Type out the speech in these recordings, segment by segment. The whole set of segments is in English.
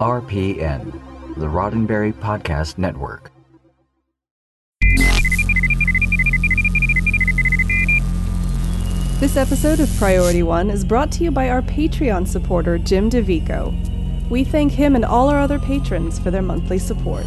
RPN, the Roddenberry Podcast Network. This episode of Priority One is brought to you by our Patreon supporter, Jim DeVico. We thank him and all our other patrons for their monthly support.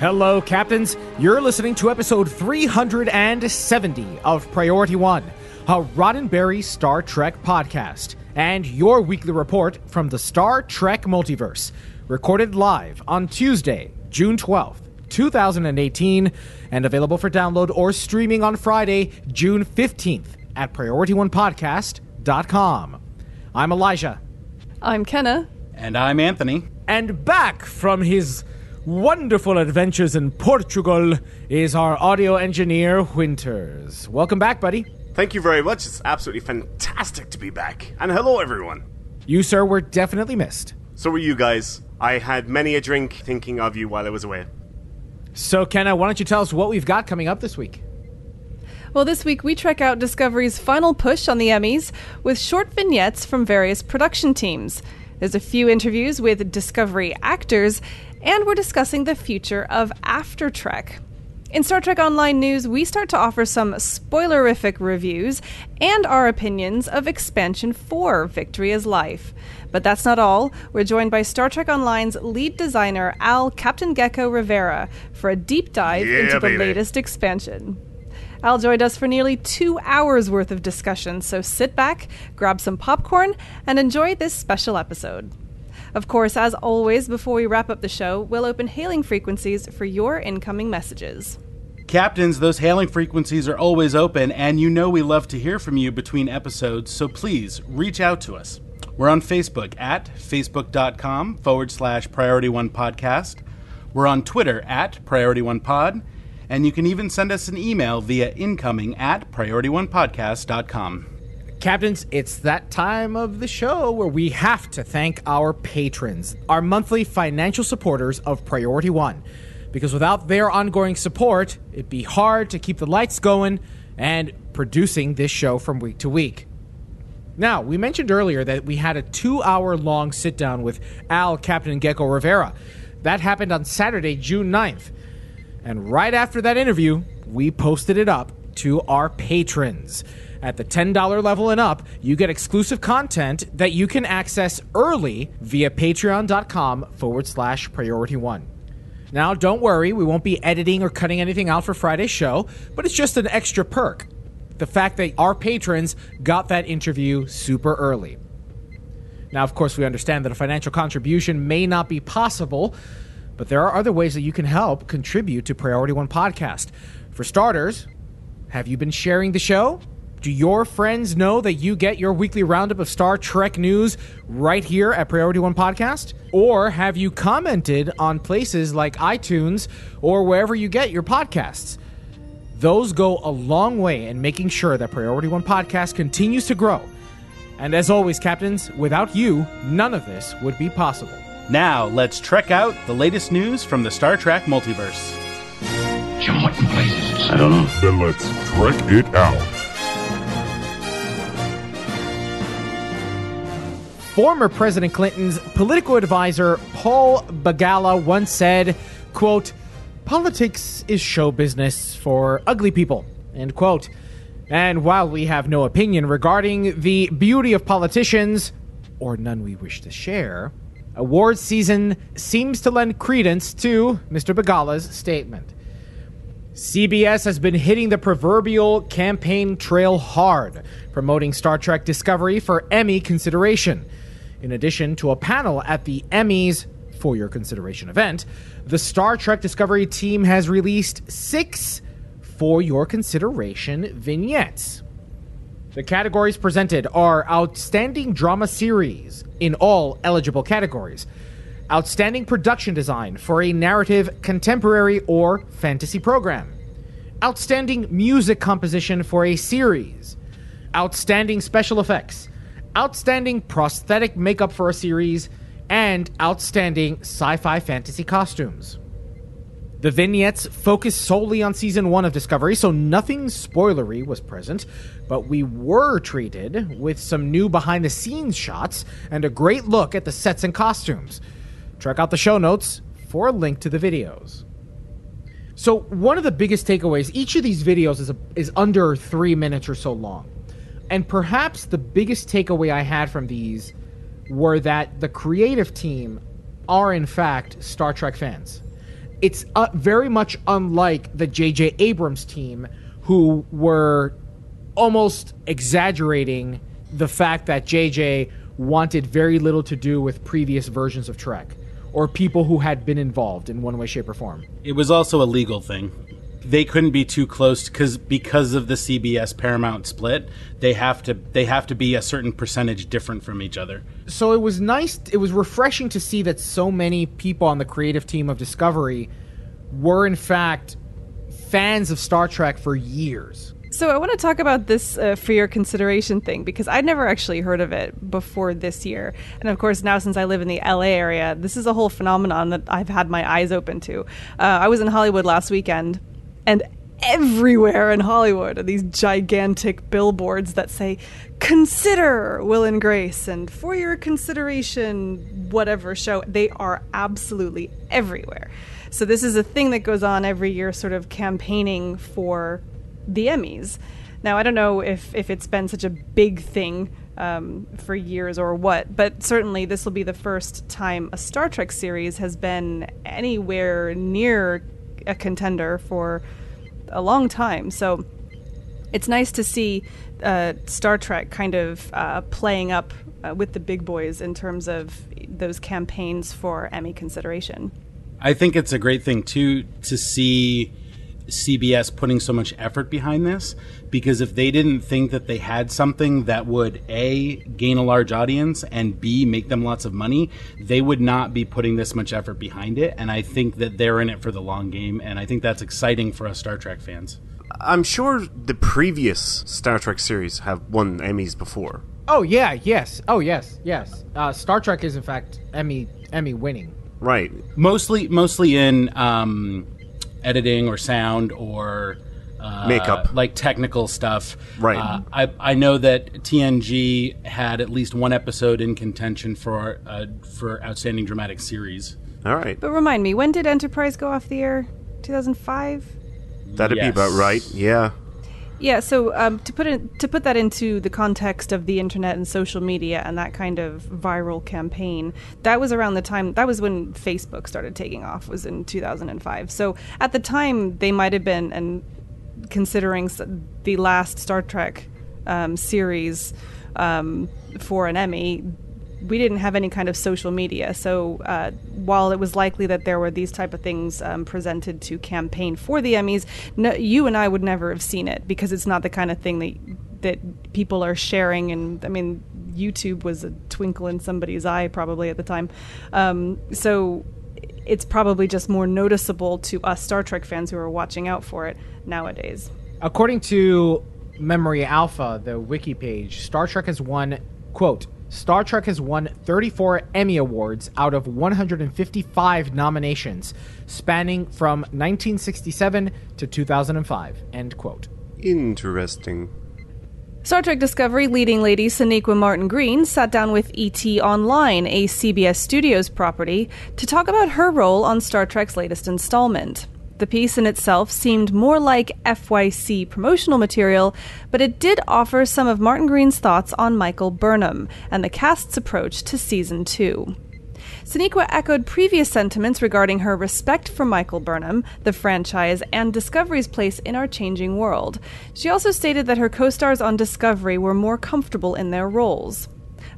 Hello, Captains. You're listening to episode 370 of Priority One, a Roddenberry Star Trek podcast, and your weekly report from the Star Trek multiverse, recorded live on Tuesday, June 12th, 2018, and available for download or streaming on Friday, June 15th at PriorityOnePodcast.com. I'm Elijah. I'm Kenna. And I'm Anthony. And back from his wonderful adventures in Portugal is our audio engineer, Winters. Welcome back, buddy. Thank you very much. It's absolutely fantastic to be back. And hello, everyone. You, sir, were definitely missed. So were you guys. I had many a drink thinking of you while I was away. So, Kenna, why don't you tell us what we've got coming up this week? Well, this week we check out Discovery's final push on the Emmys with short vignettes from various production teams. There's a few interviews with Discovery actors, and we're discussing the future of After Trek. In Star Trek Online news, we start to offer some spoilerific reviews and our opinions of Expansion 4 Victory is Life. But that's not all. We're joined by Star Trek Online's lead designer, Al Captain Geko Rivera, for a deep dive Yeah, into the latest expansion. Al joined us for nearly two hours worth of discussion, so sit back, grab some popcorn, and enjoy this special episode. Of course, as always, before we wrap up the show, we'll open hailing frequencies for your incoming messages. Captains, those hailing frequencies are always open, and you know we love to hear from you between episodes, so please reach out to us. We're on Facebook at facebook.com forward slash priority one podcast. We're on Twitter at priority one pod, and you can even send us an email via incoming at priorityonepodcast.com. Captains, it's that time of the show where we have to thank our patrons, our monthly financial supporters of Priority One. Because without their ongoing support, it'd be hard to keep the lights going and producing this show from week to week. Now, we mentioned earlier that we had a two hour long sit down with Al Captain Geko Rivera. That happened on Saturday, June 9th. And right after that interview, we posted it up to our patrons. At the $10 level and up, you get exclusive content that you can access early via patreon.com forward slash priority one. Now, don't worry, we won't be editing or cutting anything out for Friday's show, but it's just an extra perk. The fact that our patrons got that interview super early. Now, of course, we understand that a financial contribution may not be possible, but there are other ways that you can help contribute to Priority One Podcast. For starters, have you been sharing the show? Do your friends know that you get your weekly roundup of Star Trek news right here at Priority One Podcast? Or have you commented on places like iTunes or wherever you get your podcasts? Those go a long way in making sure that Priority One Podcast continues to grow. And as always, Captains, without you, none of this would be possible. Now, let's trek out the latest news from the Star Trek multiverse. Jim, what in blazes? I don't know. Then let's trek it out. Former President Clinton's political advisor Paul Begala once said, quote, Politics is show business for ugly people, end quote. And while we have no opinion regarding the beauty of politicians, or none we wish to share, awards season seems to lend credence to Mr. Begala's statement. CBS has been hitting the proverbial campaign trail hard, promoting Star Trek Discovery for Emmy consideration. In addition to a panel at the Emmys for your consideration event, the Star Trek Discovery team has released six for your consideration vignettes. The categories presented are Outstanding Drama Series in all eligible categories, Outstanding Production Design for a narrative, contemporary, or fantasy program, Outstanding Music Composition for a series, Outstanding Special Effects, Outstanding Prosthetic Makeup for a series, and Outstanding Sci Fi Fantasy Costumes. The vignettes focus solely on season one of Discovery, so nothing spoilery was present, but we were treated with some new behind the scenes shots and a great look at the sets and costumes. Check out the show notes for a link to the videos. So, one of the biggest takeaways, each of these videos is, a, is under three minutes or so long. And perhaps the biggest takeaway I had from these were that the creative team are, in fact, Star Trek fans it's uh, very much unlike the J.J. Abrams team, who were almost exaggerating the fact that J.J. wanted very little to do with previous versions of Trek or people who had been involved in one way, shape, or form. It was also a legal thing. They couldn't be too close because because of the CBS Paramount split, they have to they have to be a certain percentage different from each other. So it was nice. It was refreshing to see that so many people on the creative team of Discovery were in fact fans of Star Trek for years. So I want to talk about this uh, for your consideration thing because I'd never actually heard of it before this year, and of course now since I live in the LA area, this is a whole phenomenon that I've had my eyes open to. Uh, I was in Hollywood last weekend, and everywhere in Hollywood are these gigantic billboards that say consider Will and Grace and for your consideration whatever show they are absolutely everywhere. So this is a thing that goes on every year sort of campaigning for the Emmys. Now I don't know if if it's been such a big thing um, for years or what, but certainly this will be the first time a Star Trek series has been anywhere near a contender for a long time. So it's nice to see uh, Star Trek kind of uh, playing up uh, with the big boys in terms of those campaigns for Emmy consideration. I think it's a great thing too to see CBS putting so much effort behind this because if they didn't think that they had something that would A, gain a large audience and B, make them lots of money, they would not be putting this much effort behind it. And I think that they're in it for the long game. And I think that's exciting for us Star Trek fans. I'm sure the previous Star Trek series have won Emmys before. Oh yeah, yes. Oh yes, yes. Uh, Star Trek is in fact Emmy Emmy winning. Right. Mostly, mostly in um, editing or sound or uh, Makeup. like technical stuff. Right. Uh, I I know that TNG had at least one episode in contention for uh, for outstanding dramatic series. All right. But remind me, when did Enterprise go off the air? 2005? That'd Yes. be about right. Yeah. Yeah, so um, to put to put that into the context of the internet and social media and that kind of viral campaign, that was around the time that was when Facebook started taking off. Was in 2005. So at the time, they might have been and considering the last Star Trek um, series um, for an Emmy. We didn't have any kind of social media, so uh, while it was likely that there were these type of things um, presented to campaign for the Emmys, no, you and I would never have seen it because it's not the kind of thing that that people are sharing. And I mean, YouTube was a twinkle in somebody's eye probably at the time, um, so it's probably just more noticeable to us Star Trek fans who are watching out for it nowadays. According to Memory Alpha, the wiki page, Star Trek has won, quote, Star Trek has won 34 Emmy Awards out of 155 nominations, spanning from 1967 to 2005, end quote. Interesting. Star Trek Discovery leading lady Sonequa Martin Green sat down with ET Online, a CBS Studios property, to talk about her role on Star Trek's latest installment. The piece in itself seemed more like FYC promotional material, but it did offer some of Martin Green's thoughts on Michael Burnham and the cast's approach to season 2. Sonequa echoed previous sentiments regarding her respect for Michael Burnham, the franchise, and Discovery's place in our changing world. She also stated that her co stars on Discovery were more comfortable in their roles.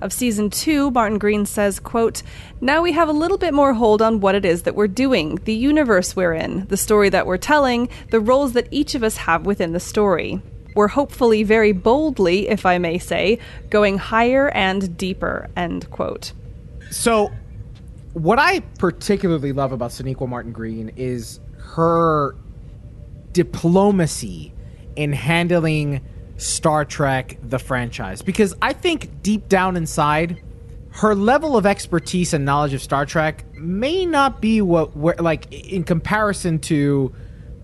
Of season two, Martin Green says, quote, Now we have a little bit more hold on what it is that we're doing, the universe we're in, the story that we're telling, the roles that each of us have within the story. We're hopefully very boldly, if I may say, going higher and deeper, end quote. So, what I particularly love about Sonequa Martin Green is her diplomacy in handling Star Trek, the franchise. Because I think deep down inside, her level of expertise and knowledge of Star Trek may not be what, where, like, in comparison to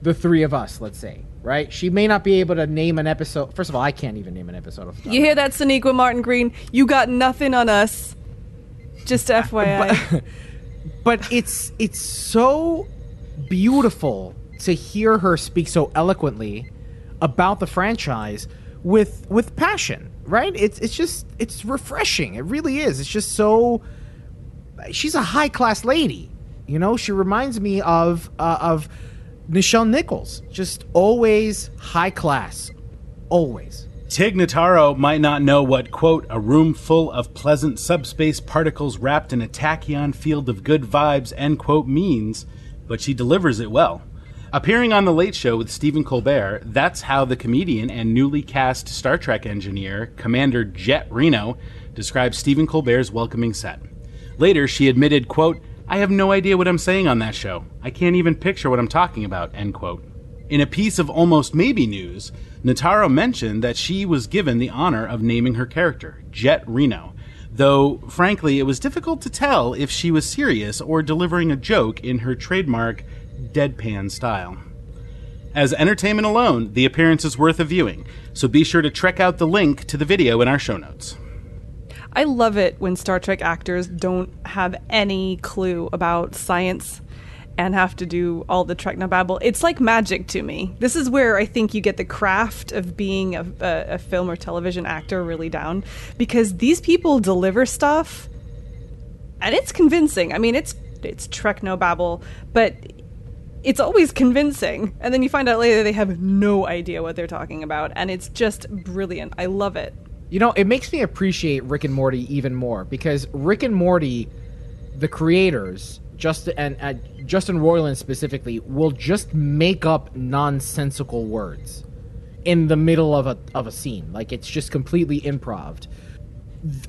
the three of us, let's say, right? She may not be able to name an episode. First of all, I can't even name an episode of You hear that, Sonequa Martin Green? You got nothing on us. Just FYI. but, but it's it's so beautiful to hear her speak so eloquently about the franchise with with passion, right? It's it's just it's refreshing. It really is. It's just so she's a high class lady. You know, she reminds me of uh, of Nichelle Nichols. Just always high class. Always. Tig Notaro might not know what, quote, a room full of pleasant subspace particles wrapped in a tachyon field of good vibes, end quote, means, but she delivers it well. Appearing on The Late Show with Stephen Colbert, that's how the comedian and newly cast Star Trek engineer, Commander Jet Reno, describes Stephen Colbert's welcoming set. Later, she admitted, quote, I have no idea what I'm saying on that show. I can't even picture what I'm talking about, end quote. In a piece of almost maybe news, Notaro mentioned that she was given the honor of naming her character, Jet Reno, though frankly it was difficult to tell if she was serious or delivering a joke in her trademark deadpan style. As entertainment alone, the appearance is worth a viewing, so be sure to check out the link to the video in our show notes. I love it when Star Trek actors don't have any clue about science and have to do all the technobabble. It's like magic to me. This is where I think you get the craft of being a, a, a film or television actor really down because these people deliver stuff and it's convincing. I mean, it's it's technobabble, but it's always convincing. And then you find out later they have no idea what they're talking about, and it's just brilliant. I love it. You know, it makes me appreciate Rick and Morty even more because Rick and Morty, the creators, just and uh, Justin Roiland specifically, will just make up nonsensical words in the middle of a of a scene. Like it's just completely improv.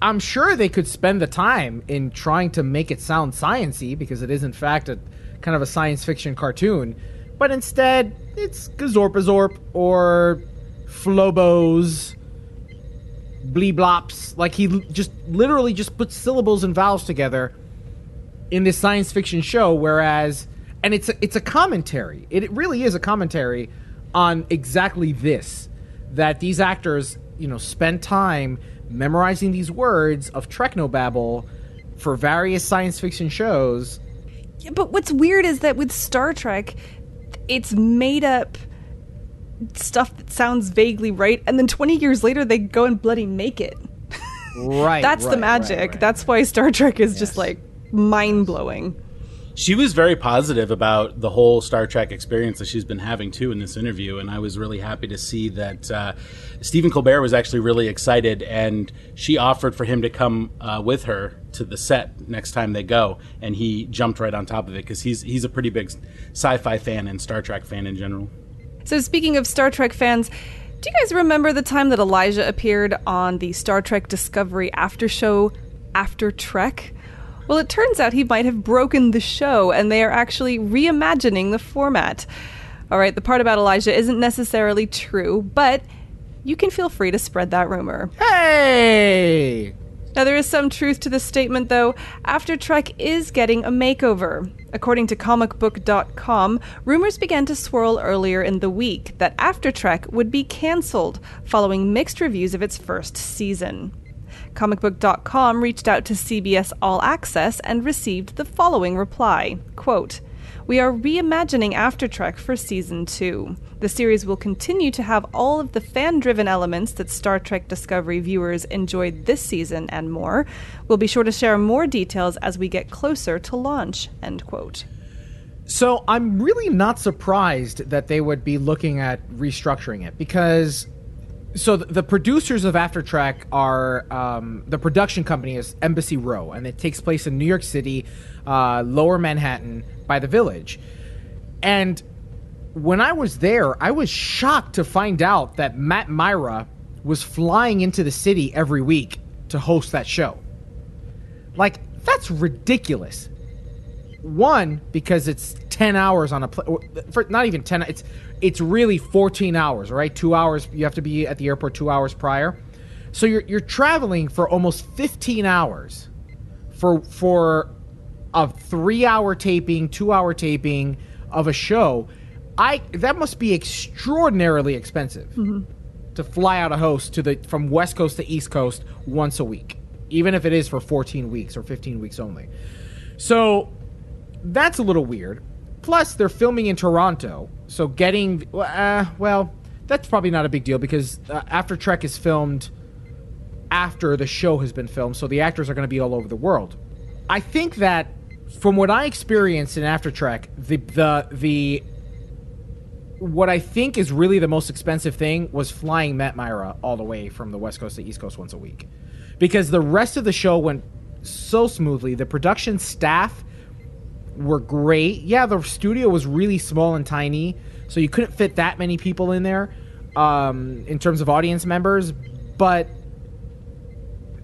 I'm sure they could spend the time in trying to make it sound sciency because it is in fact a kind of a science fiction cartoon, but instead it's Gazorpazorp or Flobos, Bleeblops. Like he just literally just puts syllables and vowels together in this science fiction show, whereas and it's a, it's a commentary. It really is a commentary on exactly this that these actors, you know, spend time memorizing these words of Treknobabble for various science fiction shows but what's weird is that with Star Trek, it's made up stuff that sounds vaguely right, and then 20 years later they go and bloody make it. Right. That's right, the magic. right, right. That's why Star Trek is Yes. just like mind blowing. She was very positive about the whole Star Trek experience that she's been having too in this interview, and I was really happy to see that uh, Stephen Colbert was actually really excited, and she offered for him to come uh, with her to the set next time they go, and he jumped right on top of it because he's he's a pretty big sci-fi fan and Star Trek fan in general. So, speaking of Star Trek fans, do you guys remember the time that Elijah appeared on the Star Trek Discovery after show After Trek? Well, it turns out he might have broken the show, and they are actually reimagining the format. All right, the part about Elijah isn't necessarily true, but you can feel free to spread that rumor. Hey! Now, there is some truth to this statement, though. After Trek is getting a makeover. According to comicbook.com, rumors began to swirl earlier in the week that After Trek would be cancelled following mixed reviews of its first season. Comicbook.com reached out to CBS All Access and received the following reply quote, we are reimagining After Trek for season two. The series will continue to have all of the fan driven elements that Star Trek Discovery viewers enjoyed this season and more. We'll be sure to share more details as we get closer to launch. End quote. So I'm really not surprised that they would be looking at restructuring it because so the, producers of After Trek are um, the production company is Embassy Row, and it takes place in New York City, uh, Lower Manhattan, by the Village. And when I was there, I was shocked to find out that Matt Mira was flying into the city every week to host that show. Like that's ridiculous. One because it's ten hours on a pl- for not even ten. It's it's really fourteen hours, right? Two hours. You have to be at the airport two hours prior, so you're you're traveling for almost fifteen hours for for a three hour taping, two hour taping of a show. I that must be extraordinarily expensive to fly out a host to the from West Coast to East Coast once a week, even if it is for 14 weeks or 15 weeks only. So that's a little weird. Plus, they're filming in Toronto, so getting uh, well, that's probably not a big deal because uh, After Trek is filmed after the show has been filmed, so the actors are going to be all over the world. I think that from what I experienced in After Trek, the the the what I think is really the most expensive thing was flying Matt Mira all the way from the West Coast to East Coast once a week. Because the rest of the show went so smoothly. The production staff were great. Yeah, the studio was really small and tiny, so you couldn't fit that many people in there um, in terms of audience members. But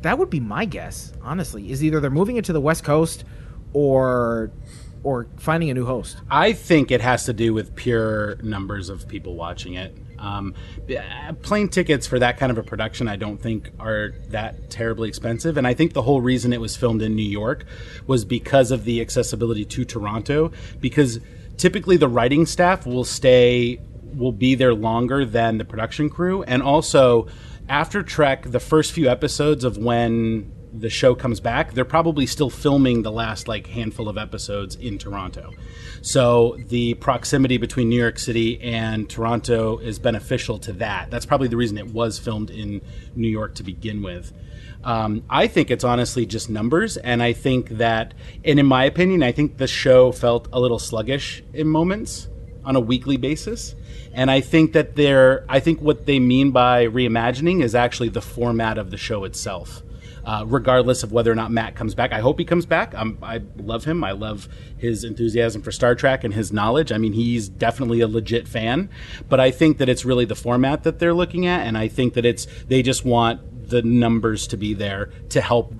that would be my guess, honestly, is either they're moving it to the West Coast or or finding a new host. I think it has to do with pure numbers of people watching it. Um, plane tickets for that kind of a production, I don't think are that terribly expensive. And I think the whole reason it was filmed in New York was because of the accessibility to Toronto. Because typically the writing staff will stay, will be there longer than the production crew. And also, after Trek, the first few episodes of when the show comes back, they're probably still filming the last like handful of episodes in Toronto. So the proximity between New York City and Toronto is beneficial to that. That's probably the reason it was filmed in New York to begin with. Um, I think it's honestly just numbers, and I think that, and in my opinion, I think the show felt a little sluggish in moments on a weekly basis. And I think that they're, I think what they mean by reimagining is actually the format of the show itself uh, regardless of whether or not Matt comes back. I hope he comes back. Um, I love him. I love his enthusiasm for Star Trek and his knowledge. I mean, he's definitely a legit fan. But I think that it's really the format that they're looking at, and I think that it's they just want the numbers to be there to help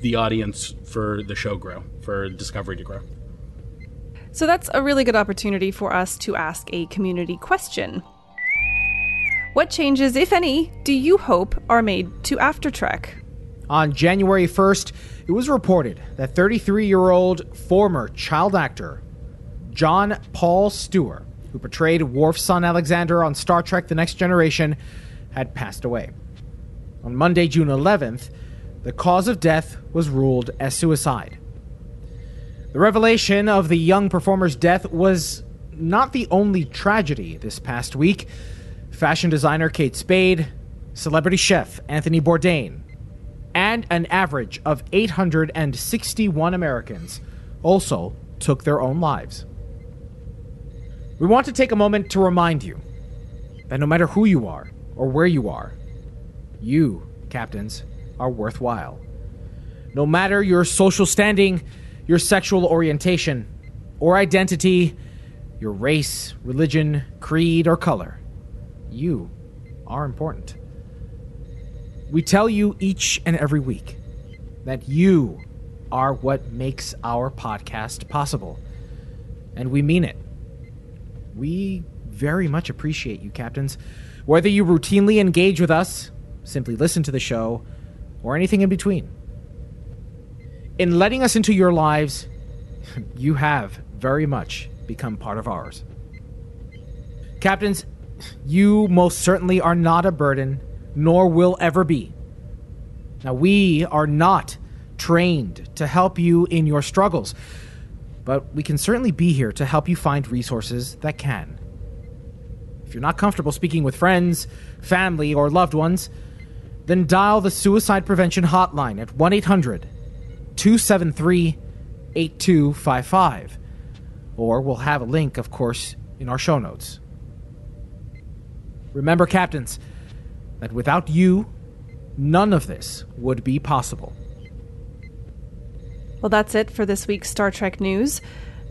the audience for the show grow, for Discovery to grow. So that's a really good opportunity for us to ask a community question. What changes, if any, do you hope are made to After Trek? On January 1st, it was reported that 33 year old former child actor Jon Paul Steuer, who portrayed Worf's son Alexander on Star Trek The Next Generation, had passed away. On Monday, June 11th, the cause of death was ruled as suicide. The revelation of the young performer's death was not the only tragedy this past week. Fashion designer Kate Spade, celebrity chef Anthony Bourdain, and an average of 861 Americans also took their own lives. We want to take a moment to remind you that no matter who you are or where you are, you, captains, are worthwhile. No matter your social standing, your sexual orientation, or identity, your race, religion, creed, or color, you are important. We tell you each and every week that you are what makes our podcast possible. And we mean it. We very much appreciate you, captains. Whether you routinely engage with us, simply listen to the show, or anything in between. In letting us into your lives, you have very much become part of ours. Captains, you most certainly are not a burden nor will ever be. Now, we are not trained to help you in your struggles, but we can certainly be here to help you find resources that can. If you're not comfortable speaking with friends, family, or loved ones, then dial the Suicide Prevention Hotline at 1 800 273 8255. Or we'll have a link, of course, in our show notes. Remember, captains, that without you, none of this would be possible. Well, that's it for this week's Star Trek news.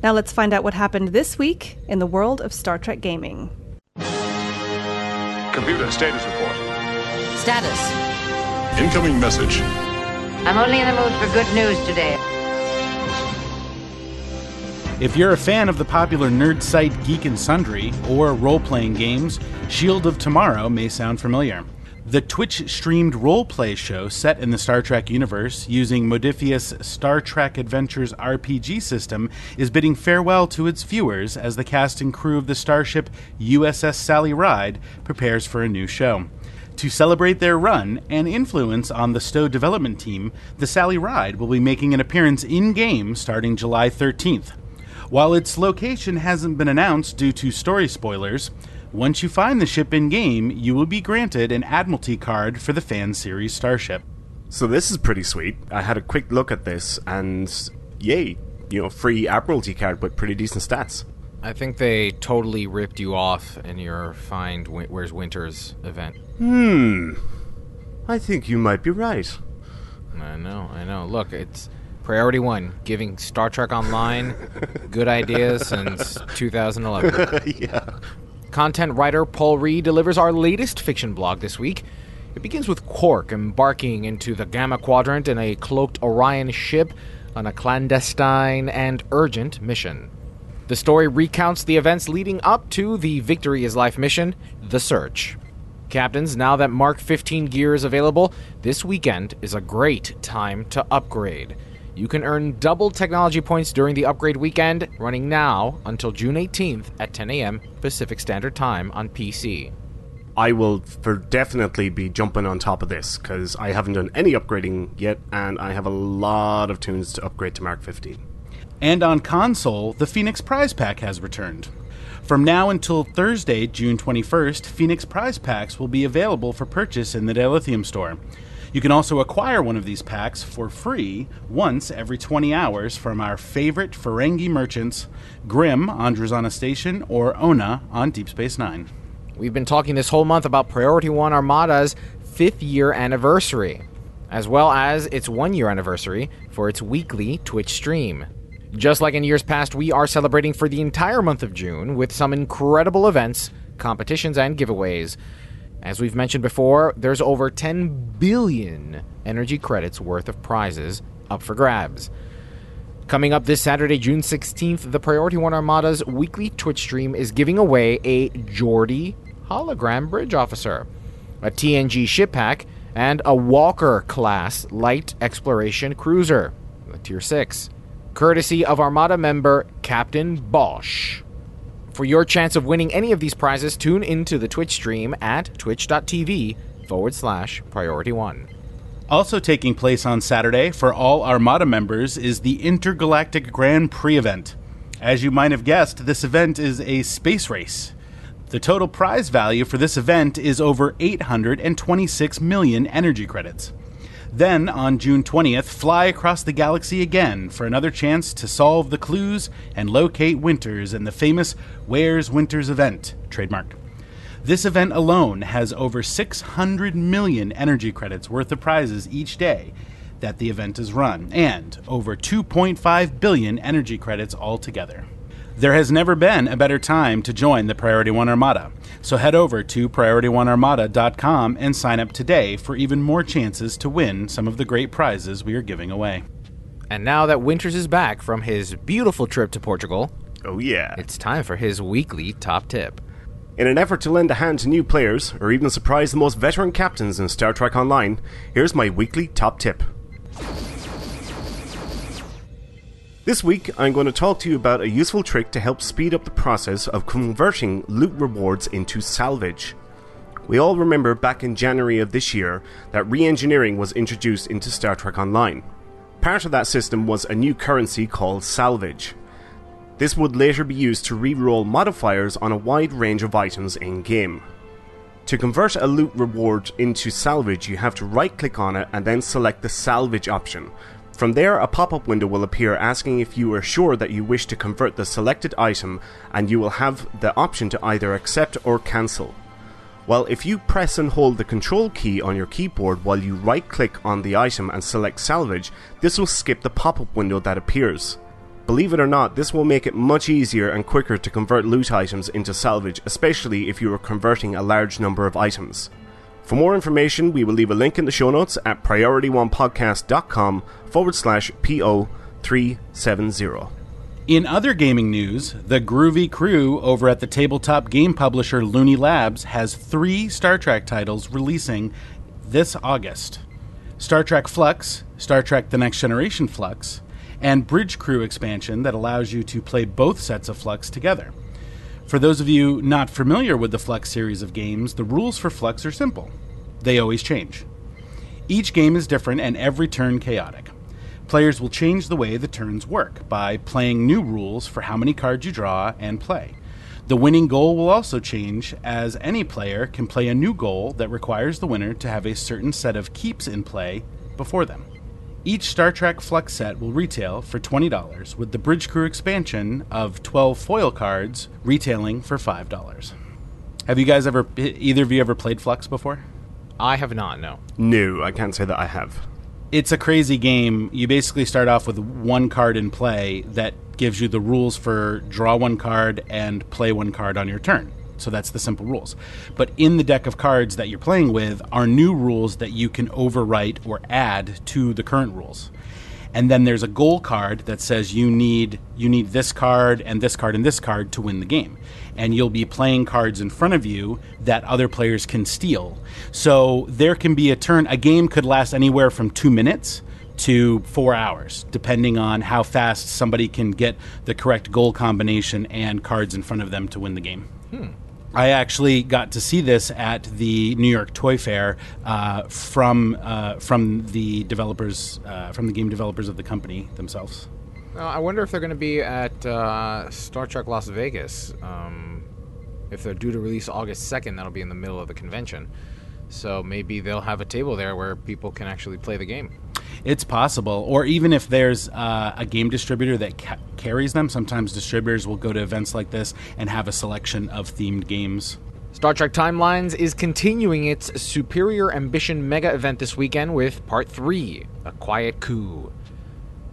Now let's find out what happened this week in the world of Star Trek gaming. Computer status report. Status. Incoming message. I'm only in the mood for good news today. If you're a fan of the popular nerd site Geek and Sundry or role playing games, Shield of Tomorrow may sound familiar. The Twitch streamed role-play show set in the Star Trek universe using Modiphius' Star Trek Adventures RPG system is bidding farewell to its viewers as the cast and crew of the starship USS Sally Ride prepares for a new show. To celebrate their run and influence on the STO development team, the Sally Ride will be making an appearance in game starting July 13th. While its location hasn't been announced due to story spoilers, once you find the ship in game, you will be granted an Admiralty card for the fan series starship. So this is pretty sweet. I had a quick look at this, and yay, you know, free Admiralty card with pretty decent stats. I think they totally ripped you off in your Find Win- Where's Winters event. Hmm. I think you might be right. I know, I know. Look, it's priority one, giving Star Trek Online good ideas since 2011. yeah. Content writer Paul Reed delivers our latest fiction blog this week. It begins with Quark embarking into the Gamma Quadrant in a cloaked Orion ship on a clandestine and urgent mission. The story recounts the events leading up to the Victory is Life mission, The Search. Captains, now that Mark 15 gear is available, this weekend is a great time to upgrade. You can earn double technology points during the upgrade weekend, running now until June 18th at 10 a.m. Pacific Standard Time on PC. I will for definitely be jumping on top of this because I haven't done any upgrading yet, and I have a lot of tunes to upgrade to Mark 15. And on console, the Phoenix Prize Pack has returned. From now until Thursday, June 21st, Phoenix Prize Packs will be available for purchase in the Dilithium store. You can also acquire one of these packs for free once every 20 hours from our favorite Ferengi merchants, Grim on Drozana Station or Ona on Deep Space Nine. We've been talking this whole month about Priority One Armada's fifth year anniversary, as well as its one year anniversary for its weekly Twitch stream. Just like in years past, we are celebrating for the entire month of June with some incredible events, competitions, and giveaways. As we've mentioned before, there's over 10 billion energy credits worth of prizes up for grabs. Coming up this Saturday, June 16th, the Priority One Armada's weekly Twitch stream is giving away a Geordi hologram bridge officer, a TNG ship pack, and a Walker class light exploration cruiser, Tier 6, courtesy of Armada member Captain Bosch. For your chance of winning any of these prizes, tune into the Twitch stream at twitch.tv forward slash priority one. Also taking place on Saturday for all Armada members is the Intergalactic Grand Prix event. As you might have guessed, this event is a space race. The total prize value for this event is over 826 million energy credits. Then, on June 20th, fly across the galaxy again for another chance to solve the clues and locate Winters in the famous Where's Winters event, trademarked. This event alone has over 600 million energy credits worth of prizes each day that the event is run, and over 2.5 billion energy credits altogether. There has never been a better time to join the Priority One Armada, so head over to PriorityOneArmada.com and sign up today for even more chances to win some of the great prizes we are giving away. And now that Winters is back from his beautiful trip to Portugal, Oh, yeah. it's time for his weekly top tip. In an effort to lend a hand to new players, or even surprise the most veteran captains in Star Trek Online, here's my weekly top tip. This week, I'm going to talk to you about a useful trick to help speed up the process of converting loot rewards into salvage. We all remember back in January of this year that re engineering was introduced into Star Trek Online. Part of that system was a new currency called salvage. This would later be used to re-roll modifiers on a wide range of items in game. To convert a loot reward into salvage, you have to right click on it and then select the salvage option. From there, a pop up window will appear asking if you are sure that you wish to convert the selected item, and you will have the option to either accept or cancel. Well, if you press and hold the control key on your keyboard while you right click on the item and select salvage, this will skip the pop up window that appears. Believe it or not, this will make it much easier and quicker to convert loot items into salvage, especially if you are converting a large number of items. For more information, we will leave a link in the show notes at priorityonepodcast.com forward slash PO370. In other gaming news, the groovy crew over at the tabletop game publisher Looney Labs has three Star Trek titles releasing this August Star Trek Fluxx, Star Trek The Next Generation Fluxx, and Bridge Crew expansion that allows you to play both sets of Fluxx together. For those of you not familiar with the Fluxx series of games, the rules for Fluxx are simple. They always change. Each game is different and every turn chaotic. Players will change the way the turns work by playing new rules for how many cards you draw and play. The winning goal will also change, as any player can play a new goal that requires the winner to have a certain set of keeps in play before them. Each Star Trek Fluxx set will retail for $20, with the Bridge Crew expansion of 12 foil cards retailing for $5. Have you guys ever, either of you ever played Fluxx before? I have not, no. No, I can't say that I have. It's a crazy game. You basically start off with one card in play that gives you the rules for draw one card and play one card on your turn. So that's the simple rules. But in the deck of cards that you're playing with are new rules that you can overwrite or add to the current rules. And then there's a goal card that says you need you need this card and this card and this card to win the game. And you'll be playing cards in front of you that other players can steal. So there can be a turn a game could last anywhere from 2 minutes to 4 hours depending on how fast somebody can get the correct goal combination and cards in front of them to win the game. Hmm. I actually got to see this at the New York Toy Fair uh, from uh, from the developers uh, from the game developers of the company themselves. I wonder if they're going to be at uh, Star Trek Las Vegas. Um, if they're due to release August 2nd, that'll be in the middle of the convention. So maybe they'll have a table there where people can actually play the game. It's possible, or even if there's uh, a game distributor that ca- carries them, sometimes distributors will go to events like this and have a selection of themed games. Star Trek Timelines is continuing its Superior Ambition mega event this weekend with Part 3 A Quiet Coup.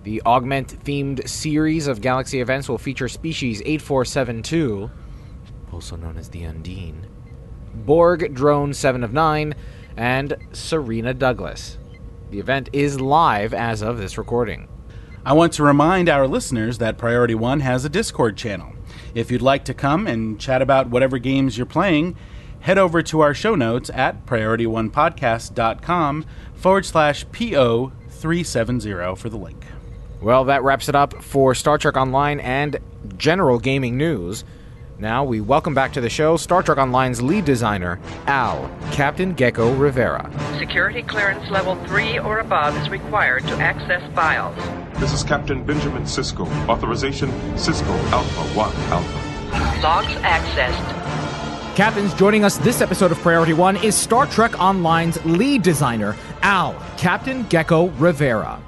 The Augment themed series of Galaxy events will feature Species 8472, also known as the Undine, Borg Drone 7 of 9, and Serena Douglas. The event is live as of this recording. I want to remind our listeners that Priority One has a Discord channel. If you'd like to come and chat about whatever games you're playing, head over to our show notes at priorityonepodcast.com forward slash PO370 for the link. Well, that wraps it up for Star Trek Online and general gaming news. Now we welcome back to the show Star Trek Online's lead designer, Al, Captain Geko Rivera. Security clearance level 3 or above is required to access files. This is Captain Benjamin Sisko. Authorization Sisko Alpha 1 Alpha. Logs accessed. Captains, joining us this episode of Priority One is Star Trek Online's lead designer, Al, Captain Geko Rivera.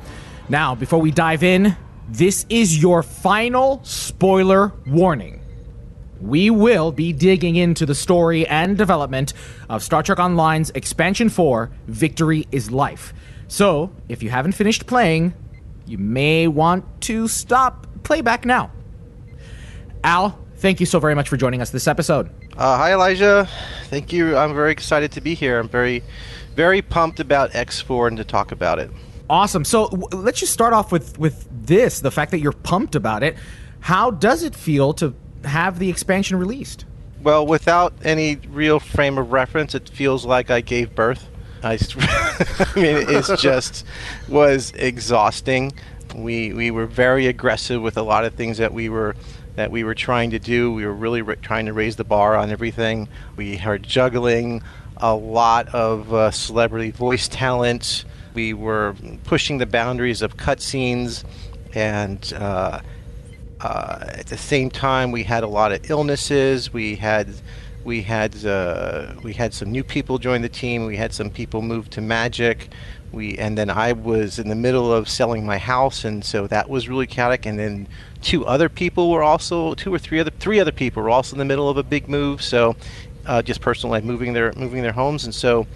Now, before we dive in, this is your final spoiler warning. We will be digging into the story and development of Star Trek Online's Expansion 4 Victory is Life. So, if you haven't finished playing, you may want to stop playback now. Al, thank you so very much for joining us this episode. Uh, hi, Elijah. Thank you. I'm very excited to be here. I'm very, very pumped about X4 and to talk about it. Awesome. So w- let's just start off with with this: the fact that you're pumped about it. How does it feel to have the expansion released? Well, without any real frame of reference, it feels like I gave birth. I, I mean, it's just was exhausting. We we were very aggressive with a lot of things that we were that we were trying to do. We were really r- trying to raise the bar on everything. We are juggling a lot of uh, celebrity voice talent. We were pushing the boundaries of cutscenes, and uh, uh, at the same time, we had a lot of illnesses. We had we had uh, we had some new people join the team. We had some people move to Magic. We and then I was in the middle of selling my house, and so that was really chaotic. And then two other people were also two or three other three other people were also in the middle of a big move. So uh, just personal life, moving their moving their homes, and so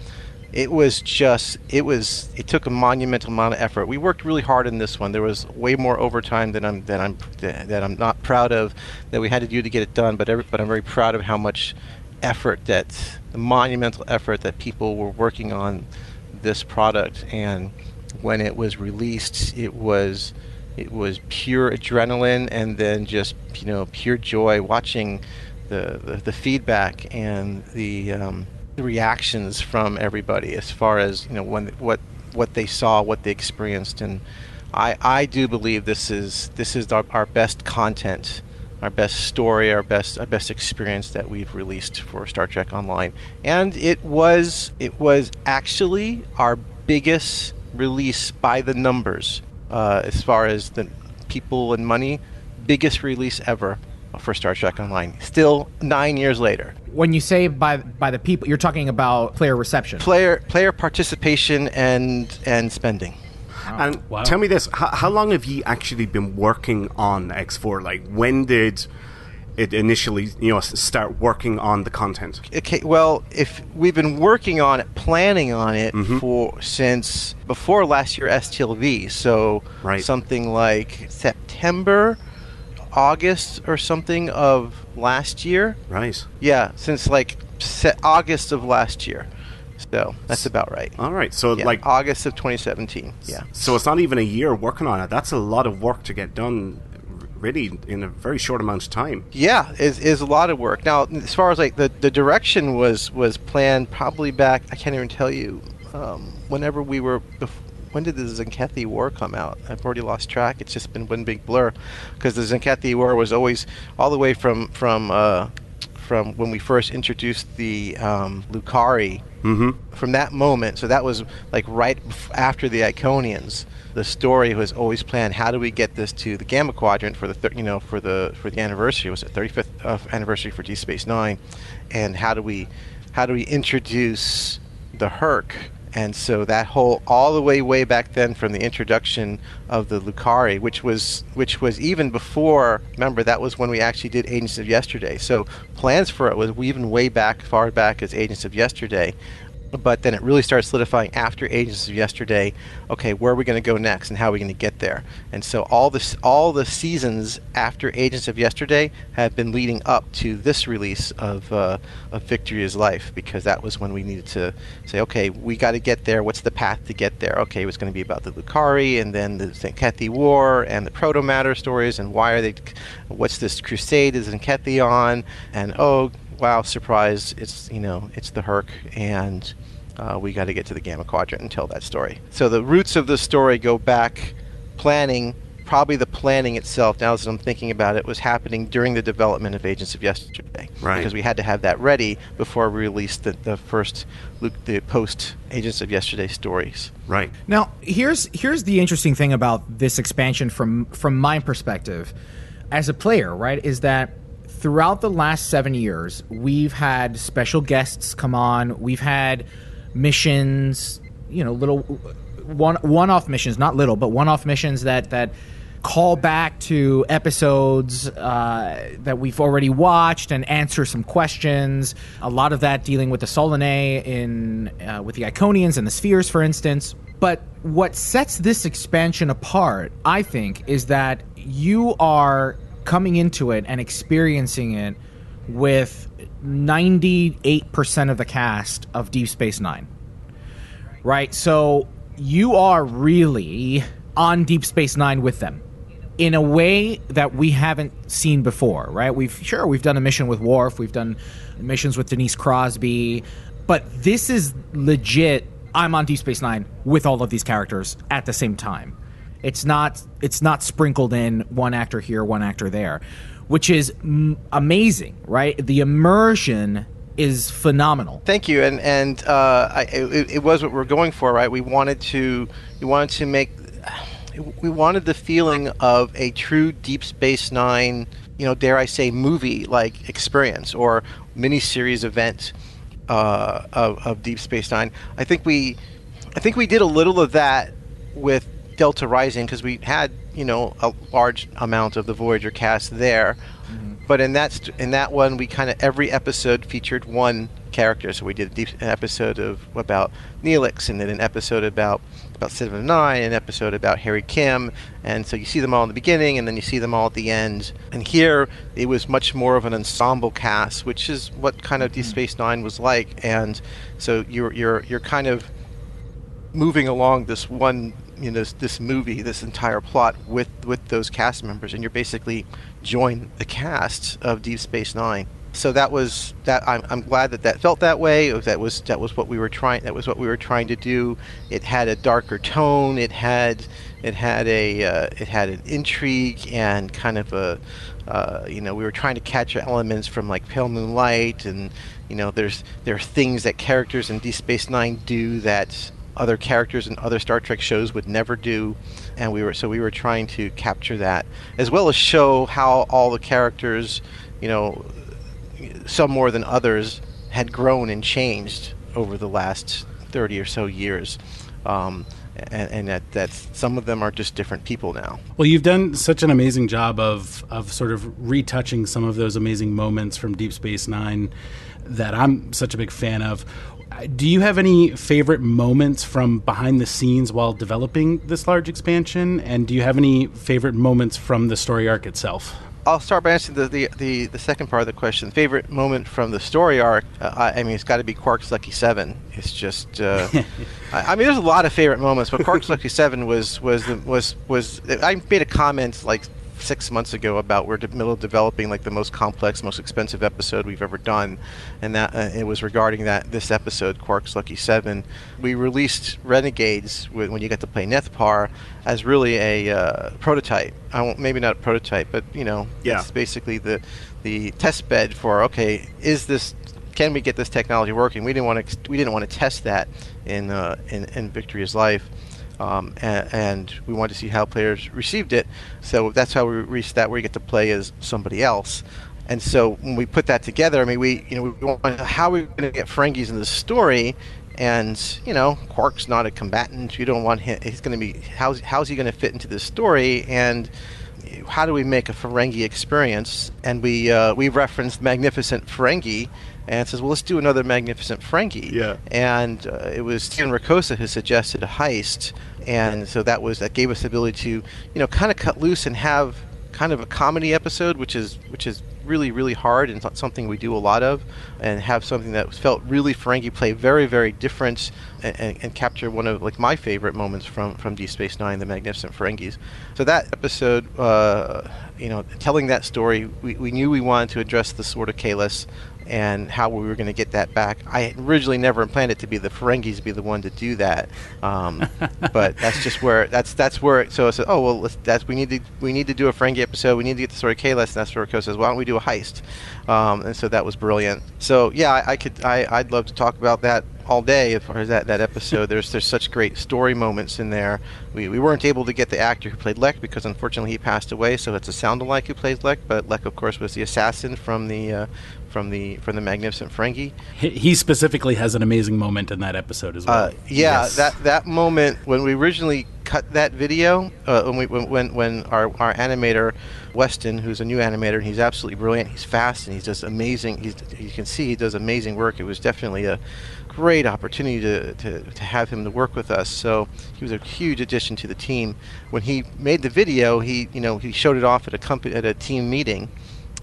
it was just it was it took a monumental amount of effort. We worked really hard in this one. There was way more overtime than I'm that I'm that I'm not proud of that we had to do to get it done. But every, but I'm very proud of how much effort that the monumental effort that people were working on this product. And when it was released, it was it was pure adrenaline and then just you know pure joy watching the the, the feedback and the um, the reactions from everybody as far as you know when what what they saw, what they experienced, and I I do believe this is this is our, our best content, our best story, our best our best experience that we've released for Star Trek Online, and it was it was actually our biggest release by the numbers uh, as far as the people and money, biggest release ever for Star Trek Online. Still nine years later. When you say by by the people, you're talking about player reception, player player participation, and and spending. And wow. tell me this: how, how, long have you actually been working on X4? Like, when did it initially, you know, start working on the content? Okay, well, if we've been working on it, planning on it mm-hmm. for since before last year STLV, so right. something like September August or something of last year. Right. Yeah, since like August of last year. So that's about right. All right. So yeah, like August of 2017. Yeah. So it's not even a year working on it. That's a lot of work to get done really in a very short amount of time. Yeah, is is a lot of work. Now, as far as like the, the direction was was planned probably back I can't even tell you um, whenever we were when did the Tzenkethi War come out? I've already lost track. It's just been one big blur, because the Tzenkethi War was always all the way from from uh, from when we first introduced the um, Lukari. Mm-hmm. From that moment, so that was like right after the Iconians. The story was always planned. How do we get this to the Gamma Quadrant for the thir- you know for the for the anniversary? It was the 35th uh, anniversary for Deep Space Nine, and how do we how do we introduce the Hur'q and so that whole all the way way back then from the introduction of the Lukari, which was which was even before. Remember that was when we actually did Agents of Yesterday. So plans for it was even way back, far back as Agents of Yesterday but then it really started solidifying after Agents of Yesterday. Okay, where are we going to go next, and how are we going to get there? And so all this, all the seasons after Agents of Yesterday have been leading up to this release of uh, of Victory is Life, because that was when we needed to say, okay, we got to get there. What's the path to get there? Okay, it was going to be about the Lukari, and then the Tzenkethi War, and the Proto Matter stories, and why are they? What's this crusade is Tzenkethi on? And oh wow, surprise! It's you know it's the Hur'q, and uh, we got to get to the Gamma Quadrant and tell that story. So the roots of the story go back planning. Probably the planning itself, now as I'm thinking about it, was happening during the development of Agents of Yesterday. Right. Because we had to have that ready before we released the, the first, the post Agents of Yesterday stories. Right. Now, here's here's the interesting thing about this expansion from from my perspective, as a player, right, is that throughout the last seven years, we've had special guests come on. We've had missions, you know, little one one-off missions, not little, but one-off missions that that call back to episodes uh, that we've already watched and answer some questions. A lot of that dealing with the Solanae in uh, with the Iconians and the Spheres, for instance. But what sets this expansion apart, I think, is that you are coming into it and experiencing it with 98% of the cast of Deep Space Nine. Right? So you are really on Deep Space Nine with them in a way that we haven't seen before, right? We've sure we've done a mission with Worf, we've done missions with Denise Crosby, but this is legit. I'm on Deep Space Nine with all of these characters at the same time. It's not it's not sprinkled in one actor here, one actor there, which is m- amazing, right? The immersion is phenomenal. Thank you, and and uh, I, it, it, was what we are going for, right? We wanted to we wanted to make we wanted the feeling of a true Deep Space Nine, you know, dare I say, movie like experience or miniseries event uh, of, of Deep Space Nine. I think we I think we did a little of that with Delta Rising because we had you know a large amount of the Voyager cast there, mm-hmm. but in that st- in that one, we kind of every episode featured one character. So we did a deep, an episode of about Neelix, and then an episode about about Seven of Nine, an episode about Harry Kim, and so you see them all in the beginning, and then you see them all at the end. And here it was much more of an ensemble cast, which is what kind of Deep Space Nine was like. And so you're you're you're kind of moving along this one you know this, this movie this entire plot with with those cast members and you're basically join the cast of deep space nine. So that was that I'm, I'm glad that that felt that way. That was that was what we were trying that was what we were trying to do. It had a darker tone. It had it had a uh, it had an intrigue and kind of a uh, you know we were trying to catch elements from like pale moonlight and you know there's there are things that characters in deep space nine do that other characters in other Star Trek shows would never do, and we were so we were trying to capture that as well as show how all the characters, you know, some more than others, had grown and changed over the last thirty or so years, um, and, and that that some of them are just different people now. Well, you've done such an amazing job of of sort of retouching some of those amazing moments from Deep Space Nine that I'm such a big fan of. Do you have any favorite moments from behind the scenes while developing this large expansion? And do you have any favorite moments from the story arc itself? I'll start by answering the, the, the, the second part of the question. Favorite moment from the story arc? Uh, I, I mean, it's got to be Quark's Lucky Seven. It's just, uh, I, I mean, there's a lot of favorite moments, but Quark's Lucky Seven was was the, was was. I made a comment like six months ago about we're in the middle of developing like the most complex, most expensive episode we've ever done, and that uh, it was regarding that this episode, Quark's Lucky Seven. We released Renegades when you got to play Nethpar as really a uh, prototype. I won't, maybe not a prototype, but you know, Yeah. it's basically the the test bed for okay, is this can we get this technology working? We didn't want to we didn't want to test that in uh, in, in Victory is Life. Um, and, and we wanted to see how players received it, so that's how we reached that where you get to play as somebody else. And so when we put that together, I mean, we you know we want how are we going to get Ferengis in the story, and you know Quark's not a combatant. You don't want him. He's going to be how's how's he going to fit into this story and how do we make a Ferengi experience? And we uh, we referenced Magnificent Ferengi, and says, well, let's do another Magnificent Ferengi. Yeah. And uh, it was Steven Ricossa who suggested a heist, and so that was that gave us the ability to you know kind of cut loose and have kind of a comedy episode, which is which is really really hard and something we do a lot of, and have something that felt really Ferengi play very very different and, and, and capture one of like my favorite moments from from Deep Space Nine, the Magnificent Ferengis. So that episode, uh, you know, telling that story, we, we knew we wanted to address the Sword of Kahless and how we were going to get that back. I originally never planned it to be the Ferengis be the one to do that, um, but that's just where that's that's where. So I said, oh well, let's, that's we need to we need to do a Ferengi episode. We need to get the story of Kahless, and that's where Rico says, why don't we do a heist? Um, and so that was brilliant. So yeah, I, I could I, I'd love to talk about that all day as far as that, that episode. There's there's such great story moments in there. We, we weren't able to get the actor who played Lek because unfortunately he passed away. So it's a sound alike who plays Lek, but Lek of course was the assassin from the uh, from the from the Magnificent Ferengi. He, specifically has an amazing moment in that episode as well. Uh, yeah, Yes. that that moment when we originally cut that video, uh, when we when when, when our, our animator Weston, who's a new animator, and he's absolutely brilliant. He's fast and he does amazing. He's, you can see he does amazing work. It was definitely a great opportunity to, to, to have him to work with us. So he was a huge addition to the team. When he made the video, he you know he showed it off at a company at a team meeting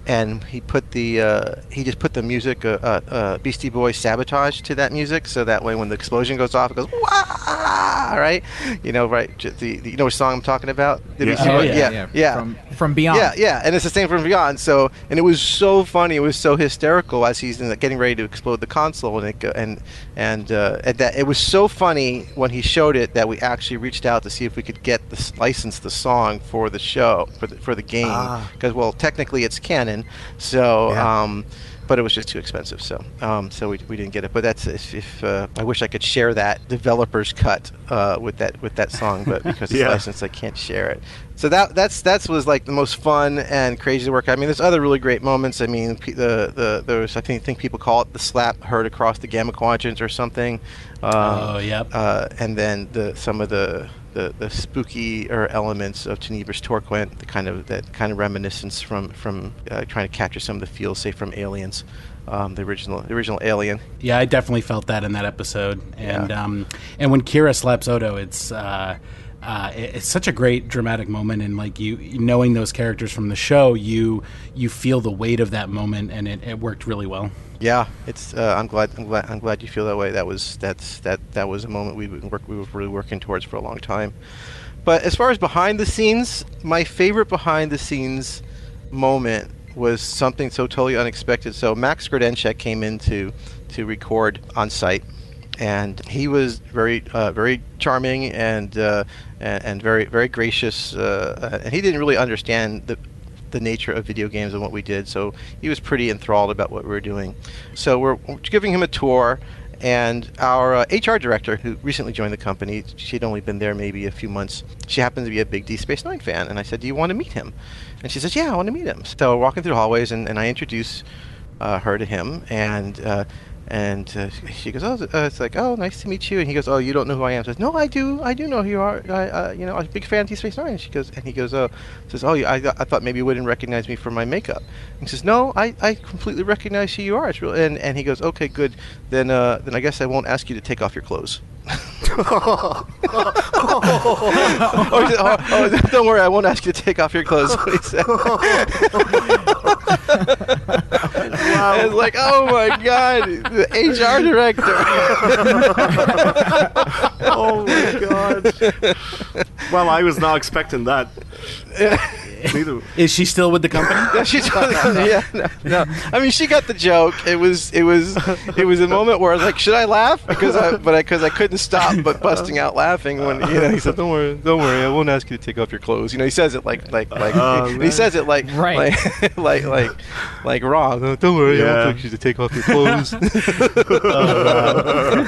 and he put the uh, he just put the music uh, uh, uh, Beastie Boys sabotage to that music, so that way when the explosion goes off, it goes wah, right? You know, right? The, the you know what song I'm talking about? The Yeah. Beastie Oh, Boys? yeah, yeah, yeah, yeah. From- from Beyond. Yeah, yeah, and it's the same from Beyond. So, and it was so funny. It was so hysterical as he's in the, getting ready to explode the console, and it and and, uh, and that it was so funny when he showed it that we actually reached out to see if we could get the license the song for the show for the for the game Ah. because well technically it's canon, so Yeah. um, but it was just too expensive. So um, so we, we didn't get it. But that's if, if uh, I wish I could share that developer's cut uh, with that with that song, but because it's Yeah. licensed, I can't share it. So that that's that's was like the most fun and crazy work. I mean, there's other really great moments. I mean, pe- the the there's I think think people call it the slap heard across the gamma quadrant or something. Um, Oh, yep. Uh, and then the some of the the, the spooky or elements of Tenebris Torquent, the kind of that kind of reminiscence from from uh, trying to capture some of the feels, say from Aliens, um, the original the original Alien. Yeah, I definitely felt that in that episode, and Yeah. um, and when Kira slaps Odo, it's. Uh, uh, it- it's such a great dramatic moment, and like you knowing those characters from the show, you you feel the weight of that moment, and it, it worked really well. Yeah, it's. Uh, I'm glad. I'm glad. I'm glad you feel that way. That was that's that that was a moment we work. We were really working towards for a long time. But as far as behind the scenes, my favorite behind the scenes moment was something so totally unexpected. So Max Grodenchik came in to to record on site, and he was very uh, very charming and, uh, and and very very gracious. Uh, and he didn't really understand the the nature of video games and what we did. So he was pretty enthralled about what we were doing. So we're we're giving him a tour. And our uh, HR director, who recently joined the company, she'd only been there maybe a few months. She happens to be a big D Space Nine fan, and I said, "Do you want to meet him?" And she says, "Yeah, I want to meet him." So we're walking through the hallways, and, and I introduce uh, her to him, and uh, and uh, she goes, "Oh, uh, it's like, oh, nice to meet you." And he goes, "Oh, you don't know who I am?" Says, "No, I do. I do know who you are. I, uh, you know, I'm a big fan of Space Nine." And she goes, and he goes, "Oh," says, "Oh, I, I thought maybe you wouldn't recognize me from my makeup." And he says, "No, I, I completely recognize who you are. It's real." And and he goes, "Okay, good. Then uh, then I guess I won't ask you to take off your clothes." Oh, he said, oh, oh, don't worry, I won't ask you to take off your clothes. What he said. And It's like, oh my god, the HR director. oh my god. Well, I was not expecting that. Neither. Is she still with the company? Yeah, she's yeah, no, no. I mean, she got the joke. It was, it was, it was a moment where I was like, should I laugh? Because I, but I, because I couldn't stop but busting out laughing when you know he said, "Don't worry, don't worry, I won't ask you to take off your clothes." You know, he says it like, like, like, Oh, he man. says it like, Right. like, like, like, like wrong. "Oh, Don't worry, I Yeah. won't ask you to take off your clothes. Oh,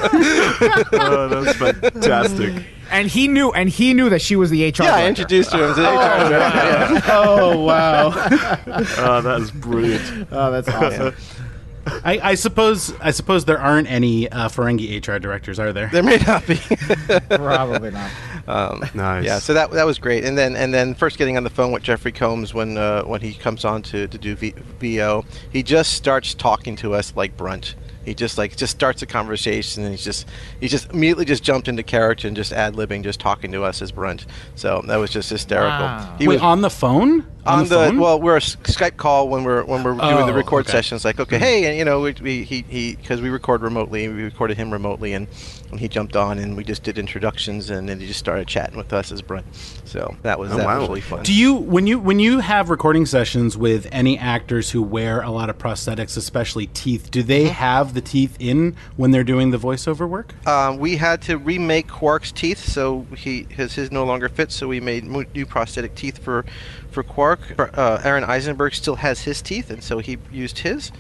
oh, that's fantastic. And he knew, and he knew that she was the HR. yeah, I director. introduced her as the HR director. yeah. oh wow! Oh, that is brilliant. Oh, that's awesome. I, I suppose I suppose there aren't any uh, Ferengi HR directors, are there? There may not be. Probably not. Um, Nice. Yeah, so that that was great, and then and then first getting on the phone with Jeffrey Combs when uh, when he comes on to, to do v- VO, he just starts talking to us like Brunt. He just like just starts a conversation, and he's just he just immediately just jumped into character and just ad libbing, just talking to us as Brunt. So that was just hysterical. Wow. He Wait, was on the phone? on the, phone? well, we're a Skype call when we're when we're doing the Oh, record okay. sessions. Like, okay, mm-hmm. hey, and you know, we, we he he because we record remotely, we recorded him remotely, and, and he jumped on, and we just did introductions, and then he just started chatting with us as Brunt. So that was Oh, that wow. was really fun. Do you when you when you have recording sessions with any actors who wear a lot of prosthetics, especially teeth? Do they have the teeth in when they're doing the voiceover work? um, we had to remake Quark's teeth, so he his his no longer fits. So we made mo- new prosthetic teeth for for Quark. Uh, Aron Eisenberg still has his teeth, and so he used his.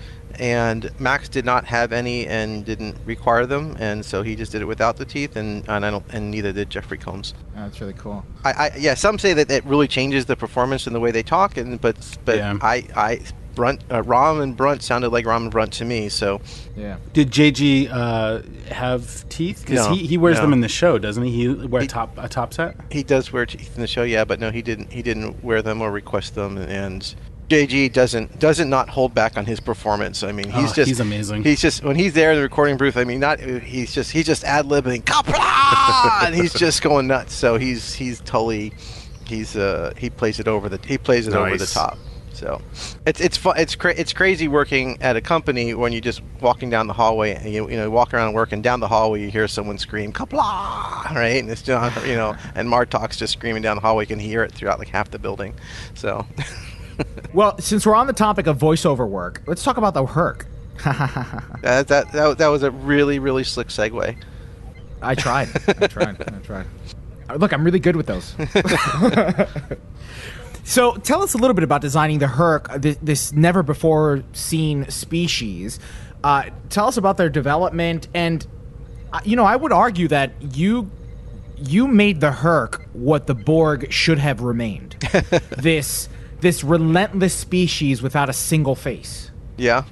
And Max did not have any and didn't require them, and so he just did it without the teeth, and and I don't, and neither did Jeffrey Combs. Oh, that's really cool. I, I yeah, some say that it really changes the performance and the way they talk, and but but Yeah. I I Brunt uh, Rom and Brunt sounded like Rom and Brunt to me, so Yeah. Did JG uh, have teeth? Because No, he, he wears no. them in the show, doesn't he? He wear a top a top set. he does wear teeth in the show, yeah, but no, he didn't. He didn't wear them or request them, and JG doesn't doesn't not hold back on his performance. I mean, he's Oh, just he's amazing. He's just when he's there in the recording booth. I mean, not he's just he's just ad libbing, "Kapla!" and he's just going nuts. So he's he's totally he's uh he plays it over the he plays it over the top. So it's it's fu- it's cra- it's crazy working at a company when you're just walking down the hallway and you you know walk around working down the hallway you hear someone scream kapla right and it's just you know and Martok's just screaming down the hallway you can hear it throughout like half the building so Well, since we're on the topic of voiceover work, let's talk about the Hur'q. that, that that that was a really really slick segue. I tried. I tried. I tried. Look, I'm really good with those. so, tell us a little bit about designing the Hur'q, uh, this, this never before seen species. Uh, tell us about their development, and uh, you know, I would argue that you you made the Hur'q what the Borg should have remained. this this relentless species without a single face. Yeah.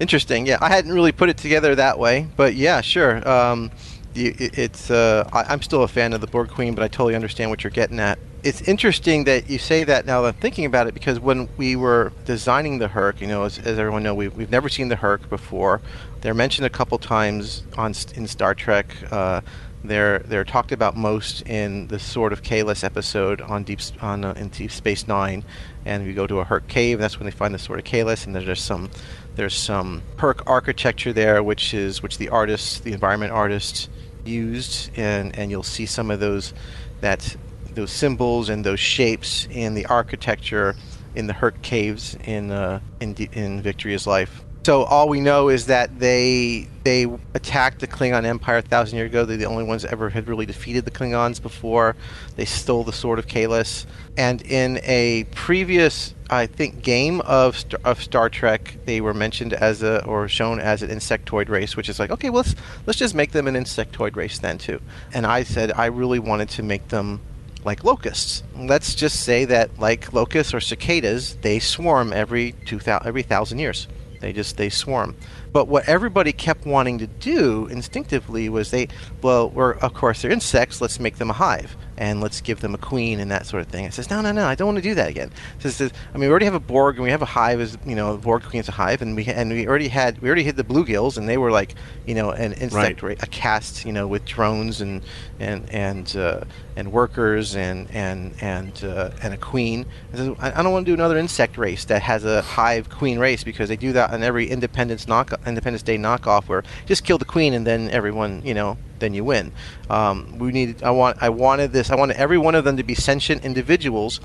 Interesting. Yeah, I hadn't really put it together that way, but yeah, sure. Um, it, it's uh, I, I'm still a fan of the Borg Queen, but I totally understand what you're getting at. It's interesting that you say that now that I'm thinking about it, because when we were designing the Hur'q, you know, as, as everyone knows, we've, we've never seen the Hur'q before. They're mentioned a couple times on in Star Trek. Uh, they're they're talked about most in the Sword of Kahless episode on Deep on uh, in Deep Space Nine, and we go to a Hur'q cave. That's when they find the Sword of Kahless, and there's some there's some Hur'q architecture there, which is which the artist, the environment artist, used, and and you'll see some of those that those symbols and those shapes in the architecture in the Hur'q caves in uh, in in Victory is Life. So all we know is that they they attacked the Klingon Empire a thousand years ago. They're the only ones ever had really defeated the Klingons before. They stole the Sword of Kahless. And in a previous, I think, game of of Star Trek, they were mentioned as a or shown as an insectoid race, which is like, okay, well, let's let's just make them an insectoid race then too. And I said I really wanted to make them like locusts. Let's just say that like locusts or cicadas, they swarm every two thousand every thousand years. They just they swarm. But what everybody kept wanting to do instinctively was they well, we're of course they're insects. Let's make them a hive and let's give them a queen and that sort of thing. It says, no, no, no, I don't want to do that again. Says, I mean, we already have a Borg and we have a hive as you know, a Borg queen's a hive, and we and we already had we already hit the bluegills and they were like, you know, an insect Right. a caste, you know, with drones and and and uh, and workers and and and uh, and a queen. It says, I, I don't want to do another insect race that has a hive queen race because they do that on every Independence knock Independence Day knockoff where just kill the queen and then everyone, you know, then you win. Um, we need. I want. I wanted this. I wanted every one of them to be sentient individuals,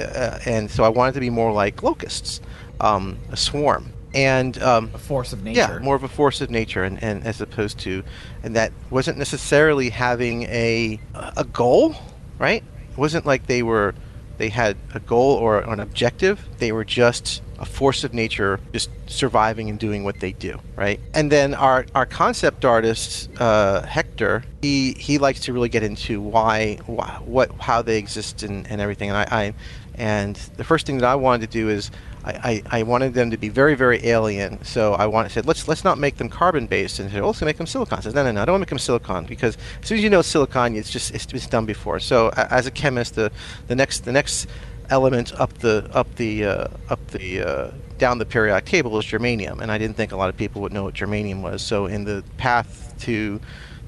uh, and so I wanted to be more like locusts, um, a swarm, and um, A force of nature. yeah, more of a force of nature, and, and as opposed to, and that wasn't necessarily having a a goal, right? It wasn't like they were, they had a goal or an objective. They were just a force of nature, just surviving and doing what they do, right? And then our our concept artist uh, Hector, he he likes to really get into why, why what how they exist and, and everything. And I, I and the first thing that I wanted to do is I, I, I wanted them to be very, very alien. So I wanted said let's let's not make them carbon based and said oh, let's make them silicon. I said no no no I don't want to make them silicon because as soon as you know silicon it's just it's, it's done before. So as a chemist the the next the next element up the up the uh, up the uh, down the periodic table is germanium, and I didn't think a lot of people would know what germanium was. So in the path to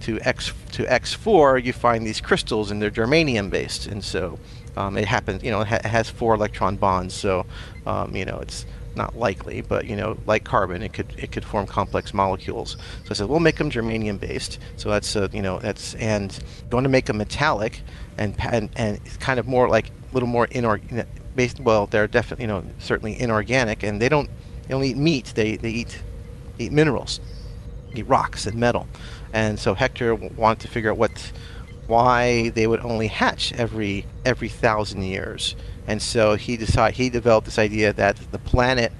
to X to X4, you find these crystals, and they're germanium based, and so um, it happens. You know, it, ha- it has four electron bonds, so um, you know it's not likely, but you know, like carbon, it could it could form complex molecules. So I said, we'll make them germanium based. So that's uh, you know that's and going to make them metallic, and and and kind of more like a little more inorganic. Based, well, they're definitely you know certainly inorganic, and they don't they eat meat. They they eat eat minerals, eat rocks and metal. And so Hector wanted to figure out what why they would only hatch every every thousand years. And so he decided he developed this idea that the planet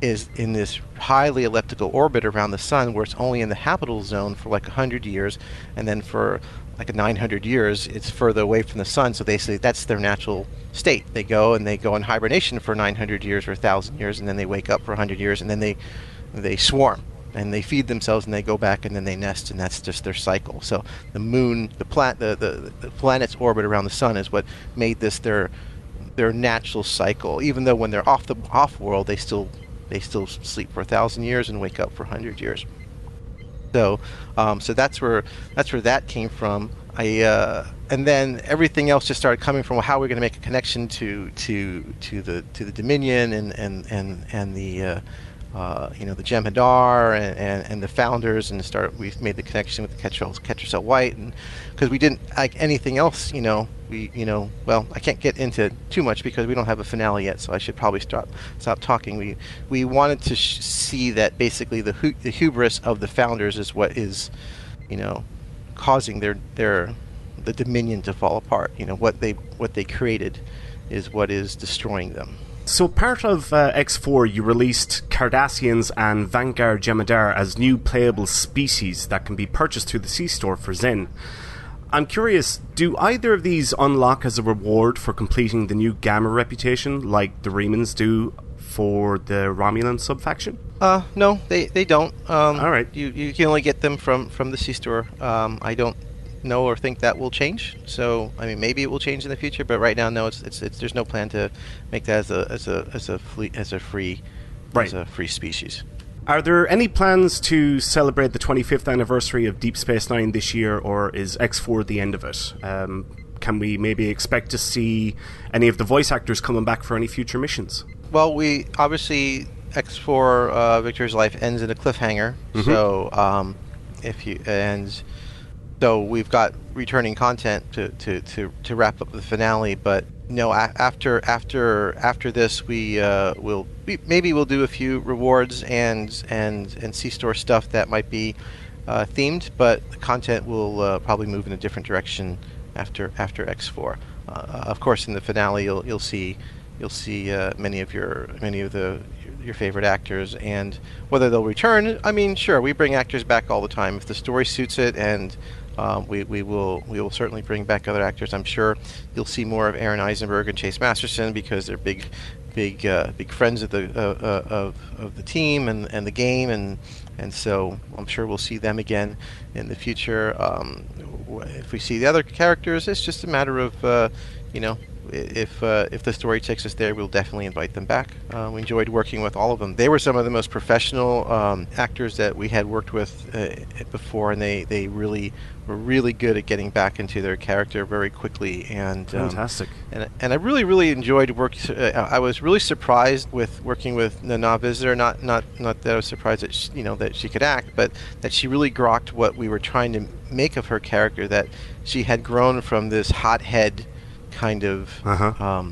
is in this highly elliptical orbit around the sun where it's only in the habitable zone for like 100 years and then for like 900 years it's further away from the sun so they say that's their natural state they go and they go in hibernation for 900 years or 1000 years and then they wake up for 100 years and then they they swarm and they feed themselves and they go back and then they nest and that's just their cycle so the moon the, pla- the, the, the planet's orbit around the sun is what made this their their natural cycle. Even though when they're off the off world, they still they still sleep for a thousand years and wake up for a hundred years. So, um, so that's where that's where that came from. I uh, and then everything else just started coming from how we're going to make a connection to to to the to the Dominion and and and and the uh, uh, you know the Jem'Hadar and, and, and the founders and start We've made the connection with the Ketracel White and because we didn't like anything else you know we you know well I can't get into too much because we don't have a finale yet so I should probably stop stop talking. We we wanted to sh- see that basically the hu- the hubris of the founders is what is you know causing their their the Dominion to fall apart. You know what they what they created is what is destroying them So, part of uh, X4, you released Cardassians and Vanguard Jem'Hadar as new playable species that can be purchased through the C store for Zen. I'm curious, do either of these unlock as a reward for completing the new Gamma reputation, like the Remans do for the Romulan subfaction? Uh, no, they they don't. Um, All right. You you can only get them from from the C store. Um, I don't know or think that will change. So I mean, maybe it will change in the future, but right now, no. It's it's, it's there's no plan to make that as a as a as a fleet as a free Right. as a free species. Are there any plans to celebrate the 25th anniversary of Deep Space Nine this year, or is X4 the end of it? Um, can we maybe expect to see any of the voice actors coming back for any future missions? Well, we obviously X4 uh, Victor's life ends in a cliffhanger. Mhm. So um, if you and so we've got returning content to, to, to, to wrap up the finale. But no, after after after this, we uh, will maybe we'll do a few rewards and and and C store stuff that might be uh, themed, but the content will uh, probably move in a different direction after after X4. Uh, of course, in the finale, you'll you'll see you'll see uh, many of your many of the your favorite actors and whether they'll return. I mean, sure, we bring actors back all the time if the story suits it, and um, we, we will we will certainly bring back other actors. I'm sure you'll see more of Aron Eisenberg and Chase Masterson because they're big big uh, big friends of the uh, uh, of, of the team and, and the game and and so I'm sure we'll see them again in the future. Um, if we see the other characters, it's just a matter of uh, you know if uh, if the story takes us there, we'll definitely invite them back. Uh, we enjoyed working with all of them. They were some of the most professional um, actors that we had worked with uh, before, and they, they really were really good at getting back into their character very quickly. And um, Fantastic. and, and I really really enjoyed work. Uh, I was really surprised with working with Nana Visitor. Not not not that I was surprised that she, you know that she could act, but that she really grokked what we were trying to make of her character. That she had grown from this hothead kind of Uh-huh. um,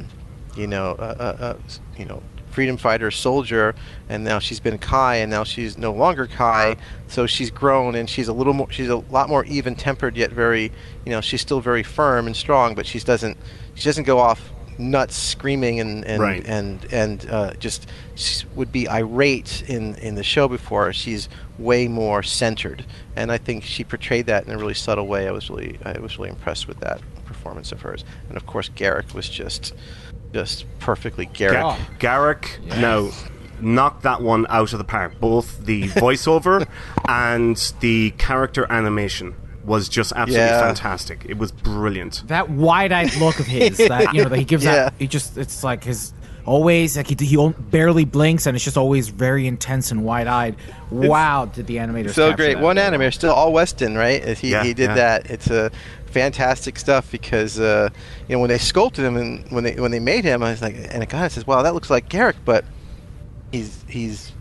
you know uh, uh, uh, you know freedom fighter soldier and now she's been kai and now she's no longer kai. So she's grown and she's a little more she's a lot more even tempered yet very you know she's still very firm and strong but she doesn't she doesn't go off nuts screaming and and Right. and and uh, just would be irate in in the show before. She's way more centered. And i think she portrayed that in a really subtle way. I was really i was really impressed with that performance of hers and of course Garak was just just perfectly Garak Ga- Garak, no, knocked that one out of the park. Both the voiceover and the character animation was just absolutely Yeah. fantastic. It was brilliant. That wide-eyed look of his, that you know, that he gives Yeah. out. He just, it's like his always like he, he barely blinks, and it's just always very intense and wide-eyed. Wow, did the animator so great one animator still all weston right he, Yeah, he did yeah. that it's a fantastic stuff because uh, you know when they sculpted him and when they when they made him i was like and a guy says wow that looks like Garak but he's he's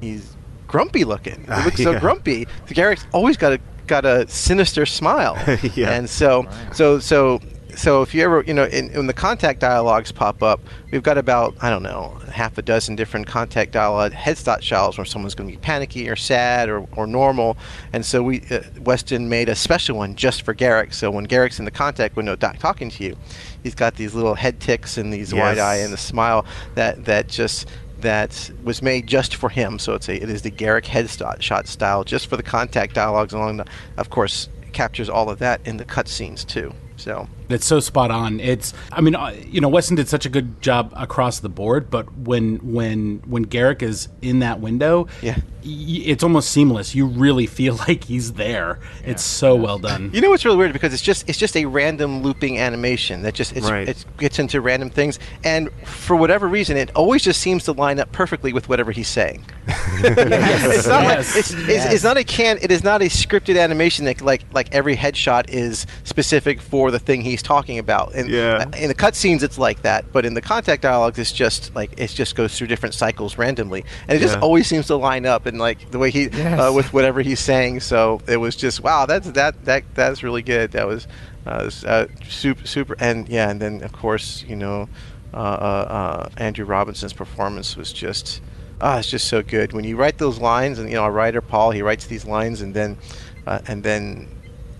he's grumpy looking he Ah, looks so yeah. grumpy Garak's always got a got a sinister smile Yeah. and so so so so if you ever you know in, when the contact dialogues pop up we've got about i don't know half a dozen different contact dialogue headshot styles where someone's going to be panicky or sad or, or normal and so we uh, weston made a special one just for Garak so when Garak's in the contact window doc- talking to you he's got these little head ticks and these wide Yes. eye and the smile that that just that was made just for him. So it's a it is the Garak headshot shot style just for the contact dialogues along the of course captures all of that in the cutscenes too. So It's so spot on. It's, I mean, uh, you know, Weston did such a good job across the board, but when when when Garak is in that window, Yeah. y- it's almost seamless. You really feel like he's there. It's so well done. you know what's really weird because it's just it's just a random looping animation that just it's, Right. it gets into random things and for whatever reason it always just seems to line up perfectly with whatever he's saying. it's not like, Yes. it's, it's, it's not a can it is not a scripted animation that like like every headshot is specific for the thing he's talking about. And Yeah. in the cutscenes it's like that, but in the contact dialogues it's just like it just goes through different cycles randomly, and it just Yeah. always seems to line up and like the way he Yes. uh, with whatever he's saying. So it was just wow, that's that that that's really good. That was uh, uh, super super, and yeah, and then of course you know uh, uh, uh, Andrew Robinson's performance was just. Ah, it's just so good when you write those lines, and you know, a writer Paul, he writes these lines, and then, uh, and then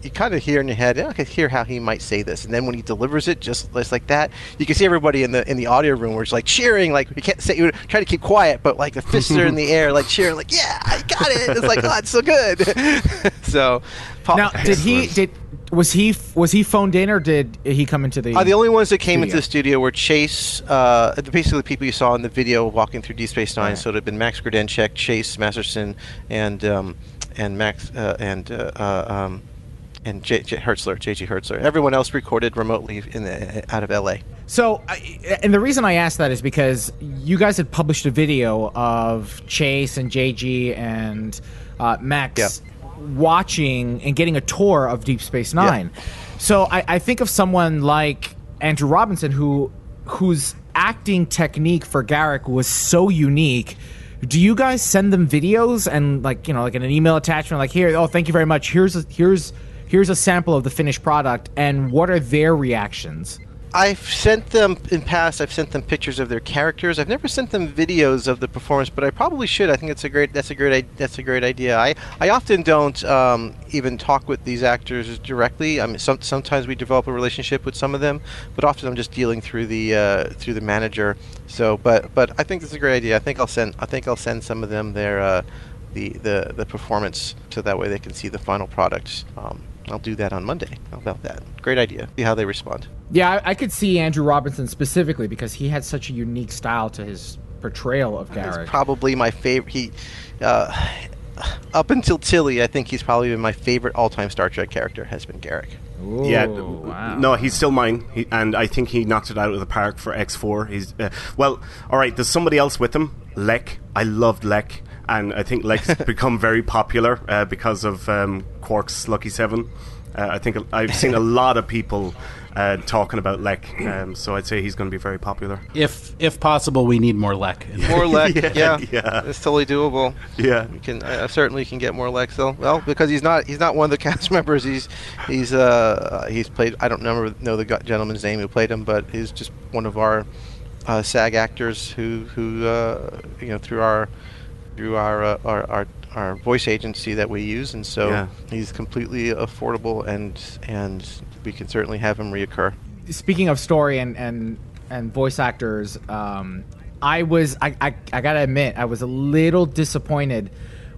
you kind of hear in your head, "Yeah, I could hear how he might say this, and then when he delivers it, just, just like that, you can see everybody in the in the audio room where it's like cheering, like you can't say, you try to keep quiet, but like the fists are in the air, like cheering, like yeah, I got it. It's like, oh, it's so good. so, Paul, Now, did he did Was he was he phoned in or did he come into the? Uh, the only ones that came into the studio were Chase, uh, basically the people you saw in the video walking through Deep Space Nine. So it had been Max Grodenchik, Chase Masterson, and um, and Max uh, and uh, uh, um, and J- J- Hertzler, JG Hertzler. Everyone else recorded remotely in the, out of LA. So, and the reason I asked that is because you guys had published a video of Chase and JG and uh, Max watching and getting a tour of Deep Space Nine. So I, I think of someone like Andrew Robinson who whose acting technique for Garak was so unique. Do you guys send them videos and like you know like in an email attachment like here oh thank you very much here's a, here's here's a sample of the finished product and what are their reactions? I've sent them in past. I've sent them pictures of their characters. I've never sent them videos of the performance, but I probably should. I think it's a great. That's a great. That's a great idea. I, I often don't um, even talk with these actors directly. I mean, some, sometimes we develop a relationship with some of them, but often I'm just dealing through the uh, through the manager. So, but but I think that's a great idea. I think I'll send. I think I'll send some of them their uh, the, the the performance so that way they can see the final product. Um, I'll do that on Monday. How about that? Great idea. See how they respond. Yeah, I, I could see Andrew Robinson specifically because he had such a unique style to his portrayal of Garak. He's probably my favorite. He, uh, up until Tilly, I think he's probably been my favorite all-time Star Trek character. Has been Garak. yeah, no, he's still mine, he, and I think he knocked it out of the park for X four. He's uh, well, all right. There's somebody else with him, Lek. I loved Lek, and I think Lek's become very popular uh, because of um, Quark's Lucky Seven. Uh, I think I've seen a lot of people uh, talking about Lek, um, so I'd say he's going to be very popular. If if possible, we need more Lek. More Lek, Yeah, yeah, yeah. it's totally doable. Yeah. we can. I, I certainly can get more Lek still. Well, because he's not. He's not one of the cast members. He's he's uh he's played. I don't remember know the gentleman's name who played him, but he's just one of our uh, SAG actors who who uh, you know through our through our, uh, our our our voice agency that we use, and so Yeah. he's completely affordable, and and we can certainly have him reoccur. Speaking of story and and and voice actors, um, I was I, I I gotta admit I was a little disappointed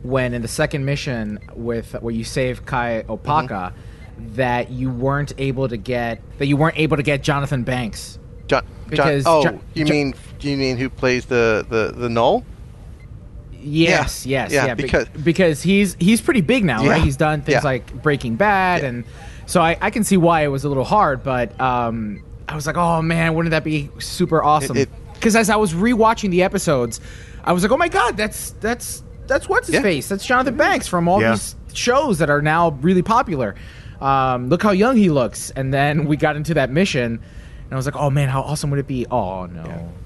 when in the second mission with where you save Kai Opaka that you weren't able to get that you weren't able to get Jonathan Banks. John, Because John, oh, Jo- you Jo- mean you mean who plays the the the null? Yes, Yeah, yes, yeah, yeah. be- because- because he's he's pretty big now, Yeah, right? He's done things yeah. like Breaking Bad, and so I, I can see why it was a little hard. But um, I was like, oh man, wouldn't that be super awesome? Because as I was rewatching the episodes, I was like, oh my god, that's that's that's what's his Yeah. face? That's Jonathan Banks from all Yeah. these shows that are now really popular. Um, look how young he looks. And then we got into that mission, and I was like, oh man, how awesome would it be? Oh no, it's not him.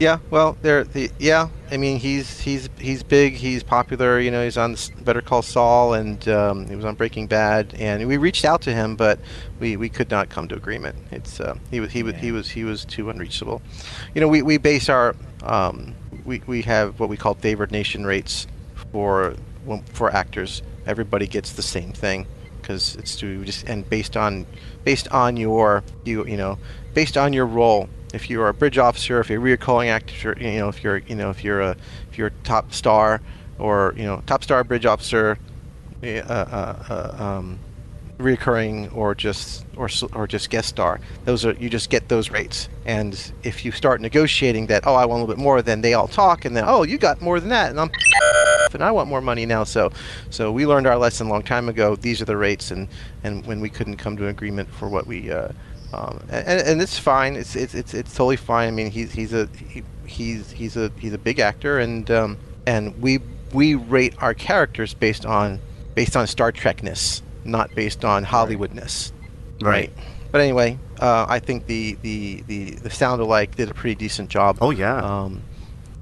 Yeah, well, there. The, yeah, I mean, he's he's he's big. He's popular. You know, he's on Better Call Saul, and um, he was on Breaking Bad. And we reached out to him, but we, we could not come to agreement. It's uh, he was he was he was he was too unreachable. You know, we, we base our um, we we have what we call favored nation rates for for actors. Everybody gets the same thing because it's to just and based on based on your you you know based on your role if you're a bridge officer if you're a recalling actor you know if you're you know if you're a if you're a top star or you know top star bridge officer uh, uh, uh, um, reoccurring or just or or just guest star those are you just get those rates and if you start negotiating that oh I want a little bit more then they all talk and then oh you got more than that and I'm and I want more money now. So, so we learned our lesson a long time ago. These are the rates, and, and when we couldn't come to an agreement for what we, uh, um, and, and it's fine. It's, it's it's it's totally fine. I mean, he's he's a he, he's he's a he's a big actor, and um, and we we rate our characters based on based on Star Trekness, not based on Hollywoodness. Right. But anyway, uh, I think the, the, the, the sound alike did a pretty decent job. Oh yeah. Um,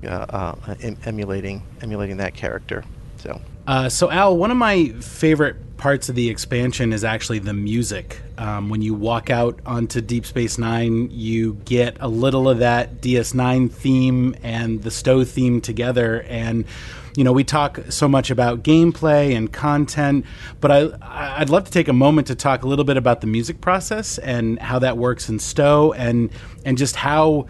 uh, uh, em- emulating emulating that character. So Uh, so Al, one of my favorite parts of the expansion is actually the music. Um, when you walk out onto Deep Space Nine, you get a little of that DS9 theme and the STO theme together, and you know we talk so much about gameplay and content, but I I'd love to take a moment to talk a little bit about the music process and how that works in STO, and and just how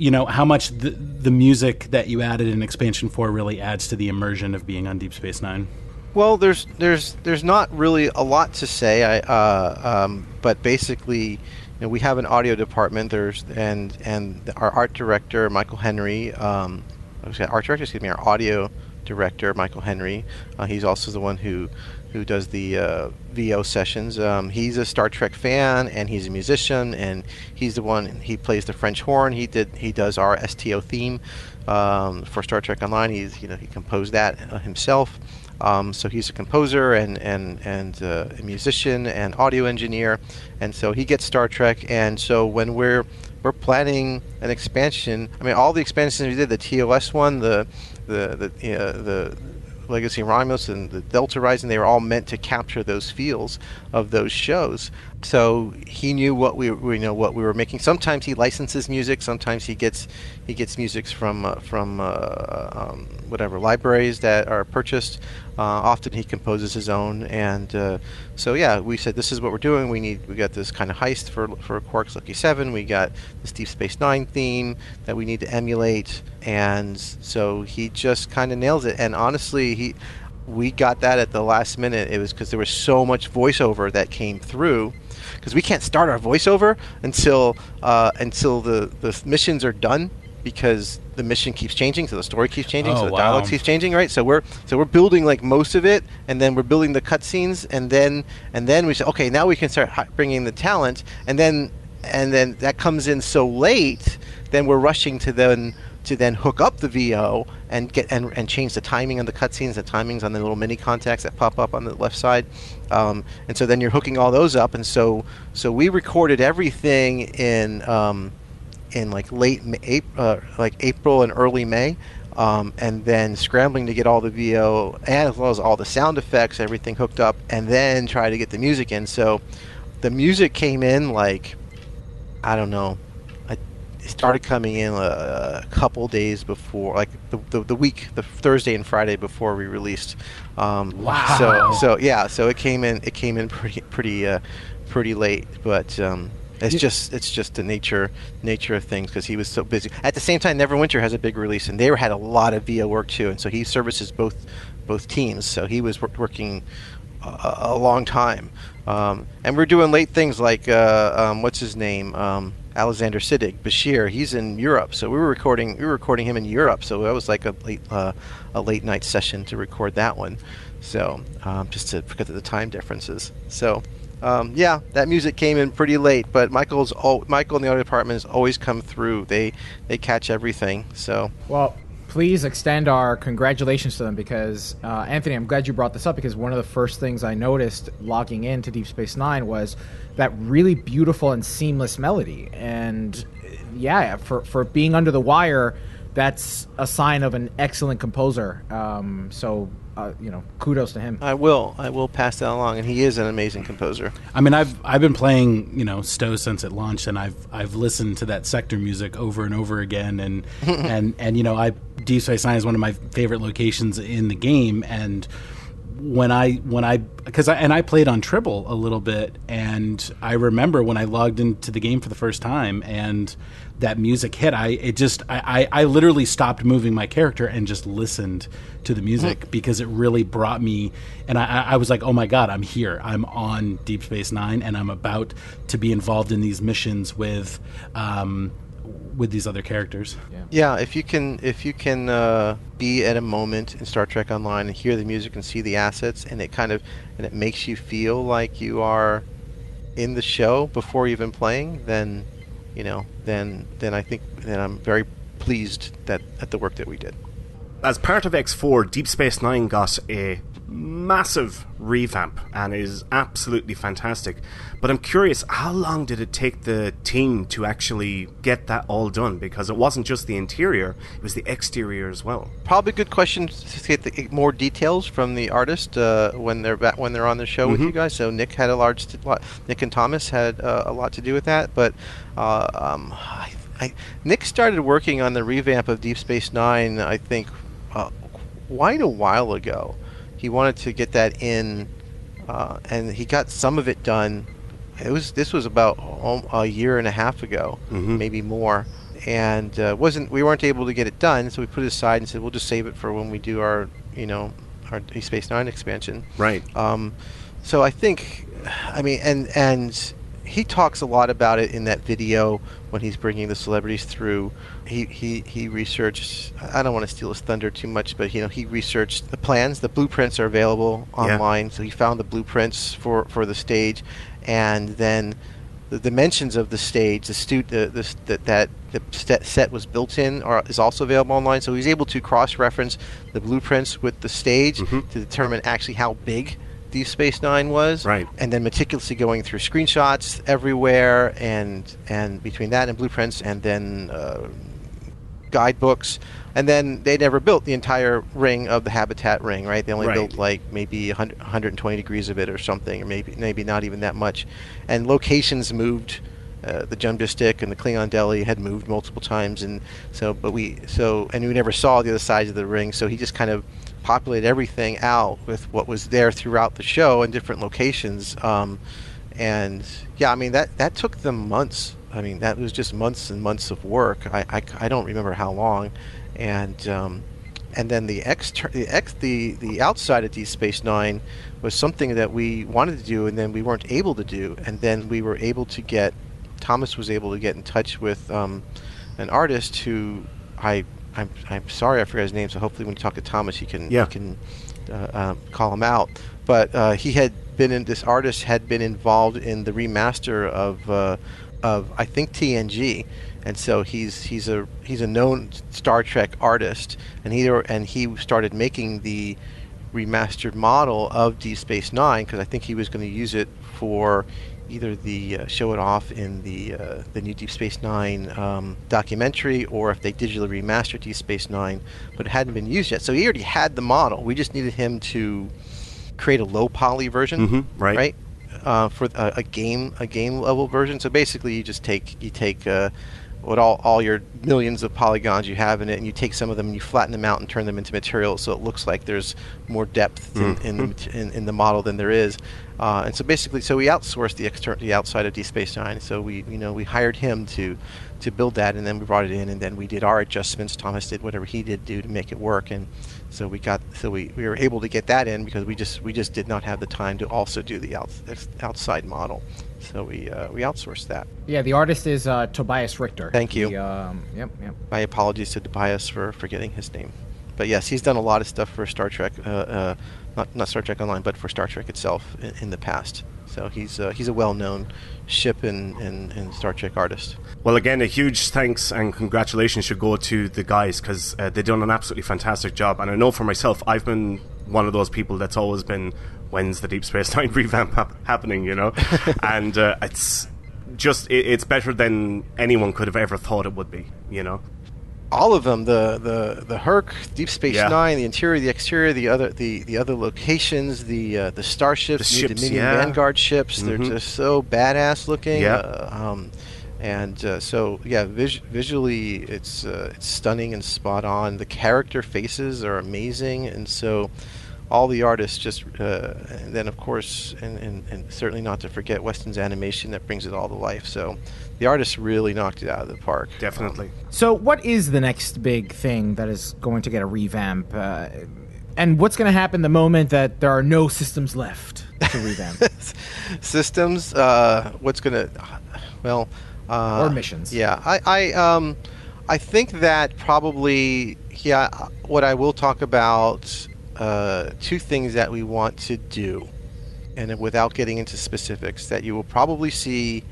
you know how much the, the music that you added in expansion 4 really adds to the immersion of being on deep space nine Well, there's there's there's not really a lot to say. I uh, um, but basically, you know, we have an audio department. There's and and our art director Michael Henry. Um, art director, excuse me, our audio director Michael Henry. Uh, he's also the one who who does the uh, VO sessions. Um, he's a Star Trek fan and he's a musician and he's the one he plays the French horn. He did he does our STO theme um, for Star Trek Online. He's you know he composed that uh, himself. Um, so he's a composer and and and uh, a musician and audio engineer, and so he gets Star Trek. And so when we're we're planning an expansion, I mean all the expansions we did, the TOS one, the the the uh, the Legacy Romulus and the Delta Rising, they were all meant to capture those feels of those shows. So he knew what we, we know what we were making. Sometimes he licenses music. Sometimes he gets he gets musics from uh, from uh, um, whatever libraries that are purchased. Uh, often he composes his own, and uh, so yeah, we said this is what we're doing. We need we got this kind of heist for for Quark's Lucky Seven. We got this Deep Space Nine theme that we need to emulate, and so he just kind of nails it. And honestly, he we got that at the last minute. It was because there was so much voiceover that came through. Because we can't start our voiceover until uh, until the, the missions are done because the mission keeps changing, so the story keeps changing, Oh, so the wow. dialogue keeps changing, right? So we're so we're building like most of it, and then we're building the cutscenes, and then and then we say, okay, now we can start bringing the talent, and then and then that comes in so late, then we're rushing to then to then hook up the VO and get and, and change the timing on the cutscenes, the timings on the little mini contacts that pop up on the left side, um, and so then you're hooking all those up, and so so we recorded everything in. Um, in like late uh, like April and early May, um, and then scrambling to get all the VO and as well as all the sound effects, everything hooked up, and then try to get the music in. So the music came in like I don't know. I, it started coming in a, a couple days before, like the, the the week, the Thursday and Friday before we released. Um, Wow. So so yeah, so it came in it came in pretty pretty uh, pretty late, but. Um, it's Yeah. just it's just the nature nature of things because he was so busy. At the same time, Neverwinter has a big release, and they had a lot of VO work too, and so he services both both teams. So he was wor- working a, a long time, um, and we're doing late things like uh, um, what's his name, um, Alexander Siddig, Bashir. He's in Europe, so we were recording we were recording him in Europe. So that was like a late uh, a late night session to record that one. So um, just to forget the time differences. So. Um, yeah, that music came in pretty late, but Michael's al- Michael in the audio department has always come through. They they catch everything. So Well, please extend our congratulations to them because uh, Anthony, I'm glad you brought this up because one of the first things I noticed logging into Deep Space Nine was that really beautiful and seamless melody. And yeah, for for being under the wire, that's a sign of an excellent composer. Um, so uh, you know, kudos to him. I will I will pass that along, and he is an amazing composer. I mean, I've I've been playing you know STO since it launched, and I've I've listened to that sector music over and over again, and and and you know, I Deep Space Nine is one of my favorite locations in the game, and when I when I because I and I played on Tribble a little bit, and I remember when I logged into the game for the first time, and that music hit. I it just I I, I literally stopped moving my character and just listened to the music because it really brought me, and I I- I was like, oh my god, I'm here. I'm on Deep Space Nine, and I'm about to be involved in these missions with. Um, with these other characters. Yeah, if you can if you can uh, be at a moment in Star Trek Online and hear the music and see the assets, and it kind of and it makes you feel like you are in the show before you've been playing, then you know, then then I think then I'm very pleased that at the work that we did. As part of X4, Deep Space Nine got a massive revamp and is absolutely fantastic. But I'm curious, how long did it take the team to actually get that all done? Because it wasn't just the interior, it was the exterior as well. Probably a good question to get the, more details from the artist uh, when they're back, when they're on the show with Mhm. you guys. So Nick had a large lot, Nick and Thomas had uh, a lot to do with that. But uh, um, I, I, Nick started working on the revamp of Deep Space Nine. I think uh, quite a while ago. He wanted to get that in, uh, and he got some of it done. It was this was about a year and a half ago, Mhm. maybe more, and uh, wasn't we weren't able to get it done, so we put it aside and said we'll just save it for when we do our you know our Space Nine expansion. Right. Um, so I think, I mean, and and he talks a lot about it in that video when he's bringing the celebrities through. He he he researched. I don't want to steal his thunder too much, but you know he researched the plans. The blueprints are available Yeah. online, so he found the blueprints for for the stage, and then the dimensions of the stage, the stu- the, the that that the set, set was built in, are, is also available online. So he's able to cross-reference the blueprints with the stage mm-hmm. to determine actually how big Deep Space Nine was, Right. and then meticulously going through screenshots everywhere, and and between that and blueprints, and then uh, guidebooks, and then they never built the entire ring of the habitat ring, right? They only Right. built like maybe 100, 120 degrees of it or something, or maybe maybe not even that much, and locations moved. Uh, the Jumja Stick and the Klingon Deli had moved multiple times, and so but we so and we never saw the other sides of the ring. So he just kind of populated everything out with what was there throughout the show in different locations. Um, and yeah, I mean that that took them months. I mean that was just months and months of work. I, I, I don't remember how long, and um, and then the exter- the ex the the outside of Deep Space Nine was something that we wanted to do, and then we weren't able to do, and then we were able to get Thomas was able to get in touch with um, an artist who I I'm, I'm sorry I forgot his name. So hopefully when you talk to Thomas, he can Yeah. he can uh, um, call him out. But uh, he had been in this artist had been involved in the remaster of uh, of I think TNG, and so he's he's a he's a known Star Trek artist, and he and he started making the remastered model of Deep Space Nine because I think he was going to use it for either the uh, show it off in the uh, the new Deep Space Nine um, documentary, or if they digitally remastered Deep Space Nine, but it hadn't been used yet. So he already had the model. We just needed him to create a low poly version, Mhm, right. Right. Uh, for a, a game, a game level version. So basically, you just take you take uh, what all, all your millions of polygons you have in it, and you take some of them and you flatten them out and turn them into material, so it looks like there's more depth in, in, the, in, in the model than there is. Uh, and so basically, so we outsourced the external, the outside of Deep Space Nine. So we, you know, we hired him to to build that, and then we brought it in, and then we did our adjustments. Thomas did whatever he did do to make it work, and so we got so we, we were able to get that in because we just we just did not have the time to also do the out, outside model. So we uh, we outsourced that. Yeah, the artist is uh, Tobias Richter. Thank you. He, um, yep, yep. My apologies to Tobias for forgetting his name. But yes, he's done a lot of stuff for Star Trek, uh, uh, not not Star Trek Online, but for Star Trek itself in, in the past. So he's uh, he's a well-known ship and, and, and Star Trek artist. Well, again, a huge thanks and congratulations should go to the guys because uh, they've done an absolutely fantastic job. And I know for myself, I've been one of those people that's always been, when's the Deep Space Nine revamp hap- happening, you know? and uh, it's just, it, it's better than anyone could have ever thought it would be, you know? All of them the the the Hur'q, Deep Space Yeah. Nine, the interior, the exterior, the other the, the other locations, the uh, the starships, The New ships, Dominion yeah. Vanguard ships. They're Mhm. just so badass looking. Yeah. Uh, um, and uh, so yeah, vis- visually it's uh, it's stunning and spot on. The character faces are amazing, and so all the artists just uh, and then of course and, and, and certainly not to forget Weston's animation that brings it all to life. So the artist really knocked it out of the park. Definitely. So, what is the next big thing that is going to get a revamp? Uh, and what's going to happen the moment that there are no systems left to revamp? systems. Uh, what's gonna? Well, uh, Or missions. Yeah, I, I, um, I think that probably, yeah. What I will talk about, uh, two things that we want to do, and without getting into specifics, that you will probably see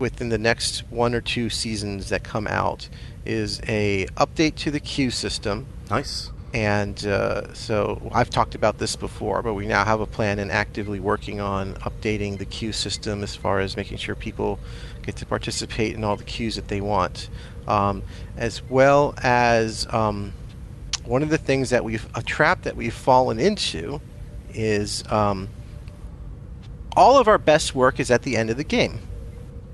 within the next one or two seasons that come out is a update to the queue system. Nice. and uh, so I've talked about this before, but we now have a plan and actively working on updating the queue system as far as making sure people get to participate in all the queues that they want, um, as well as um, one of the things that we've a trap that we've fallen into is um, all of our best work is at the end of the game,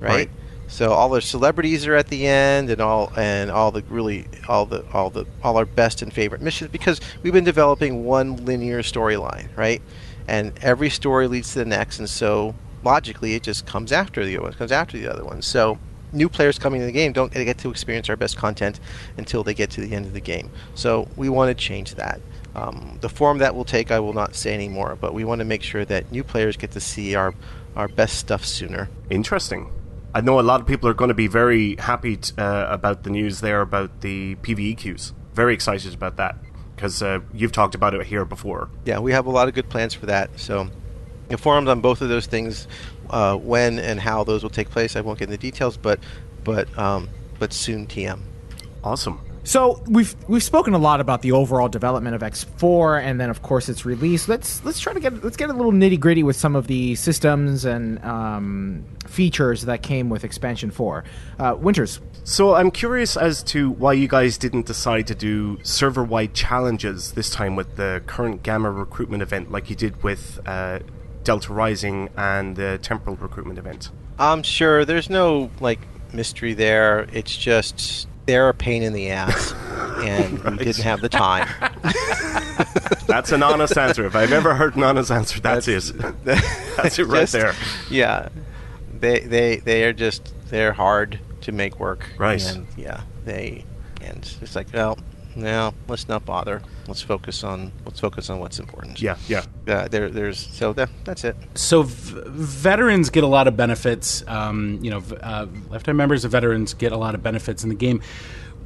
right? Right. So all the celebrities are at the end, and all and all the really all the all the all our best and favorite missions because we've been developing one linear storyline, right? And every story leads to the next, and so logically it just comes after the other one, comes after the other one. So new players coming to the game don't get to experience our best content until they get to the end of the game. So we want to change that. Um, the form that will take, I will not say anymore, but we want to make sure that new players get to see our our best stuff sooner. Interesting. I know a lot of people are going to be very happy t- uh, about the news there about the PVE queues. Very excited about that because uh, you've talked about it here before. Yeah, we have a lot of good plans for that. So, informed on both of those things, uh, when and how those will take place. I won't get into details, but but um, but soon TM. Awesome. So we've we've spoken a lot about the overall development of X4, and then of course its release. Let's let's try to get let's get a little nitty gritty with some of the systems and um, features that came with expansion four. Uh, Winters. So I'm curious as to why you guys didn't decide to do server-wide challenges this time with the current Gamma recruitment event, like you did with uh, Delta Rising and the Temporal recruitment event. I'm sure there's no like mystery there. It's just they're a pain in the ass, and right. we didn't have the time. that's an honest answer. If I've ever heard an honest answer, that's, that's it. That's it right just, there. Yeah, they they they are just they're hard to make work. Right. And yeah, they and it's like well, no, let's not bother. Let's focus on let's focus on what's important. Yeah, yeah. Uh, there, there's so that, that's it. So v- veterans get a lot of benefits. Um, you know, uh, lifetime members of veterans get a lot of benefits in the game.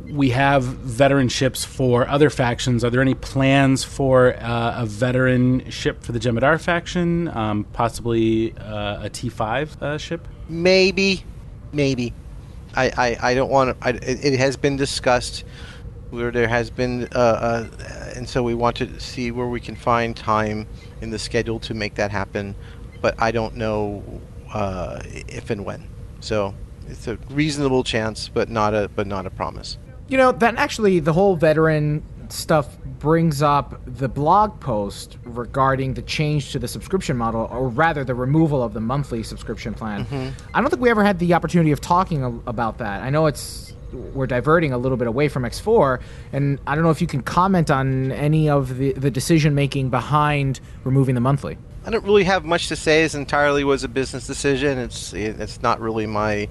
We have veteran ships for other factions. Are there any plans for uh, a veteran ship for the Jem'Hadar faction? Um, possibly uh, a T5 uh, ship? Maybe, maybe. I, I, I don't want to. It, it has been discussed where there has been, uh, uh, and so we want to see where we can find time in the schedule to make that happen. But I don't know uh, if and when. So it's a reasonable chance, but not a but not a promise. You know that actually the whole veteran stuff brings up the blog post regarding the change to the subscription model, or rather the removal of the monthly subscription plan. Mm-hmm. I don't think we ever had the opportunity of talking about that. I know it's we're diverting a little bit away from X4, and I don't know if you can comment on any of the, the decision making behind removing the monthly. I don't really have much to say. It entirely was a business decision. It's it's not really my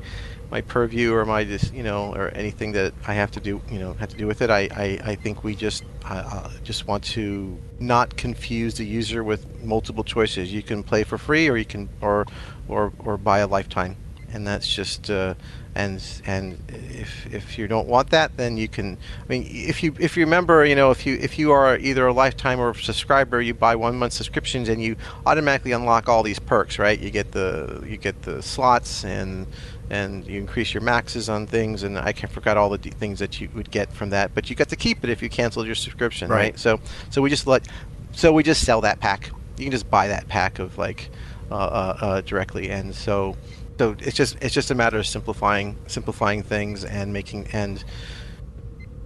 my purview or my you know or anything that I have to do you know have to do with it. I I, I think we just uh, just want to not confuse the user with multiple choices. You can play for free or you can or or or buy a lifetime, and that's just. Uh, and and if if you don't want that, then you can. I mean, if you if you remember, you know, if you if you are either a lifetime or a subscriber, you buy one month subscriptions and you automatically unlock all these perks, right? You get the you get the slots and and you increase your maxes on things, and I forgot all the d- things that you would get from that, but you got to keep it if you canceled your subscription, right? right? So so we just let so we just sell that pack. You can just buy that pack of like uh, uh, uh, directly, and so so it's just it's just a matter of simplifying simplifying things and making and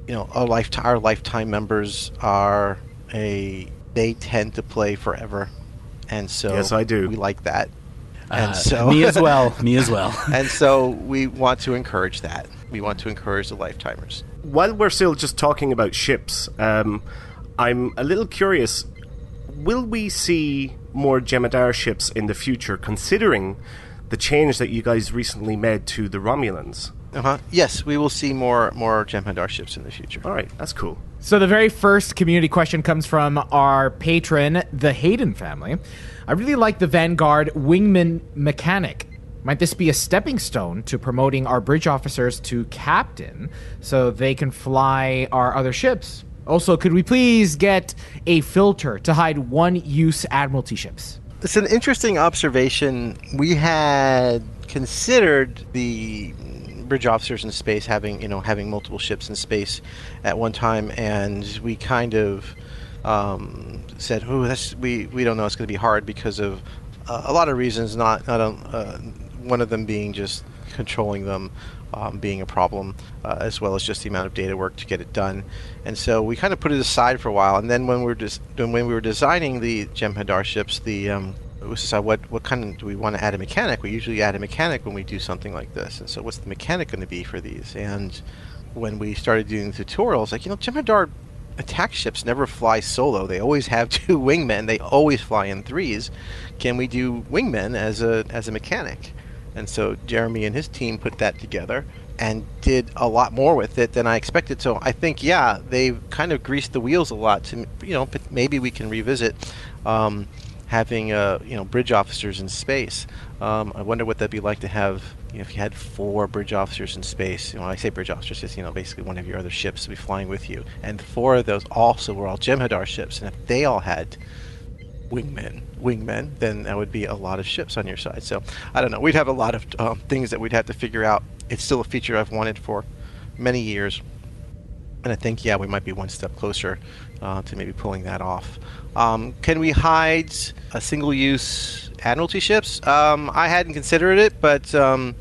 you know our lifetime our lifetime members are a they tend to play forever. And so yes I do. we like that. And uh, so me as well me as well. And so we want to encourage that. We want to encourage the lifetimers. While we're still just talking about ships um, I'm a little curious. Will we see more Jem'Hadar ships in the future considering the change that you guys recently made to the Romulans. Uh-huh. Yes, we will see more more Jem'Hadar ships in the future. All right, that's cool. So the very first community question comes from our patron, the Hayden family. I really like the Vanguard wingman mechanic. Might this be a stepping stone to promoting our bridge officers to captain so they can fly our other ships? Also, could we please get a filter to hide one use Admiralty ships? It's an interesting observation. We had considered the bridge officers in space having you know having multiple ships in space at one time, and we kind of um, said, "Oh, that's we we don't know. It's going to be hard because of uh, a lot of reasons. Not not uh, one of them being just controlling them um, being a problem, uh, as well as just the amount of data work to get it done. And so we kind of put it aside for a while. And then when we were des- when we were designing the Jem'Hadar ships, the um, we decide what what kind of do we want to add a mechanic? We usually add a mechanic when we do something like this. And so what's the mechanic going to be for these? And when we started doing the tutorials, like you know, Jem'Hadar attack ships never fly solo. They always have two wingmen. They always fly in threes. Can we do wingmen as a as a mechanic? And so Jeremy and his team put that together and did a lot more with it than I expected. So I think, yeah, they've kind of greased the wheels a lot. To you know, maybe we can revisit um, having uh, you know bridge officers in space. Um, I wonder what that'd be like to have you know, if you had four bridge officers in space. You know, when I say bridge officers, it's you know basically one of your other ships to be flying with you, and four of those also were all Jem'Hadar ships, and if they all had wingmen, wingmen, then that would be a lot of ships on your side. So I don't know. We'd have a lot of um, things that we'd have to figure out. It's still a feature I've wanted for many years, and I think yeah, we might be one step closer uh, to maybe pulling that off. Um, can we hide a single-use Admiralty ships? Um, I hadn't considered it, but um,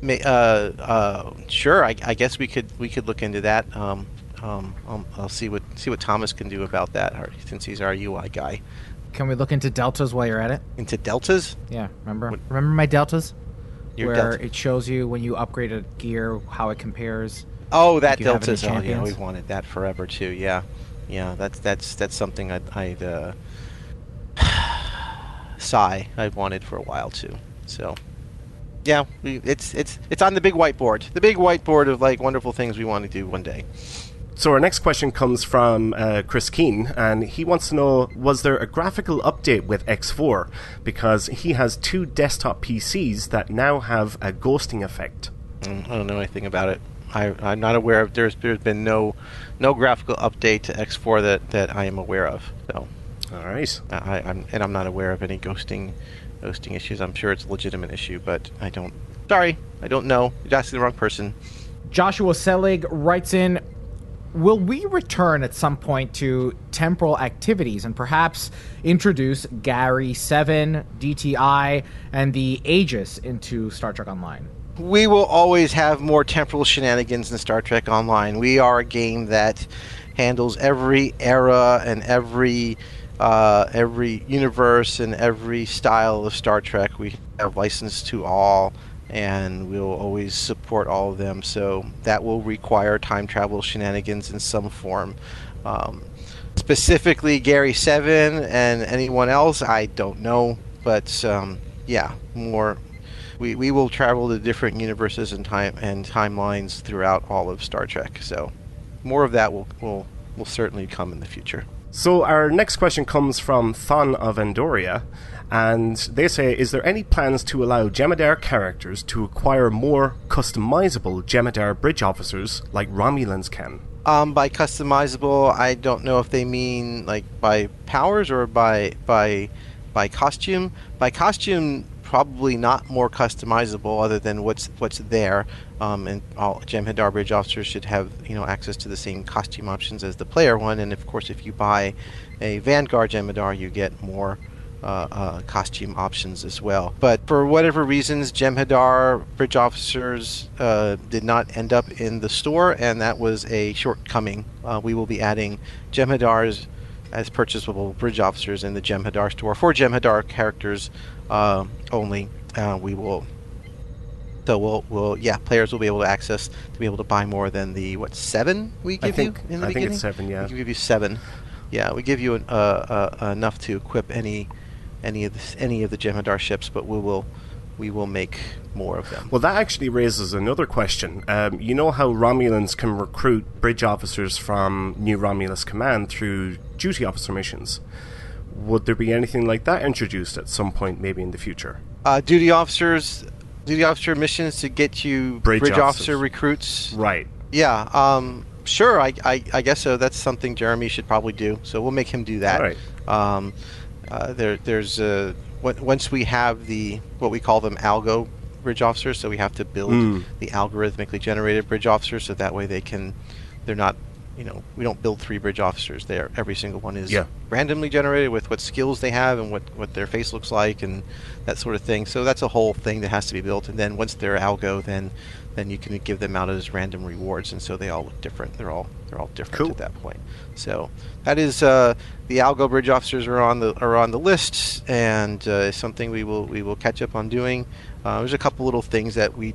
may, uh, uh, sure. I, I, guess we could we could look into that. Um, um, I'll, I'll, see what see what Thomas can do about that, since he's our UI guy. Can we look into deltas while you're at it? Into deltas? Yeah, remember? What? Remember my deltas? Your where delta. it shows you when you upgrade a gear how it compares. Oh, that deltas. Oh, yeah, we've wanted that forever too. Yeah, yeah. That's that's that's something I'd, I'd uh, sigh I've wanted for a while too. So, yeah, we, it's it's it's on the big whiteboard. The big whiteboard of like wonderful things we want to do one day. So our next question comes from uh, Chris Keane, and he wants to know: Was there a graphical update with X4? Because he has two desktop PCs that now have a ghosting effect. Mm, I don't know anything about it. I, am not aware of. There's there's been no no graphical update to X4 that, that I am aware of. So, all right. I, I'm and I'm not aware of any ghosting ghosting issues. I'm sure it's a legitimate issue, but I don't. Sorry, I don't know. You're asking the wrong person. Joshua Selig writes in will we return at some point to temporal activities and perhaps introduce Gary 7, DTI, and the Aegis into Star Trek Online? We will always have more temporal shenanigans in Star Trek Online. We are a game that handles every era and every uh, every universe and every style of Star Trek. We have license to all and we'll always support all of them. So that will require time travel shenanigans in some form. Um, specifically, Gary Seven and anyone else, I don't know, but um, yeah, more. We, we will travel to different universes and time and timelines throughout all of Star Trek. So more of that will will will certainly come in the future. So our next question comes from Thon of Endoria, and they say, is there any plans to allow Jem'Hadar characters to acquire more customizable Jem'Hadar bridge officers like Romulans can? Um, by customizable, I don't know if they mean like by powers or by by by costume. By costume, probably not more customizable other than what's what's there. Um, and all Jem'Hadar bridge officers should have you know access to the same costume options as the player one. And of course, if you buy a Vanguard Jem'Hadar, you get more uh, uh, costume options as well. But for whatever reasons, Jem'Hadar bridge officers uh, did not end up in the store, and that was a shortcoming. Uh, we will be adding Jem'Hadars as purchasable bridge officers in the Jem'Hadar store for Jem'Hadar characters uh, only. Uh, we will. So we'll, we'll, yeah, players will be able to access to be able to buy more than the what seven we give think, you in the I beginning. think it's seven, yeah. We give you seven. Yeah, we give you an, uh, uh, enough to equip any any of the, any of the Jem'Hadar ships, but we will we will make more of them. Well, that actually raises another question. Um, you know how Romulans can recruit bridge officers from New Romulus Command through duty officer missions. Would there be anything like that introduced at some point, maybe in the future? Uh, duty officers, duty officer missions to get you bridge, bridge officer recruits. Right. Yeah. Um, sure. I, I, I, guess so. That's something Jeremy should probably do. So we'll make him do that. All right. Um, uh, there, there's a once we have the what we call them algo bridge officers, so we have to build mm. the algorithmically generated bridge officers, so that way they can, they're not, you know, we don't build three bridge officers. There, every single one is yeah. randomly generated with what skills they have and what what their face looks like and that sort of thing. So that's a whole thing that has to be built. And then once they're algo, then then you can give them out as random rewards, and so they all look different. They're all they're all different cool. at that point. So that is uh, the Algo bridge officers are on the are on the list, and uh, something we will we will catch up on doing. Uh, there's a couple little things that we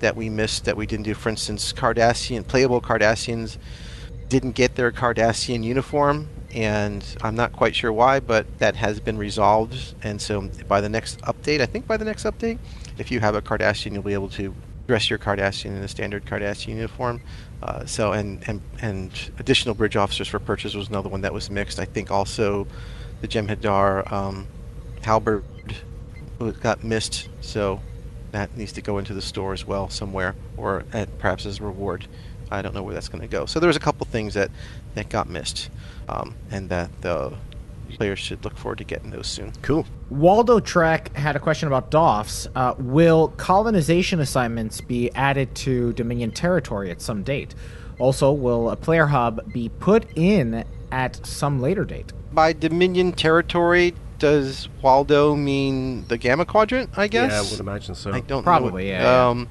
that we missed that we didn't do. For instance, Cardassian playable Cardassians didn't get their Cardassian uniform, and I'm not quite sure why, but that has been resolved. And so by the next update, I think by the next update, if you have a Cardassian, you'll be able to dress your Cardassian in a standard Cardassian uniform. Uh, so and, and and additional bridge officers for purchase was another one that was mixed. I think also the Jem'Hadar um, halberd got missed, so that needs to go into the store as well somewhere, or at, perhaps as a reward. I don't know where that's going to go. So there was a couple things that that got missed, um, and that the players should look forward to getting those soon. Cool. Waldo Trek had a question about DOFs. Uh, will colonization assignments be added to Dominion territory at some date? Also, will a player hub be put in at some later date? By Dominion territory, does Waldo mean the Gamma Quadrant? I guess. Yeah, I would imagine so. I don't Probably, know. yeah, Um,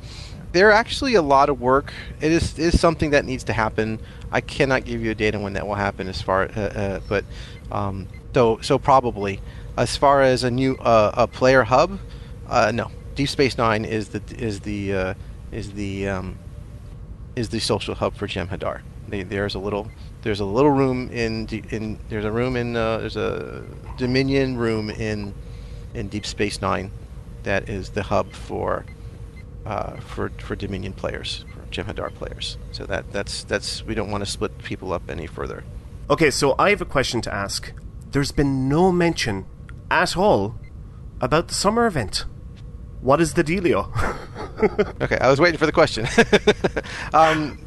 There actually a lot of work. It is is something that needs to happen. I cannot give you a date on when that will happen. As far, uh, uh, but um, so so probably. As far as a new uh, a player hub, uh, no. Deep Space Nine is the is the uh, is the um, is the social hub for Jem'Hadar. They, there's a little there's a little room in in there's a room in uh, there's a Dominion room in in Deep Space Nine that is the hub for uh, for for Dominion players for Jem'Hadar players. So that that's that's we don't want to split people up any further. Okay, so I have a question to ask. There's been no mention at all about the summer event. What is the dealio? okay, I was waiting for the question. um,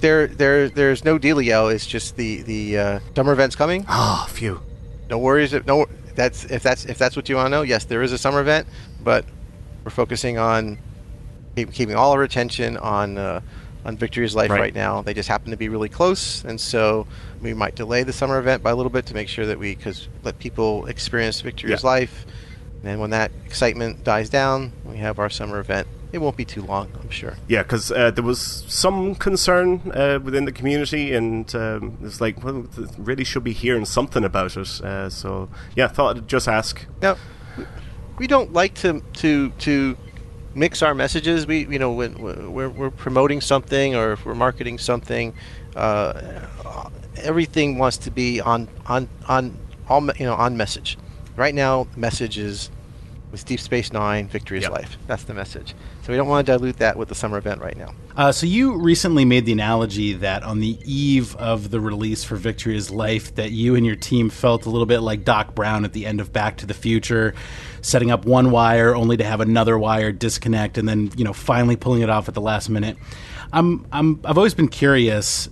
there, there, there's no dealio. It's just the the uh, summer event's coming. Ah, phew. No worries. If, no, that's if that's if that's what you want to know. Yes, there is a summer event, but we're focusing on keep, keeping all our attention on uh, on Victory's Life Right. right. now. They just happen to be really close, and so we might delay the summer event by a little bit to make sure that we because let people experience Victory's Yeah. Life. And then when that excitement dies down, we have our summer event. It won't be too long, I'm sure. Yeah, because uh, there was some concern uh, within the community, and um, it's like, well, really should be hearing something about it. Uh, so, yeah, thought I'd just ask. Now, we don't like to to to mix our messages. We you know when we're, we're promoting something or if we're marketing something, uh, everything wants to be on on on all you know on message. Right now, message is with Deep Space Nine, victory is Yep. life. That's the message. So we don't want to dilute that with the summer event right now. Uh, so you recently made the analogy that on the eve of the release for Victory is Life, that you and your team felt a little bit like Doc Brown at the end of Back to the Future, setting up one wire only to have another wire disconnect, and then you know finally pulling it off at the last minute. I'm, I'm I've always been curious,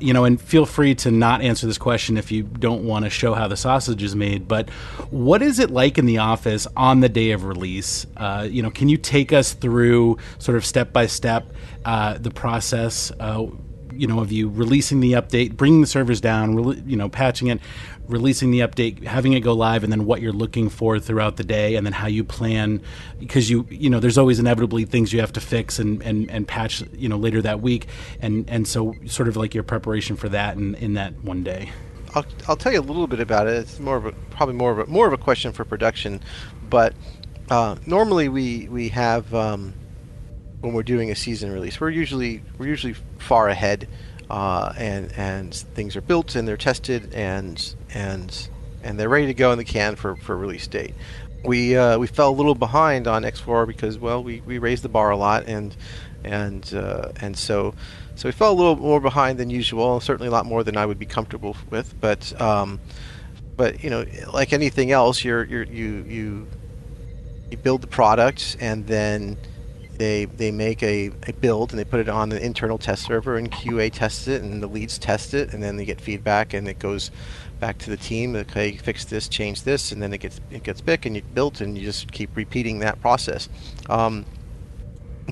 you know, and feel free to not answer this question if you don't want to show how the sausage is made. But what is it like in the office on the day of release? Uh, you know, can you take us through sort of step by step uh, the process? Uh, you know, of you releasing the update, bringing the servers down, rele- you know, patching it, releasing the update, having it go live, and then what you're looking for throughout the day, and then how you plan, because you, you know, there's always inevitably things you have to fix and, and, and patch, you know, later that week, and and so sort of like your preparation for that in, in that one day. I'll, I'll tell you a little bit about it. It's more of a probably more of a more of a question for production, but uh, normally we we have um, when we're doing a season release, we're usually we're usually far ahead, uh, and and things are built and they're tested and and and they're ready to go in the can for, for release date. We uh, we fell a little behind on X4 because well we, we raised the bar a lot and and uh, and so so we fell a little more behind than usual. Certainly a lot more than I would be comfortable with. But um, but you know like anything else, you're, you're you you you build the product and then they they make a, a build and they put it on the internal test server and QA tests it and the leads test it and then they get feedback and it goes back to the team. Okay, fix this, change this, and then it gets it gets big and you built and you just keep repeating that process. Um,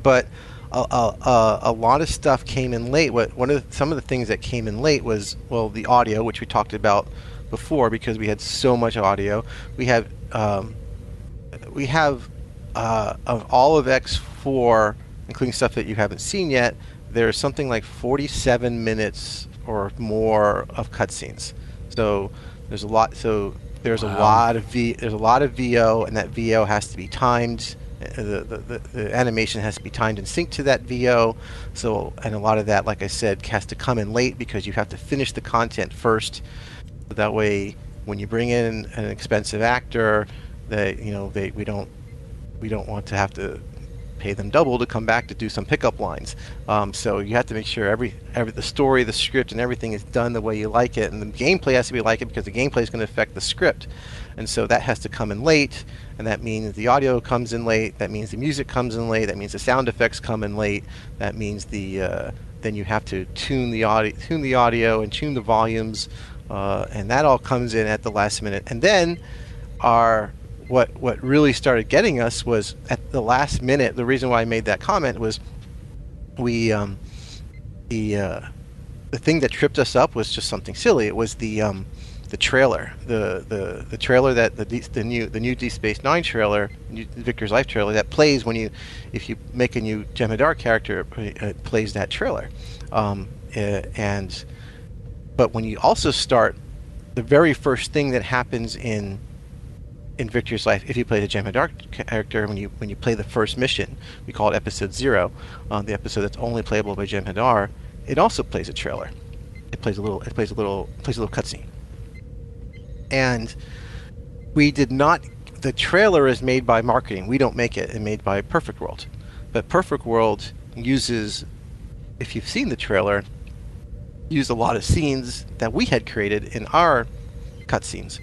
but a, a, a, lot of stuff came in late. What one of the, some of the things that came in late was well the audio, which we talked about before because we had so much audio. We have um, we have uh, of all of X4, including stuff that you haven't seen yet. There's something like 47 minutes or more of cutscenes. So there's a lot. So there's a lot of V. There's a lot of VO, and that VO has to be timed. Uh, The, the, the, the animation has to be timed and synced to that VO. So and a lot of that, like I said, has to come in late because you have to finish the content first. That way, when you bring in an expensive actor, that you know they we don't we don't want to have to pay them double to come back to do some pickup lines. Um, so you have to make sure every, every the story, the script, and everything is done the way you like it, and the gameplay has to be like it because the gameplay is going to affect the script, and so that has to come in late, and that means the audio comes in late. That means the music comes in late. That means the sound effects come in late. That means the uh, then you have to tune the audio, tune the audio, and tune the volumes, uh, and that all comes in at the last minute, and then our what what really started getting us was at the last minute. The reason why I made that comment was we um, the uh, the thing that tripped us up was just something silly. It was the um, the trailer, the, the the trailer that the the new the new Deep Space Nine trailer, new Victor's Life trailer that plays when you if you make a new Jem'Hadar character, it plays that trailer, um, uh, and but when you also start the very first thing that happens in in Victor's life, if you play the Jem'Hadar character, when you when you play the first mission, we call it Episode Zero, uh, the episode that's only playable by Jem'Hadar, it also plays a trailer. It plays a little. It plays a little. Plays a little cutscene. And we did not. The trailer is made by marketing. We don't make it. It's made by Perfect World, but Perfect World uses. If you've seen the trailer, used a lot of scenes that we had created in our cutscenes.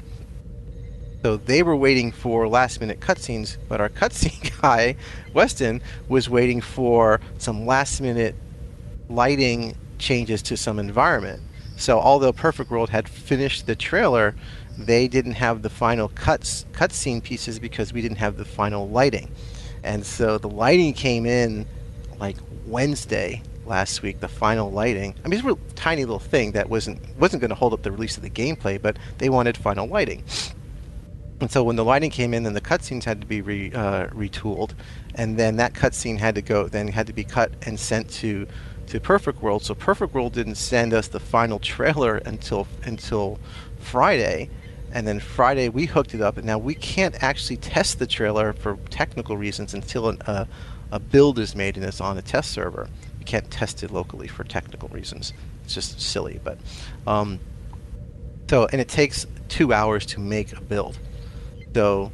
So they were waiting for last minute cutscenes, but our cutscene guy, Weston, was waiting for some last minute lighting changes to some environment. So although Perfect World had finished the trailer, they didn't have the final cuts cutscene pieces because we didn't have the final lighting. And so the lighting came in like Wednesday last week, the final lighting. I mean, it's a tiny little thing that wasn't wasn't going to hold up the release of the gameplay, but they wanted final lighting. And so when the lighting came in, then the cutscenes had to be re, uh, retooled, and then that cutscene had to go, then had to be cut and sent to to Perfect World. So Perfect World didn't send us the final trailer until until Friday, and then Friday we hooked it up. And now we can't actually test the trailer for technical reasons until an, uh, a build is made and it's on a test server. You can't test it locally for technical reasons. It's just silly, but um, so and it takes two hours to make a build. So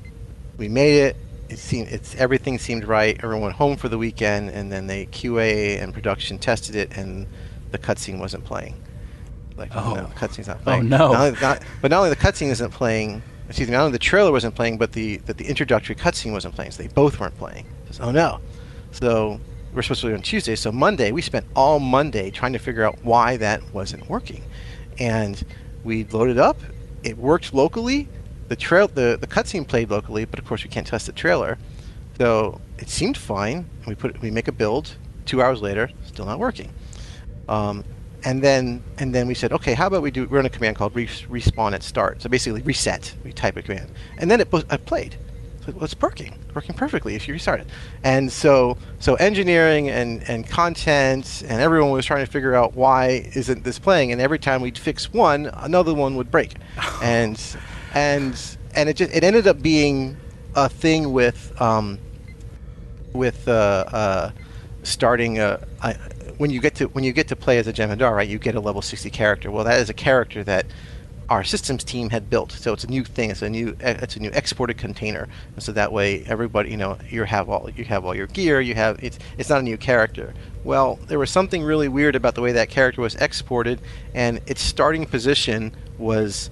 we made it. It seemed it's everything seemed right. Everyone went home for the weekend, and then they QA and production tested it, and the cutscene wasn't playing. Like, oh, no, the cutscene's not oh, playing. oh no! Not not, but not only the cutscene isn't playing. Excuse me. Not only the trailer wasn't playing, but the that the introductory cutscene wasn't playing. So they both weren't playing. So, oh no! So we're supposed to be on Tuesday. So Monday, we spent all Monday trying to figure out why that wasn't working, and we loaded up. It worked locally the trail the, the cutscene played locally, but of course we can't test the trailer. So it seemed fine. We put we make a build. Two hours later, still not working. Um, and then and then we said, okay, how about we do run a command called re- respawn at start. So basically reset. We type a command, and then it played. So it's working, working perfectly if you restart it. And so so engineering and and content and everyone was trying to figure out why isn't this playing. And every time we'd fix one, another one would break. and and and it just it ended up being a thing with um, with uh, uh, starting a, a, when you get to when you get to play as a Jem'Hadar, right? You get a level sixty character. Well, that is a character that our systems team had built. So it's a new thing. It's a new it's a new exported container. And so that way everybody, you know, you have all you have all your gear. You have it's it's not a new character. Well, there was something really weird about the way that character was exported, and its starting position was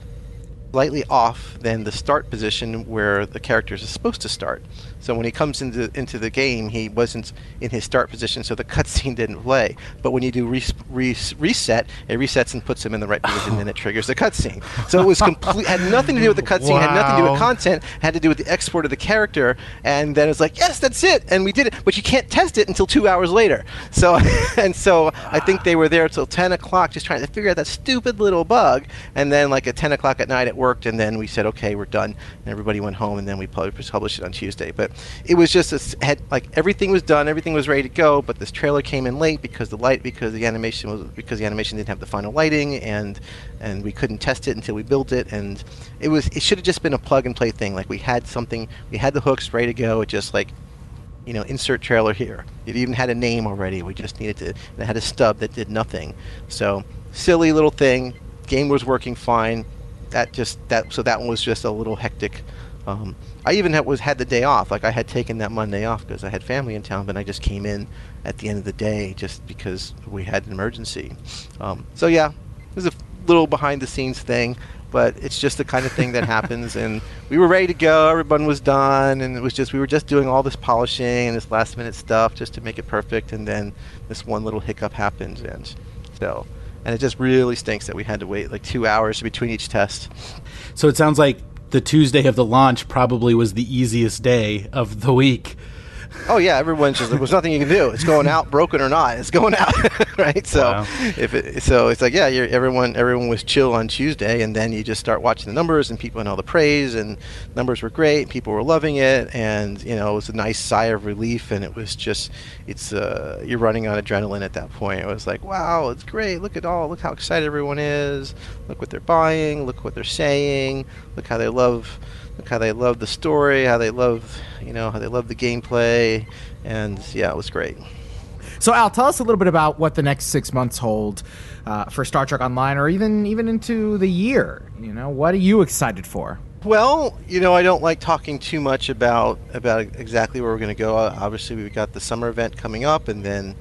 slightly off than the start position where the character is supposed to start. So when he comes into into the game, he wasn't in his start position, so the cutscene didn't play. But when you do res- res- reset, it resets and puts him in the right position, and it triggers the cutscene. So it was complete had nothing to do with the cutscene, wow. had nothing to do with content, had to do with the export of the character. And then it's like, yes, that's it, and we did it. But you can't test it until two hours later. So and so I think they were there till ten o'clock, just trying to figure out that stupid little bug. And then like at ten o'clock at night, it worked, and then we said, okay, we're done, and everybody went home, and then we published it on Tuesday. But it was just a, had like everything was done, everything was ready to go, but this trailer came in late because the light because the animation was because the animation didn't have the final lighting and and we couldn't test it until we built it. And it was it should have just been a plug and play thing. Like we had something we had the hooks ready to go. It just like you know insert trailer here. It even had a name already. We just needed to it had a stub that did nothing. So silly little thing. Game was working fine. That just that so that one was just a little hectic Um, I even had, was had the day off. Like I had taken that Monday off because I had family in town, but I just came in at the end of the day just because we had an emergency. Um, so yeah, it was a little behind the scenes thing, but it's just the kind of thing that happens. And we were ready to go. Everyone was done, and it was just we were just doing all this polishing and this last minute stuff just to make it perfect. And then this one little hiccup happened, and so and it just really stinks that we had to wait like two hours between each test. So it sounds like the Tuesday of the launch probably was the easiest day of the week. Oh yeah, everyone's just there was nothing you can do. It's going out, broken or not, it's going out, right? So Wow. if it, so, it's like yeah, you're, everyone everyone was chill on Tuesday, and then you just start watching the numbers and people and all the praise and numbers were great, people were loving it, and you know it was a nice sigh of relief, and it was just it's uh, you're running on adrenaline at that point. It was like wow, it's great. Look at all, look how excited everyone is. Look what they're buying. Look what they're saying. Look how they love look how they love the story, how they love, you know, how they love the gameplay, and yeah, it was great. So, Al, tell us a little bit about what the next six months hold uh, for Star Trek Online, or even even into the year. You know, what are you excited for? Well, you know, I don't like talking too much about about exactly where we're going to go. Uh, Obviously, we've got the summer event coming up, and then,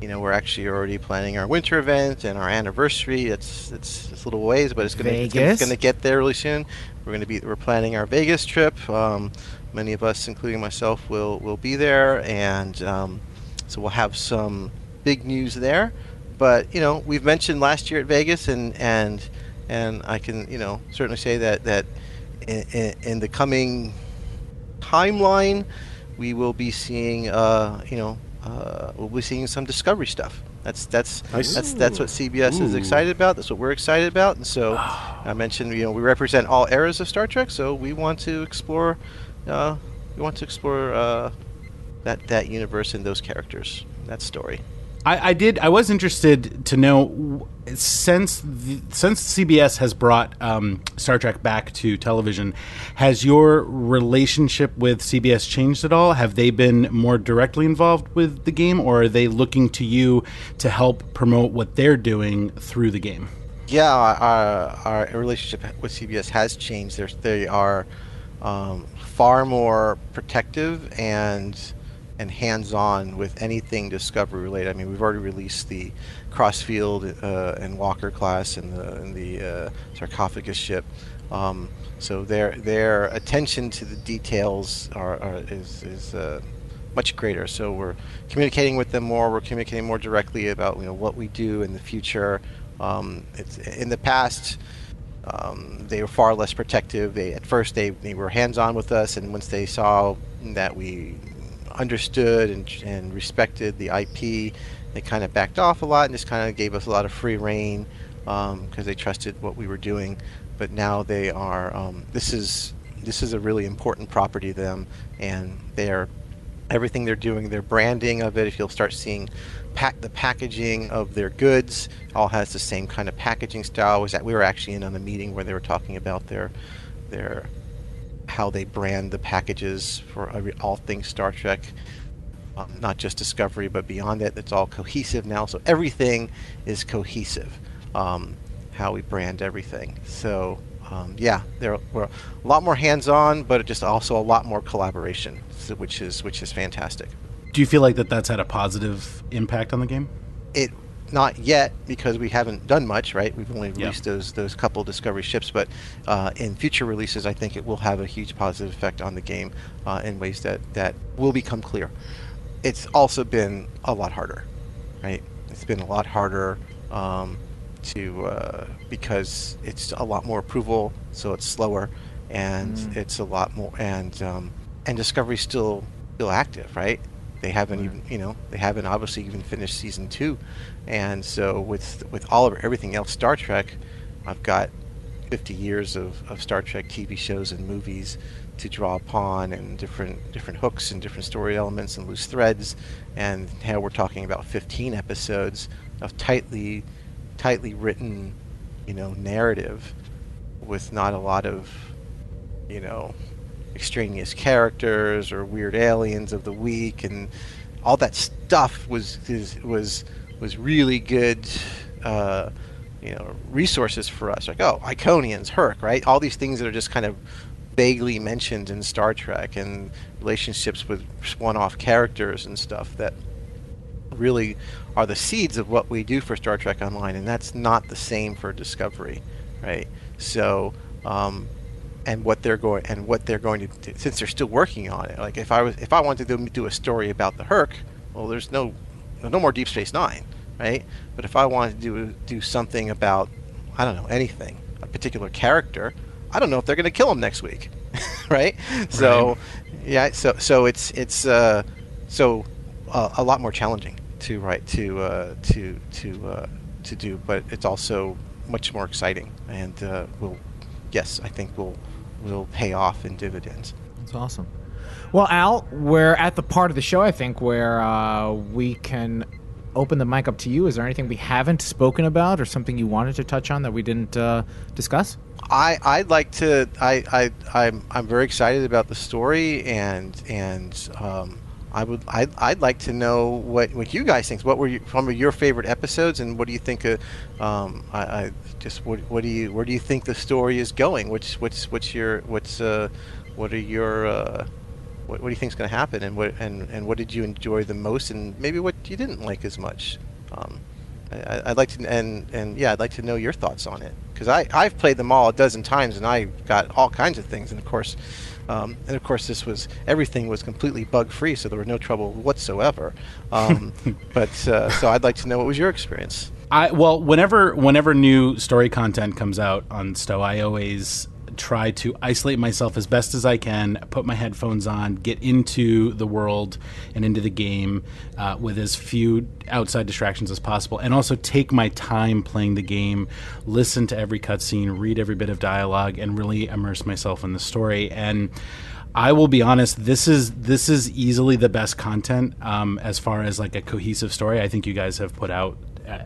you know, we're actually already planning our winter event and our anniversary. It's it's, it's a little ways, but it's going to it's going to get there really soon. We're going to be we're planning our Vegas trip. Um, many of us, including myself, will will be there, and um, so we'll have some big news there. But you know, we've mentioned last year at Vegas, and and and I can you know certainly say that that in, in, in the coming timeline, we will be seeing uh, you know uh, we'll be seeing some discovery stuff. That's that's Nice. that's that's what CBS is excited about. That's what we're excited about. And so I mentioned you know we represent all eras of Star Trek, so we want to explore uh, we want to explore uh, that that universe and those characters, that story. I, I did. I was interested to know since the, since CBS has brought um, Star Trek back to television, has your relationship with CBS changed at all? Have they been more directly involved with the game, or are they looking to you to help promote what they're doing through the game? Yeah, our, our relationship with CBS has changed. They're, they are um, far more protective and and hands-on with anything Discovery related. I mean, we've already released the Crossfield uh, and Walker class and the, and the uh, sarcophagus ship. Um, so their their attention to the details are, are is is uh, much greater. So we're communicating with them more. We're communicating more directly about you know what we do in the future. Um, it's in the past. Um, they were far less protective. They at first they, they were hands on with us, and once they saw that we understood and, and respected the IP, they kind of backed off a lot and just kind of gave us a lot of free reign because they trusted what we were doing. But now they are. Um, this is this is a really important property to them, and they're everything they're doing, their branding of it. If you'll start seeing pack the packaging of their goods, all has the same kind of packaging style. Was that we were actually in on a meeting where they were talking about their their how they brand the packages for every, all things Star Trek. Um, not just Discovery, but beyond it, it's all cohesive now. So everything is cohesive. Um, how we brand everything. So um, yeah, there we're a lot more hands-on, but just also a lot more collaboration, which is which is fantastic. Do you feel like that that's had a positive impact on the game? It not yet because we haven't done much, right? We've only Yeah. released those those couple Discovery ships, but uh, in future releases, I think it will have a huge positive effect on the game uh, in ways that that will become clear. It's also been a lot harder, right? It's been a lot harder um, to uh, because it's a lot more approval, so it's slower, and Mm. it's a lot more and um, and Discovery's still still active, right? They haven't even you know they haven't obviously even finished season two, and so with with all of everything else Star Trek, I've got 50 years of, of Star Trek TV shows and movies to draw upon and different different hooks and different story elements and loose threads. And now we're talking about 15 episodes of tightly tightly written you know narrative with not a lot of you know extraneous characters or weird aliens of the week. And all that stuff was is, was was really good uh, you know resources for us like oh Iconians Hur'q right all these things that are just kind of vaguely mentioned in Star Trek and relationships with one-off characters and stuff that really are the seeds of what we do for Star Trek Online, and that's not the same for Discovery, right? So, um, and what they're going and what they're going to do, since they're still working on it. Like if I was if I wanted to do a story about the Hur'q, well, there's no no more Deep Space Nine, right? But if I wanted to do do something about I don't know anything, a particular character, I don't know if they're going to kill him next week, right? So, right. yeah, so so it's it's uh, so uh, a lot more challenging to write to uh, to to uh, to do, but it's also much more exciting, and uh, will yes, I think will will pay off in dividends. That's awesome. Well, Al, we're at the part of the show I think where uh, we can open the mic up to you. Is there anything we haven't spoken about, or something you wanted to touch on that we didn't uh, discuss? I I'd like to. I I I'm I'm very excited about the story and and. Um, I would I'd, I'd like to know what, what you guys think. What were you, some of your favorite episodes, and what do you think? Of, um, I, I, just what, what do you where do you think the story is going? Which what's what's your what's uh, what are your uh, what, what do you think is going to happen, and what and, and what did you enjoy the most, and maybe what you didn't like as much? Um, I, would like to and and yeah, I'd like to know your thoughts on it because I I've played them all a dozen times and I got all kinds of things, and of course. Um, and of course, this was everything was completely bug free, so there was no trouble whatsoever. Um, but uh, so I'd like to know what was your experience. I well, whenever whenever new story content comes out on STO, I always try to isolate myself as best as I can, put my headphones on, get into the world and into the game uh, with as few outside distractions as possible, and also take my time playing the game, listen to every cutscene, read every bit of dialogue, and really immerse myself in the story. And I will be honest. This is this is easily the best content um, as far as like a cohesive story. I think you guys have put out uh,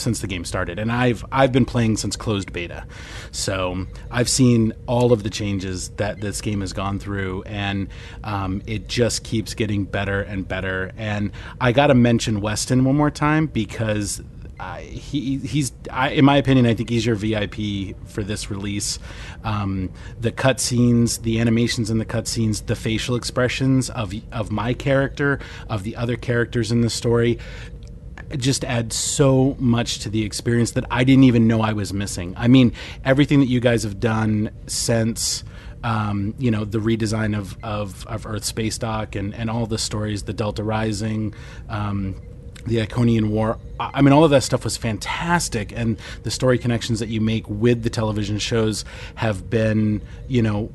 since the game started, and I've I've been playing since closed beta, so I've seen all of the changes that this game has gone through, and um, it just keeps getting better and better. And I got to mention Weston one more time because uh, he he's I, in my opinion I think he's your VIP for this release. Um, the cutscenes, the animations in the cutscenes, the facial expressions of of my character, of the other characters in the story, just adds so much to the experience that I didn't even know I was missing. I mean, everything that you guys have done since. Um, you know the redesign of, of, of Earth Space Dock and, and all the stories, the Delta Rising, um, the Iconian War. I mean, all of that stuff was fantastic, and the story connections that you make with the television shows have been, you know,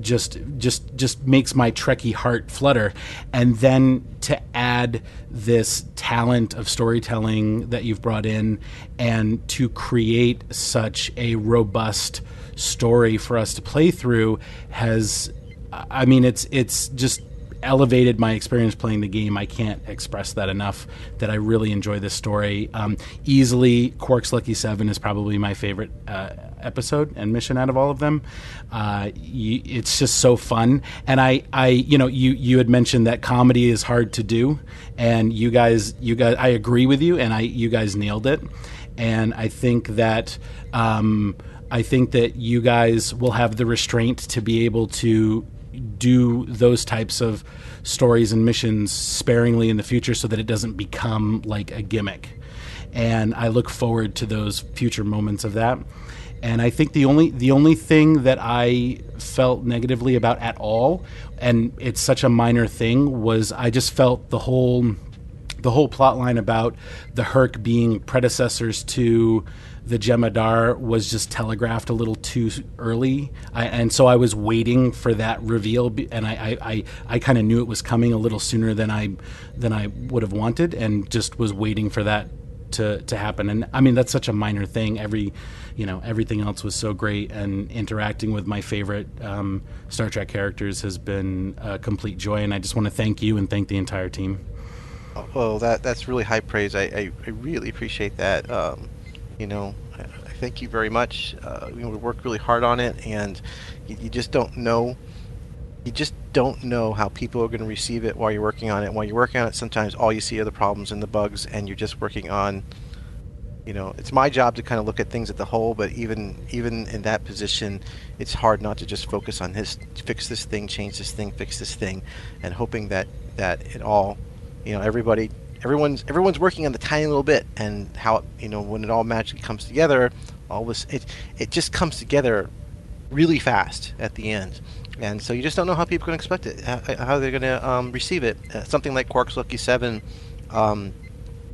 just just just makes my Trekkie heart flutter. And then to add this talent of storytelling that you've brought in, and to create such a robust story for us to play through has, I mean, it's it's just elevated my experience playing the game. I can't express that enough. That I really enjoy this story. Um, easily, Quark's Lucky Seven is probably my favorite uh, episode and mission out of all of them. Uh, you, it's just so fun, and I, I, you know, you you had mentioned that comedy is hard to do, and you guys, you guys, I agree with you, and I, you guys nailed it, and I think that. Um, I think that you guys will have the restraint to be able to do those types of stories and missions sparingly in the future so that it doesn't become like a gimmick. And I look forward to those future moments of that. And I think the only the only thing that I felt negatively about at all, and it's such a minor thing, was I just felt the whole the whole plot line about the Hur'q being predecessors to the Jem'Hadar was just telegraphed a little too early, I, and so I was waiting for that reveal, and I I, I, I kind of knew it was coming a little sooner than I than I would have wanted, and just was waiting for that to to happen. And I mean that's such a minor thing. Every you know everything else was so great, and interacting with my favorite um, Star Trek characters has been a complete joy. And I just want to thank you and thank the entire team. Well, that that's really high praise. I, I, I really appreciate that. Um, you know, I, thank you very much. Uh, you know, we worked really hard on it, and you, you, just don't know. You just don't know how people are going to receive it while you're working on it. While you're working on it, sometimes all you see are the problems and the bugs, and you're just working on you know, it's my job to kind of look at things at the whole, but even even in that position, it's hard not to just focus on this, fix this thing, change this thing, fix this thing, and hoping that that it all, you know, everybody, everyone's everyone's working on the tiny little bit, and how you know when it all magically comes together, all this it it just comes together really fast at the end. And so you just don't know how people are going to expect it, how, they're going to um, receive it. Uh, something like Quark's Lucky Seven, um,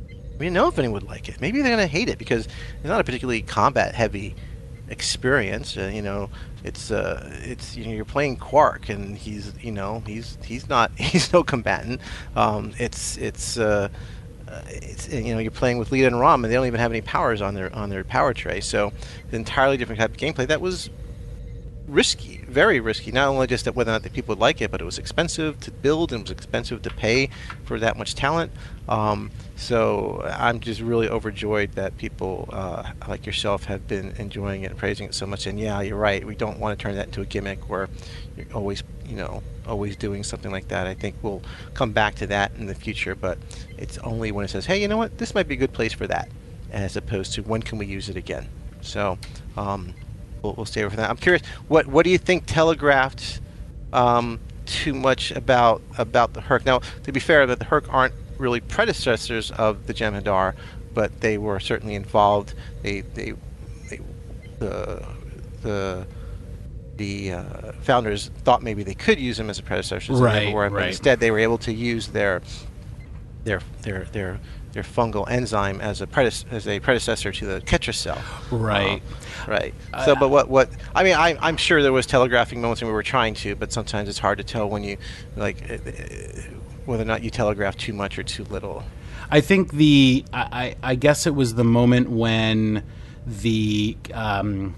we didn't know if anyone would like it. Maybe they're going to hate it because it's not a particularly combat heavy experience. Uh, you know, it's uh, it's you know you're playing Quark and he's you know he's he's not he's no combatant. Um, it's it's. Uh, uh, it's, you know you're playing with Leeta and Rom, and they don't even have any powers on their on their power tray. So, an entirely different type of gameplay that was risky, very risky. Not only just that whether or not the people would like it, but it was expensive to build and it was expensive to pay for that much talent. Um, so I'm just really overjoyed that people uh, like yourself have been enjoying it and praising it so much. And yeah, you're right. We don't want to turn that into a gimmick where you're always, you know, always doing something like that. I think we'll come back to that in the future, but it's only when it says, hey, you know what, this might be a good place for that, as opposed to when can we use it again. So um, we'll, we'll stay from that. I'm curious, what what do you think telegraphed um, too much about about the Hur'q? Now, to be fair, that the Hur'q aren't really predecessors of the Jem'Hadar, but they were certainly involved. They they, they the the the uh, founders thought maybe they could use them as a predecessor, so Right, they were, but right. instead they were able to use their their their their their fungal enzyme as a as a predecessor to the Ketracel. Right. Uh, right. So, but what what I mean, I, I'm sure there was telegraphing moments when we were trying to, but sometimes it's hard to tell when you like uh, uh, whether or not you telegraph too much or too little. I think the I, I I guess it was the moment when the um,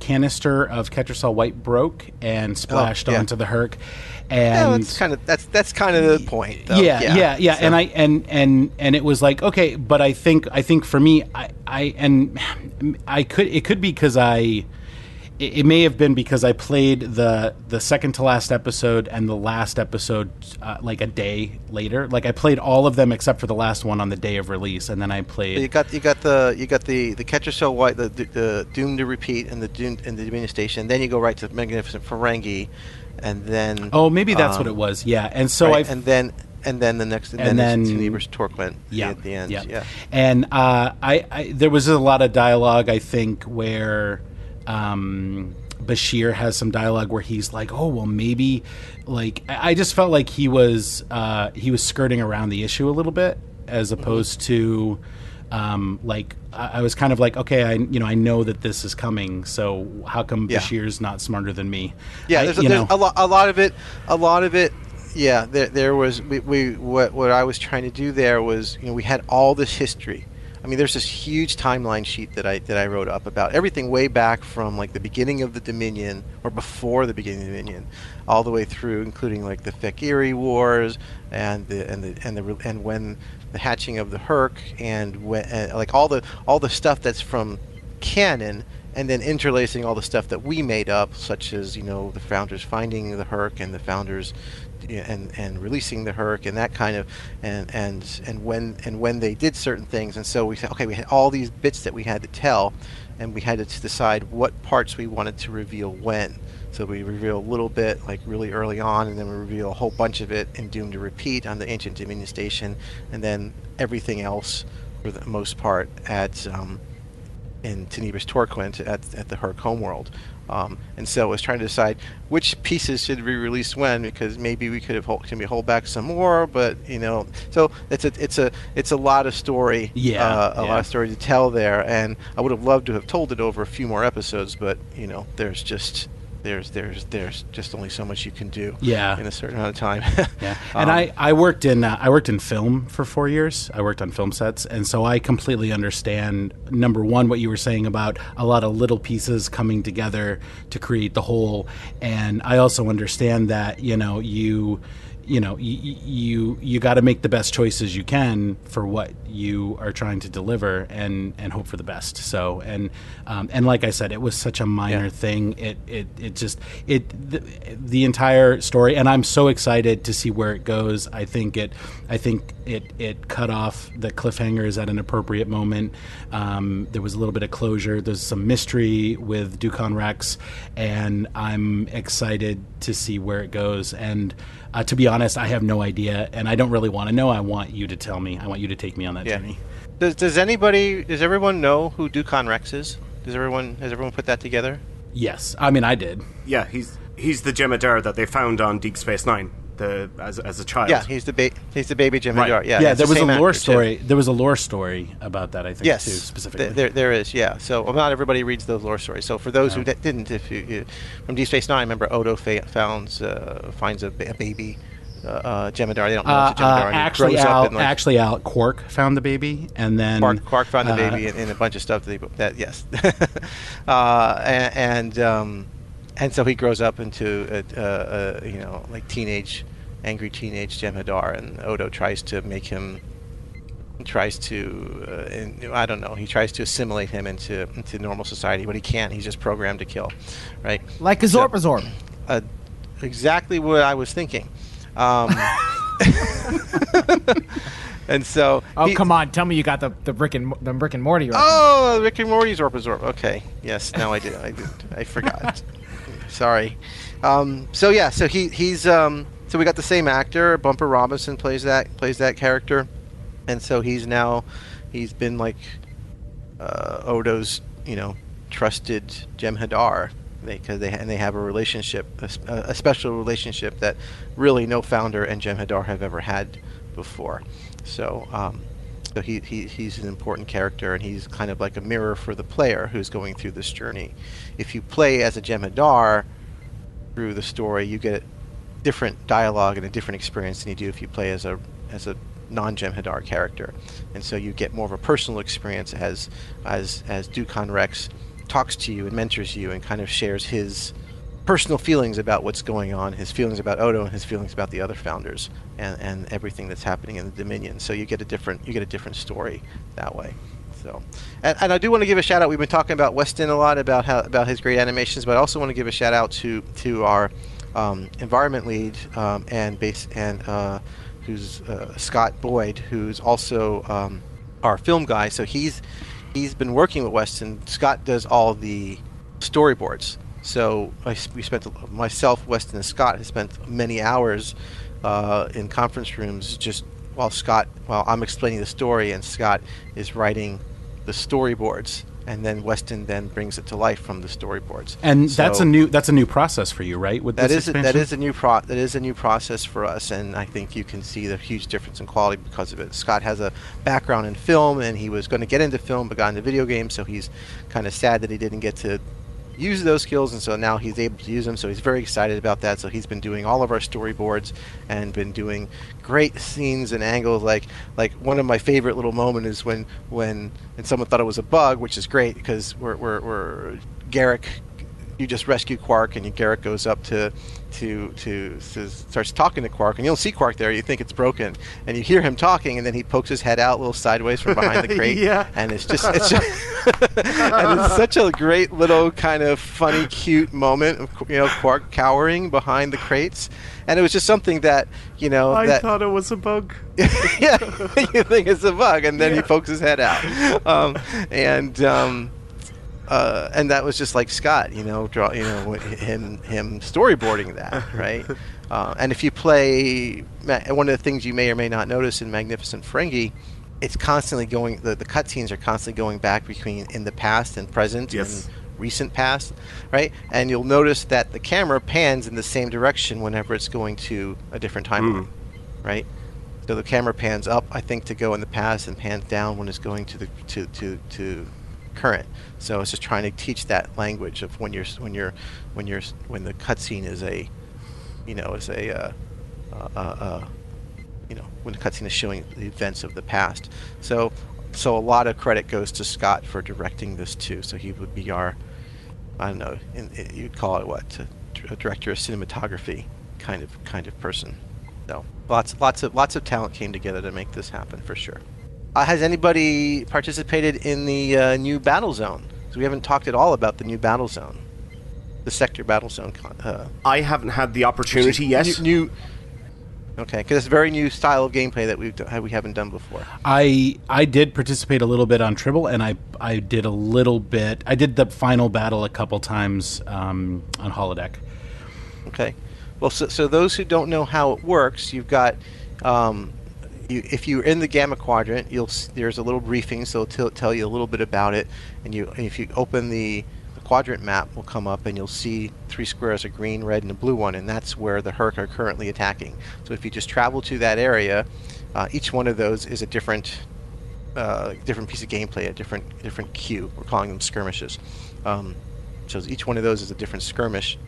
canister of Ketracel White broke and oh, splashed Oh, yeah. onto the Hur'q, Yeah, and that's kind of that's that's kind of the point. Though. yeah, yeah, yeah, So- and I and and and it was like okay, but I think I think for me, I I and I could it could be because I. It it may have been because I played the the second to last episode and the last episode uh, like a day later. Like I played all of them except for the last one on the day of release, and then I played. You got you got the you got the the Ketracel White, the, the the Doom to Repeat, and the Doom and the Dominion Station. Then you go right to Magnificent Ferengi, and then Oh, maybe that's um, what it was. Yeah, and so right, I and then and then the next and, and then, then- Tenebris Torquent yeah, at the end. Yeah, yeah. And uh, I, I there was a lot of dialogue. I think where um, Bashir has some dialogue where he's like, "Oh, well, maybe." Like I just felt like he was uh, he was skirting around the issue a little bit, as Mm-hmm. opposed to. Um, like I, I was kind of like, okay, I you know I know that this is coming, so how come Yeah. Bashir's not smarter than me? Yeah, I- there's, a, there's a lot. A lot of it. A lot of it. Yeah, there, there was. We, we what what I was trying to do there was, you know, we had all this history. I mean, there's this huge timeline sheet that I that I wrote up about everything way back from like the beginning of the Dominion or before the beginning of the Dominion, all the way through, including like the Fekiri Wars and the and the and the and when the hatching of the Hur'q and when uh, like all the all the stuff that's from canon and then interlacing all the stuff that we made up, such as you know the founders finding the Hur'q and the founders and and releasing the Hur'q and that kind of and and and when and when they did certain things, and so we said, okay, we had all these bits that we had to tell, and we had to decide what parts we wanted to reveal when. So we reveal a little bit like really early on, and then we reveal a whole bunch of it in Doom to Repeat on the Ancient Dominion Station, and then everything else for the most part at um, in Tenebris Torquent at, at the Hur'q homeworld. Um, and so I was trying to decide which pieces should be released when because maybe we could have hold, can we hold back some more, but you know, so it's a it's a it's a lot of story, Yeah, uh, a yeah. lot of story to tell there, and I would have loved to have told it over a few more episodes, but you know, there's just there's there's there's just only so much you can do, Yeah. in a certain amount of time. Yeah, and Um, I, I worked in uh, I worked in film for four years. I worked on film sets, and so I completely understand number one what you were saying about a lot of little pieces coming together to create the whole, and I also understand that you know you you know, y- you you got to make the best choices you can for what you are trying to deliver, and and hope for the best. So, and um, and like I said, it was such a minor Yeah. thing. It it it just it the, the entire story, and I'm so excited to see where it goes. I think it I think it it cut off the cliffhangers at an appropriate moment. Um, there was a little bit of closure. There's some mystery with Ducon Rex, and I'm excited to see where it goes. And uh, to be honest, I have no idea, and I don't really want to know. I want you to tell me. I want you to take me on that Yeah. journey. Does, does anybody, does everyone know who Ducon Rex is? Does everyone, has everyone put that together? Yes, I mean I did. Yeah, he's he's the Jem'Hadar that they found on Deep Space Nine, the as as a child. Yeah, he's the ba- he's the baby Jim Right. Hadar. Yeah, yeah. it's There the was a lore actor, too. story. There was a lore story about that. I think Yes, too specifically. th- there there is. Yeah. So well, not everybody reads those lore stories. So for those who d- didn't, if you, you from Deep Space Nine, remember Odo fa- founds uh, finds a, ba- a baby uh, uh, Jem'Hadar. They don't know Uh, it's a Jem'Hadar. uh, actually, grows up Al, and, like, actually, Al Quark found the baby, and then Quark, Quark found the uh, baby and, and a bunch of stuff that, he, that yes, uh, and and, um, and so he grows up into a, a, a you know like teenage, angry teenage Jem'Hadar, and Odo tries to make him tries to uh, and, I don't know he tries to assimilate him into into normal society, but he can't. He's just programmed to kill, right? Like a So- Zorpazorp. uh, exactly what I was thinking. Um, and so Oh he- come on! Tell me you got the the Rick and the Rick and Morty. Right Oh, Rick and Morty's Orpazorp. Okay, yes, now I do. I did. I forgot. Sorry. Um, so yeah, so he he's um, so we got the same actor. Bumper Robinson plays that plays that character, and so he's now he's been like uh, Odo's you know trusted Jem'Hadar because they, and they have a relationship a special relationship that really no founder and Jem'Hadar have ever had before. So um, so he, he he's an important character and he's kind of like a mirror for the player who's going through this journey. If you play as a Jem'Hadar through the story, you get different dialogue and a different experience than you do if you play as a as a non-Jem'Hadar character, and so you get more of a personal experience as as as Ducon Rex talks to you and mentors you and kind of shares his personal feelings about what's going on, his feelings about Odo and his feelings about the other founders and, and everything that's happening in the Dominion. So you get a different you get a different story that way. So, and, and I do want to give a shout out. We've been talking about Weston a lot about how about his great animations, but I also want to give a shout out to to our um, environment lead um, and base and uh, who's uh, Scott Boyd, who's also um, our film guy. So he's he's been working with Weston. Scott does all the storyboards. So I we spent myself, Weston, and Scott have spent many hours uh, in conference rooms just while Scott, while I'm explaining the story, and Scott is writing the storyboards, and then Weston then brings it to life from the storyboards. And that's a new that's a new process for you, right? With that is a, that is a new pro that is a new process for us, and I think you can see the huge difference in quality because of it. Scott has a background in film, and he was going to get into film, but got into video games, so he's kind of sad that he didn't get to use those skills, and so now he's able to use them. So he's very excited about that. So he's been doing all of our storyboards and been doing great scenes and angles. Like like one of my favorite little moment is when when and someone thought it was a bug, which is great because we're we're, we're Garak you just rescue Quark, and Garak goes up to, to, to, starts talking to Quark, and you don't see Quark there. You think it's broken, and you hear him talking, and then he pokes his head out a little sideways from behind the crate, Yeah. and it's just, it's just and it's such a great little kind of funny, cute moment of you know Quark cowering behind the crates, and it was just something that you know I that thought it was a bug. yeah, you think it's a bug, and then he pokes his head out, um, and um, uh, and that was just like Scott, you know, draw, you know, him him storyboarding that, right? Uh, and if you play, one of the things you may or may not notice in Magnificent Ferengi, it's constantly going. The the cutscenes are constantly going back between in the past and present Yes. and recent past, right? And you'll notice that the camera pans in the same direction whenever it's going to a different timeline, right? So the camera pans up, I think, to go in the past, and pans down when it's going to the to to, to current. So it's just trying to teach that language of when you're when you're when you're when the cutscene is a, you know, is a, uh, uh, uh, uh, you know, when the cutscene is showing the events of the past. So so a lot of credit goes to Scott for directing this too. So he would be our, I don't know, in, i you'd call it what, a director of cinematography kind of kind of person. So lots, lots of lots of talent came together to make this happen for sure. Uh, has anybody participated in the uh, new battle zone? So we haven't talked at all about the new battle zone, the sector battle zone. Uh, I haven't had the opportunity yet. New, new okay, because it's a very new style of gameplay that we we haven't done before. I I did participate a little bit on Tribble, and I I did a little bit. I did the final battle a couple times um, on holodeck. Okay, well, so, so those who don't know how it works, you've got. Um, you, if you're in the gamma quadrant, you'll there's a little briefing, so it'll tell you a little bit about it. And you, if you open the, the quadrant map, will come up, and you'll see three squares: a green, red, and a blue one, and that's where the Hur'q are currently attacking. So if you just travel to that area, uh, each one of those is a different, uh, different piece of gameplay, a different different queue. We're calling them skirmishes. Um, so each one of those is a different skirmish,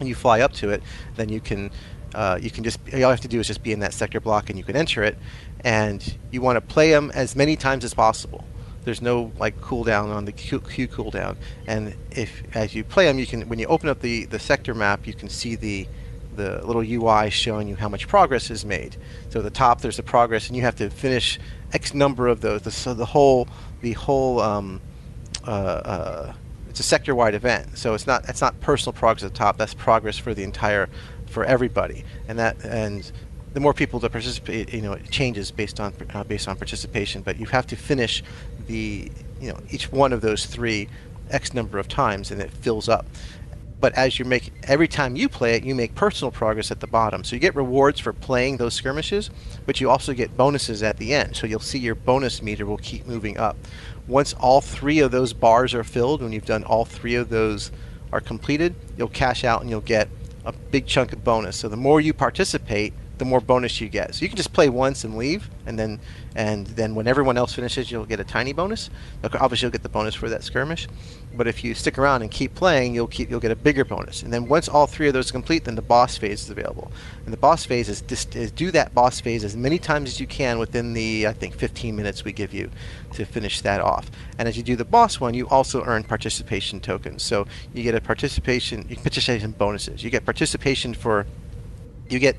and you fly up to it, then you can uh, you can just all you have to do is just be in that sector block and you can enter it. And you want to play them as many times as possible. There's no like cooldown on the queue, cooldown. And if as you play them you can when you open up the the sector map you can see the the little UI showing you how much progress is made. So at the top there's the progress and you have to finish X number of those. So the whole the whole um, uh, uh, it's a sector-wide event. So it's not it's not personal progress at the top. That's progress for the entire for everybody, and that and the more people that participate, you know, it changes based on uh, based on participation. But you have to finish the you know each one of those three x number of times, and it fills up. But as you make every time you play it, you make personal progress at the bottom. So you get rewards for playing those skirmishes, but you also get bonuses at the end. So you'll see your bonus meter will keep moving up. Once all three of those bars are filled, when you've done all three of those are completed, you'll cash out and you'll get a big chunk of bonus. So the more you participate, the more bonus you get. So you can just play once and leave, and then and then when everyone else finishes, you'll get a tiny bonus. Obviously, you'll get the bonus for that skirmish. But if you stick around and keep playing, you'll keep you'll get a bigger bonus. And then once all three of those complete, then the boss phase is available. And the boss phase is, just, is do that boss phase as many times as you can within the I think 15 minutes we give you to finish that off. And as you do the boss one, you also earn participation tokens. So you get a participation participation bonuses. You get participation for you get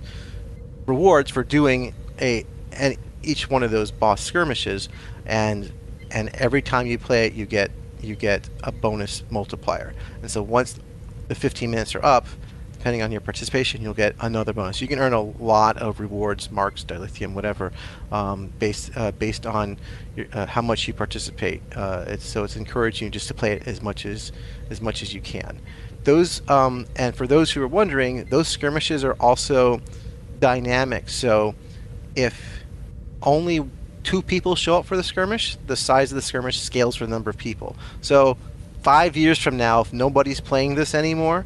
rewards for doing a any, each one of those boss skirmishes, and and every time you play it, you get you get a bonus multiplier. And so once the 15 minutes are up, depending on your participation, you'll get another bonus. You can earn a lot of rewards, marks, dilithium, whatever, um, based uh, based on your, uh, how much you participate. Uh, it's, so it's encouraging just to play it as much as as much as you can. Those um, and for those who are wondering, those skirmishes are also dynamic. So if only two people show up for the skirmish, the size of the skirmish scales for the number of people. So five years from now, if nobody's playing this anymore,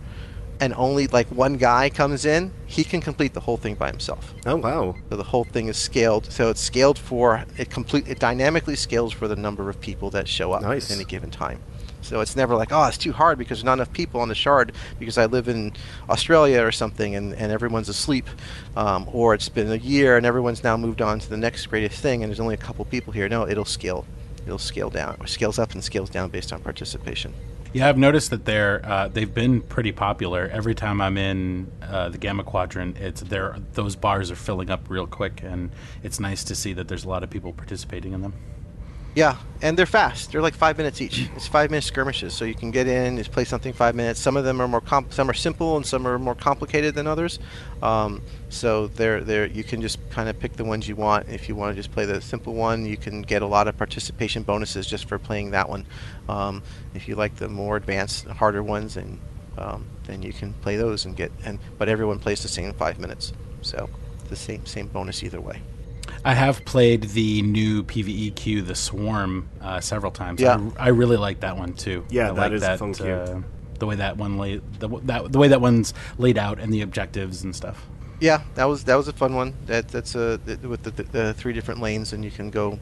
and only like one guy comes in, he can complete the whole thing by himself. Oh wow! So the whole thing is scaled. So it's scaled for it complete. It dynamically scales for the number of people that show up nice. at any given time. So it's never like, oh, it's too hard because there's not enough people on the shard because I live in Australia or something and, and everyone's asleep. Um, or it's been a year and everyone's now moved on to the next greatest thing and there's only a couple people here. No, it'll scale. It'll scale down, or scales up and scales down based on participation. Yeah, I've noticed that they're uh, they've been pretty popular. Every time I'm in uh, the Gamma Quadrant, it's there. Those bars are filling up real quick, and it's nice to see that there's a lot of people participating in them. Yeah, and they're fast. They're like five minutes each. It's five minute skirmishes, so you can get in, just play something five minutes. Some of them are more comp- some are simple, and some are more complicated than others. Um, so they're they're you can just kind of pick the ones you want. If you want to just play the simple one, you can get a lot of participation bonuses just for playing that one. Um, if you like the more advanced, harder ones, and um, then you can play those and get and but everyone plays the same five minutes, so the same same bonus either way. I have played the new PVE queue, the Swarm, uh, several times. Yeah. I, I, really like that one too. Yeah, I that like is that, fun queue. uh, the way that one laid, the, that, the way that one's laid out and the objectives and stuff. Yeah, that was that was a fun one. That that's a with the, the, the three different lanes, and you can go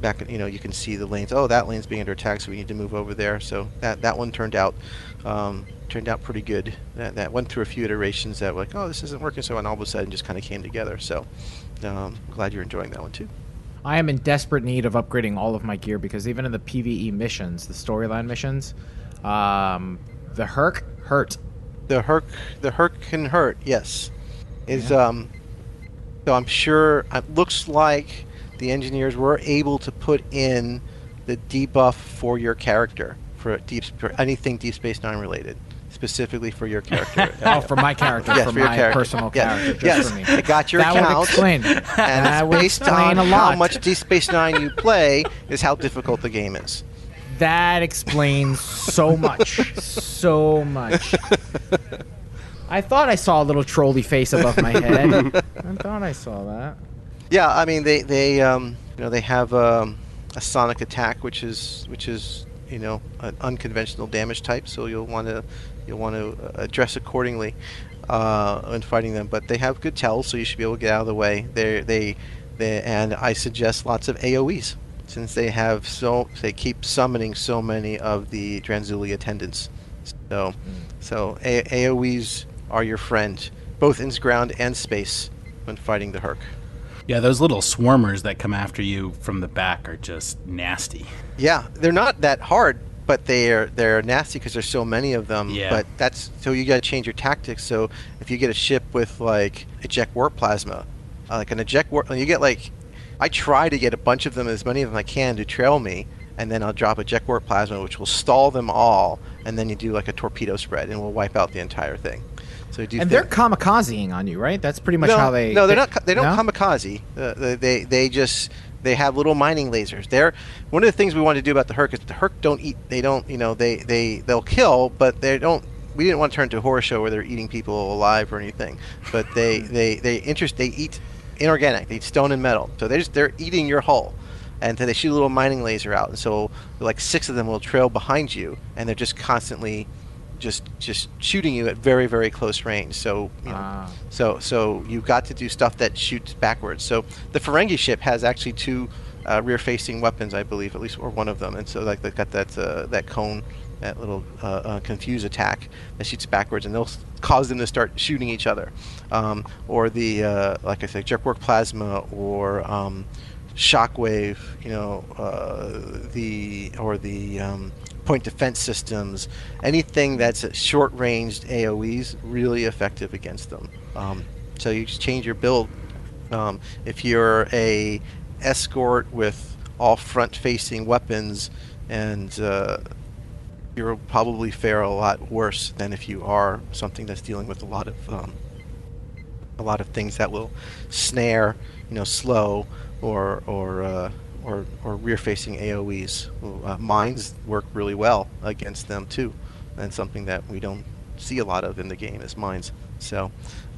back. You know, you can see the lanes. Oh, that lane's being under attack, so we need to move over there. So that that one turned out um, turned out pretty good. That that went through a few iterations that were like, oh, this isn't working. So and all of a sudden, just kind of came together. So um, I'm glad you're enjoying that one too. I am in desperate need of upgrading all of my gear because even in the PVE missions, the storyline missions, um, the Hur'q hurt. The Hur'q, the Hur'q can hurt. Yes, is Yeah. um, So I'm sure it looks like the engineers were able to put in the debuff for your character for deep for anything Deep Space Nine related, specifically for your character. oh, for my character, yes, for, for your my character. personal yes. character, just yes. for me. It got your that account. Would explain. and that would based explain on a lot. how much Deep Space Nine you play is how difficult the game is. That explains so much, so much. I thought I saw a little trolley face above my head. I thought I saw that. Yeah, I mean they they um, you know they have um, a sonic attack, which is which is you know an unconventional damage type, so you'll want to you'll want to address accordingly uh, when fighting them. But they have good tells, so you should be able to get out of the way. They they they and I suggest lots of AOE's since they have so they keep summoning so many of the Dranzuli attendants. So so A- AOE's are your friend, both in ground and space, when fighting the Hur'q. Yeah, those little swarmers that come after you from the back are just nasty. Yeah, they're not that hard, but they're they're nasty because there's so many of them. Yeah. But that's so you got to change your tactics. So if you get a ship with like eject warp plasma, uh, like an eject warp, you get like, I try to get a bunch of them, as many of them I can, to trail me, and then I'll drop a eject warp plasma, which will stall them all, and then you do like a torpedo spread, and we'll wipe out the entire thing. So you do And thi- they're kamikazing on you, right? That's pretty much no, how they. No, they're not. They don't no? kamikaze. Uh, they, they they just they have little mining lasers. They're one of the things we wanted to do about the Hur'q is the Hur'q don't eat. They don't. You know, they they they'll kill, but they don't. We didn't want to turn into a horror show where they're eating people alive or anything. But they they they interest. They eat inorganic. They eat stone and metal. So they just they're eating your hull. And then they shoot a little mining laser out, and so like six of them will trail behind you, and they're just constantly just just shooting you at very very close range. So you know, Ah. so so you've got to do stuff that shoots backwards. So the Ferengi ship has actually two uh, rear-facing weapons, I believe, at least or one of them. And so like they've got that uh, that cone, that little uh, uh, confuse attack that shoots backwards, and they'll cause them to start shooting each other. Um, or the uh, like I said, eject warp plasma or um, shockwave. You know uh, the or the um, point defense systems, anything that's short ranged AoEs, really effective against them. Um, so you just change your build. Um, if you're a escort with all front facing weapons, and uh, you'll probably fare a lot worse than if you are something that's dealing with a lot of um, a lot of things that will snare, you know, slow or or uh, or, or rear-facing AOE's. Uh, mines work really well against them too, and something that we don't see a lot of in the game is mines. So,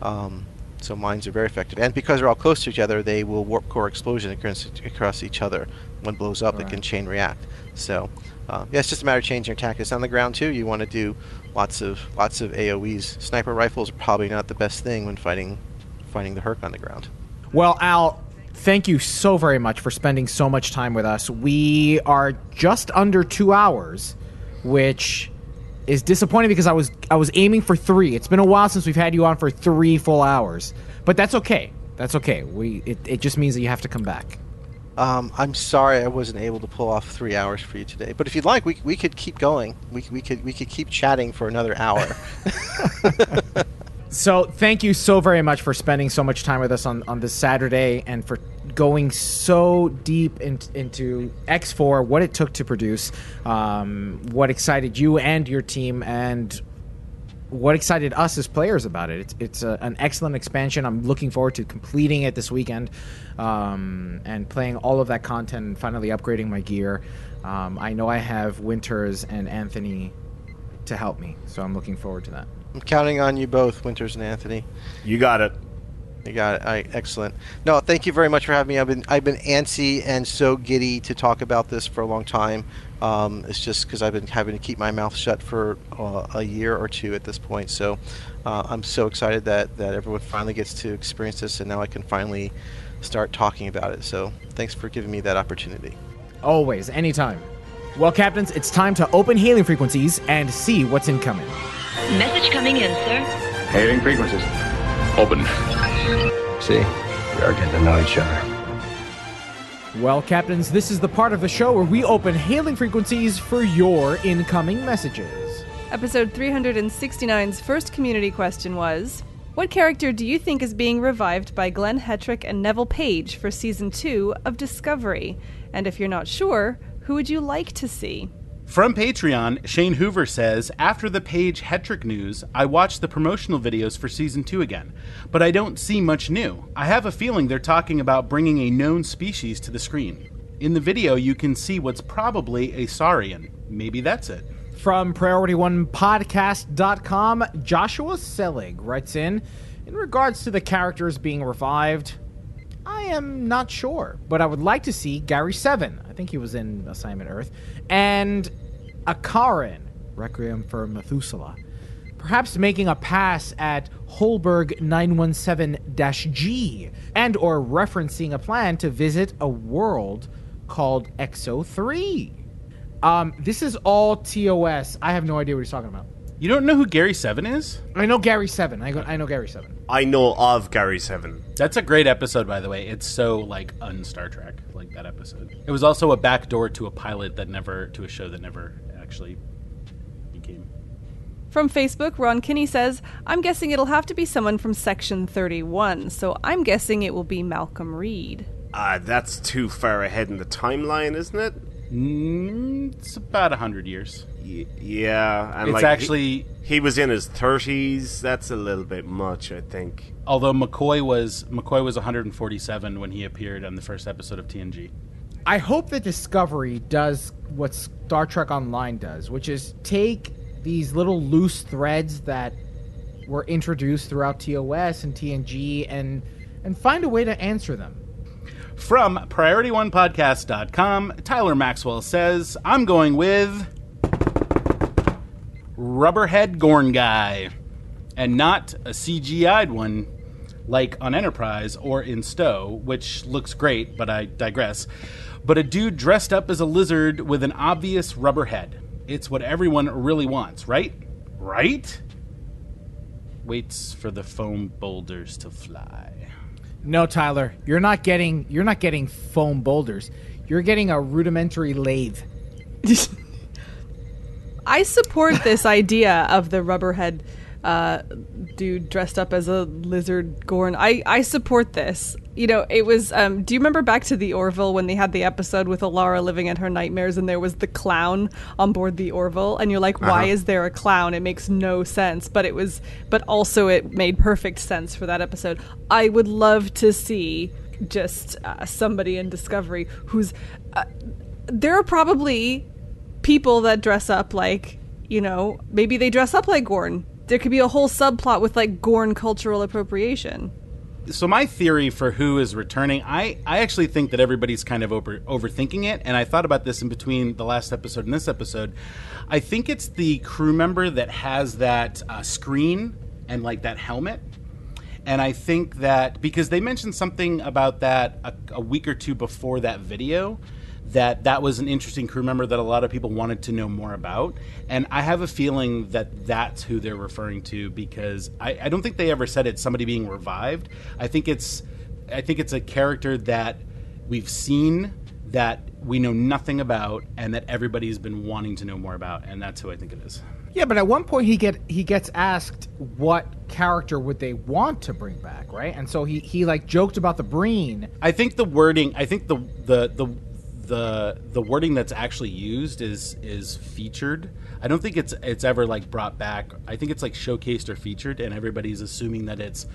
um, so mines are very effective, and because they're all close to each other, they will warp core explosion across, across each other. One blows up, it can chain react. So, uh, yeah, it's just a matter of changing your tactics on the ground too. You want to do lots of lots of AOE's. Sniper rifles are probably not the best thing when fighting fighting the Hur'q on the ground. Well, Al, thank you so very much for spending so much time with us. We are just under two hours, which is disappointing because I was I was aiming for three. It's been a while since we've had you on for three full hours, but that's okay. That's okay. We it, it just means that you have to come back. Um, I'm sorry I wasn't able to pull off three hours for you today, but if you'd like, we, we could keep going. We, we could we could keep chatting for another hour. So thank you so very much for spending so much time with us on, on this Saturday and for going so deep in, into X4, what it took to produce, um, what excited you and your team, and what excited us as players about it. It's, it's a, an excellent expansion. I'm looking forward to completing it this weekend um, and playing all of that content and finally upgrading my gear. Um, I know I have Winters and Anthony to help me, so I'm looking forward to that. I'm counting on you both, Winters and Anthony. You got it. You got it. All right, excellent. No, thank you very much for having me. I've been I've been antsy and so giddy to talk about this for a long time. Um, it's just because I've been having to keep my mouth shut for uh, a year or two at this point. So uh, I'm so excited that that everyone finally gets to experience this, and now I can finally start talking about it. So thanks for giving me that opportunity. Always, anytime. Well, captains, it's time to open hailing frequencies and see what's incoming. Message coming in, sir. Hailing frequencies. Open. See, we are getting to know each other. Well, captains, this is the part of the show where we open hailing frequencies for your incoming messages. Episode 369's first community question was What character do you think is being revived by Glenn Hetrick and Neville Page for season two of Discovery? And if you're not sure, who would you like to see? From Patreon, Shane Hoover says, After the Page Hetrick news, I watched the promotional videos for season 2 again, but I don't see much new. I have a feeling they're talking about bringing a known species to the screen. In the video, you can see what's probably a Saurian. Maybe that's it. From PriorityOnePodcast.com, Joshua Selig writes in In regards to the characters being revived, I am not sure, but I would like to see Gary Seven. I think he was in Assignment Earth, and Akharin, Requiem for Methuselah. Perhaps making a pass at Holberg 917-G, and or referencing a plan to visit a world called Exo 3. Um, this is all TOS. I have no idea what he's talking about. You don't know who Gary Seven is? I know Gary Seven. I, go, I know Gary Seven. I know of Gary Seven. That's a great episode, by the way. It's so like un Star Trek, like that episode. It was also a backdoor to a pilot that never to a show that never actually became. From Facebook, Ron Kinney says, I'm guessing it'll have to be someone from Section 31, so I'm guessing it will be Malcolm Reed. Uh, that's too far ahead in the timeline, isn't it? Mm, it's about a hundred years. Y- yeah, and It's like, actually- he, he was in his thirties. That's a little bit much, I think. Although McCoy was McCoy was 147 when he appeared on the first episode of TNG. I hope that Discovery does what Star Trek Online does, which is take these little loose threads that were introduced throughout TOS and TNG and and find a way to answer them. From PriorityOnePodcast.com, Tyler Maxwell says, I'm going with Rubberhead Gorn Guy, and not a CGI'd one like on Enterprise or in STO, which looks great, but I digress. But a dude dressed up as a lizard with an obvious rubber head. It's what everyone really wants, right? Right? Waits for the foam boulders to fly. No, Tyler, you're not getting you're not getting foam boulders. You're getting a rudimentary lathe. I support this idea of the rubberhead uh, dude dressed up as a lizard Gorn. I, I support this. You know, it was. Um, do you remember back to the Orville when they had the episode with Alara living in her nightmares and there was the clown on board the Orville? And you're like, why Uh-huh. is there a clown? It makes no sense. But it was, but also it made perfect sense for that episode. I would love to see just uh, somebody in Discovery who's. Uh, there are probably people that dress up like, you know, maybe they dress up like Gorn. There could be a whole subplot with like Gorn cultural appropriation. so my theory for who is returning, I, I actually think that everybody's kind of over overthinking it, and I thought about this in between the last episode and this episode. I think it's the crew member that has that uh, screen and like that helmet, and I think that because they mentioned something about that a, a week or two before that video. That that was an interesting crew member that a lot of people wanted to know more about, and I have a feeling that that's who they're referring to because I, I don't think they ever said it's somebody being revived. I think it's I think it's a character that we've seen that we know nothing about and that everybody's been wanting to know more about, and that's who I think it is. Yeah, but at one point he get he gets asked what character would they want to bring back, right? And so he he like joked about the Breen. I think the wording. I think the the the the the wording that's actually used is is featured. I don't think it's it's ever like brought back. I think it's like showcased or featured, and everybody's assuming that it's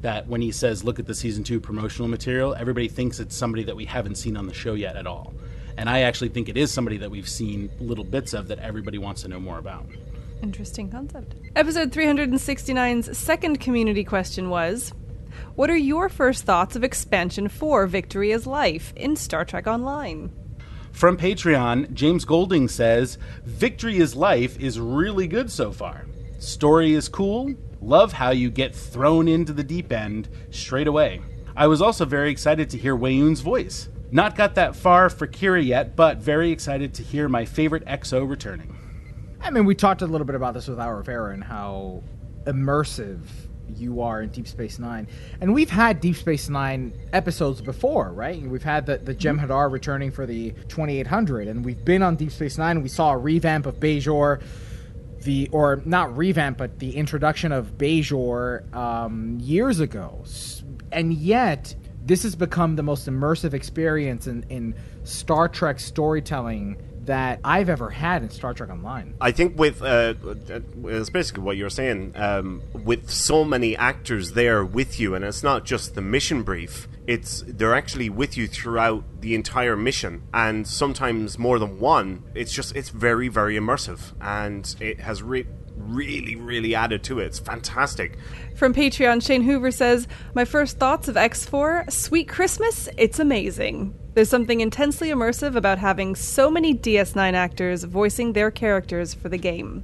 that when he says look at the season two promotional material, everybody thinks it's somebody that we haven't seen on the show yet at all. And I actually think it is somebody that we've seen little bits of that everybody wants to know more about. Interesting concept. Episode 369's second community question was What are your first thoughts of expansion 4 Victory is Life in Star Trek Online? From Patreon, James Golding says, Victory is Life is really good so far. Story is cool. Love how you get thrown into the deep end straight away. I was also very excited to hear Weyoun's voice. Not got that far for Kira yet, but very excited to hear my favorite XO returning. I mean, we talked a little bit about this with Al Rivera and how immersive you are in Deep Space Nine. And we've had Deep Space Nine episodes before, right? We've had the, the Jem'Hadar returning for the 2800, and we've been on Deep Space Nine, we saw a revamp of Bajor. the or not revamp, but the introduction of Bajor um, years ago, and yet this has become the most immersive experience in, in Star Trek storytelling that I've ever had in Star Trek Online. I think with uh, it's basically what you're saying. Um, with so many actors there with you, and it's not just the mission brief. It's they're actually with you throughout the entire mission, and sometimes more than one. It's just it's very very immersive, and it has re- really really added to it. It's fantastic. From Patreon, Shane Hoover says, My first thoughts of X4 Sweet Christmas, it's amazing. There's something intensely immersive about having so many DS9 actors voicing their characters for the game.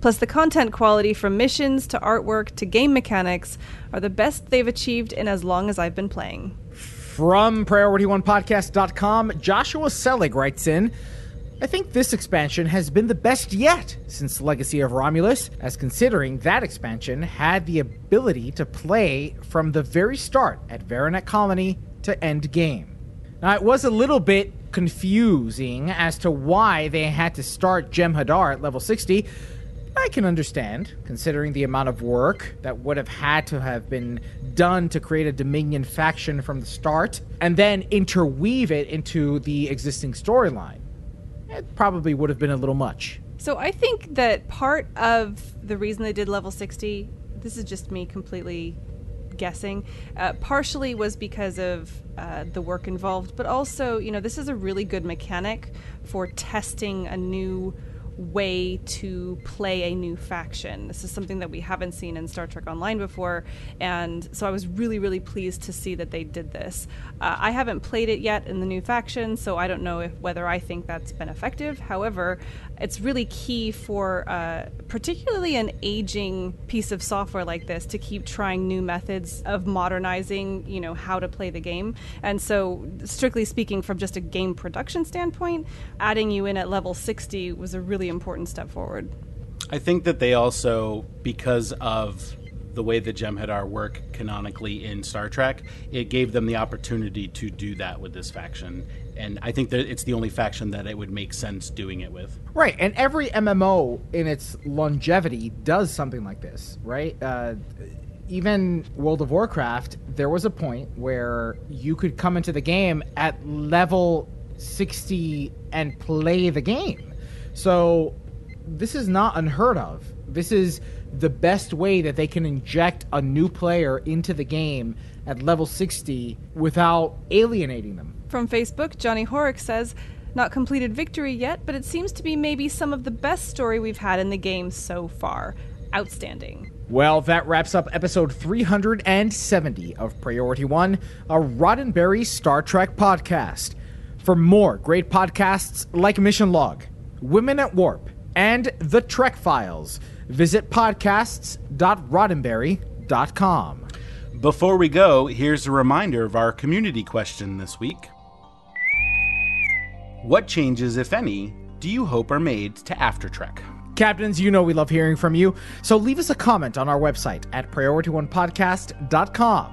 Plus, the content quality from missions to artwork to game mechanics are the best they've achieved in as long as I've been playing. From PriorityOnePodcast.com, Joshua Selig writes in I think this expansion has been the best yet since Legacy of Romulus, as considering that expansion had the ability to play from the very start at Virinat Colony to end game. Now, it was a little bit confusing as to why they had to start Jem'Hadar at level 60. I can understand, considering the amount of work that would have had to have been done to create a Dominion faction from the start, and then interweave it into the existing storyline it probably would have been a little much. So I think that part of the reason they did level 60, this is just me completely guessing, uh, partially was because of uh, the work involved, but also, you know, this is a really good mechanic for testing a new way to play a new faction. This is something that we haven't seen in Star Trek Online before, and so I was really, really pleased to see that they did this. Uh, I haven't played it yet in the new faction, so I don't know if whether I think that's been effective. However, it's really key for uh, particularly an aging piece of software like this to keep trying new methods of modernizing, you know, how to play the game. And so, strictly speaking, from just a game production standpoint, adding you in at level 60 was a really important step forward. I think that they also, because of the way the Jem'Hadar work canonically in Star Trek, it gave them the opportunity to do that with this faction. And I think that it's the only faction that it would make sense doing it with. Right, and every MMO in its longevity does something like this, right? Uh, even World of Warcraft, there was a point where you could come into the game at level 60 and play the game. So this is not unheard of. This is the best way that they can inject a new player into the game at level 60 without alienating them. From Facebook, Johnny Horick says, not completed victory yet, but it seems to be maybe some of the best story we've had in the game so far. Outstanding. Well, that wraps up episode 370 of Priority One, a Roddenberry Star Trek podcast. For more great podcasts like Mission Log, Women at Warp, and The Trek Files, visit podcasts.roddenberry.com. Before we go, here's a reminder of our community question this week. What changes, if any, do you hope are made to After Trek? Captains, you know we love hearing from you, so leave us a comment on our website at priorityonepodcast.com,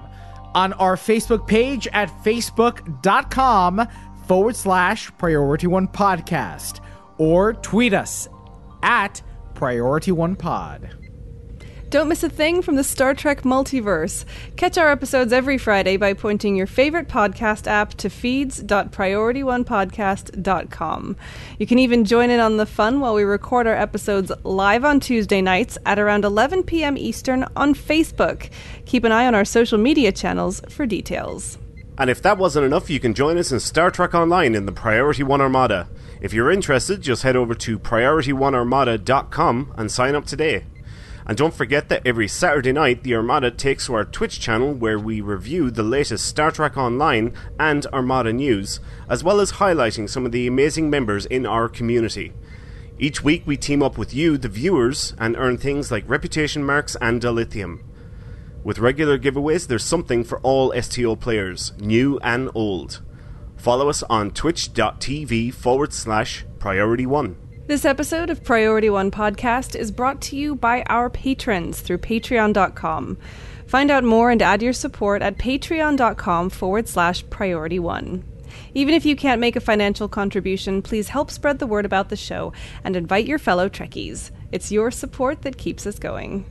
on our Facebook page at facebook.com forward slash priority one podcast, or tweet us at priority one pod. Don't miss a thing from the Star Trek multiverse. Catch our episodes every Friday by pointing your favorite podcast app to feeds.priorityonepodcast.com. You can even join in on the fun while we record our episodes live on Tuesday nights at around 11 p.m. Eastern on Facebook. Keep an eye on our social media channels for details. And if that wasn't enough, you can join us in Star Trek Online in the Priority One Armada. If you're interested, just head over to PriorityOneArmada.com and sign up today. And don't forget that every Saturday night, the Armada takes to our Twitch channel where we review the latest Star Trek Online and Armada news, as well as highlighting some of the amazing members in our community. Each week, we team up with you, the viewers, and earn things like reputation marks and dilithium. With regular giveaways, there's something for all STO players, new and old. Follow us on twitch.tv forward slash priority one. This episode of Priority One Podcast is brought to you by our patrons through patreon.com. Find out more and add your support at patreon.com forward slash priority one. Even if you can't make a financial contribution, please help spread the word about the show and invite your fellow Trekkies. It's your support that keeps us going.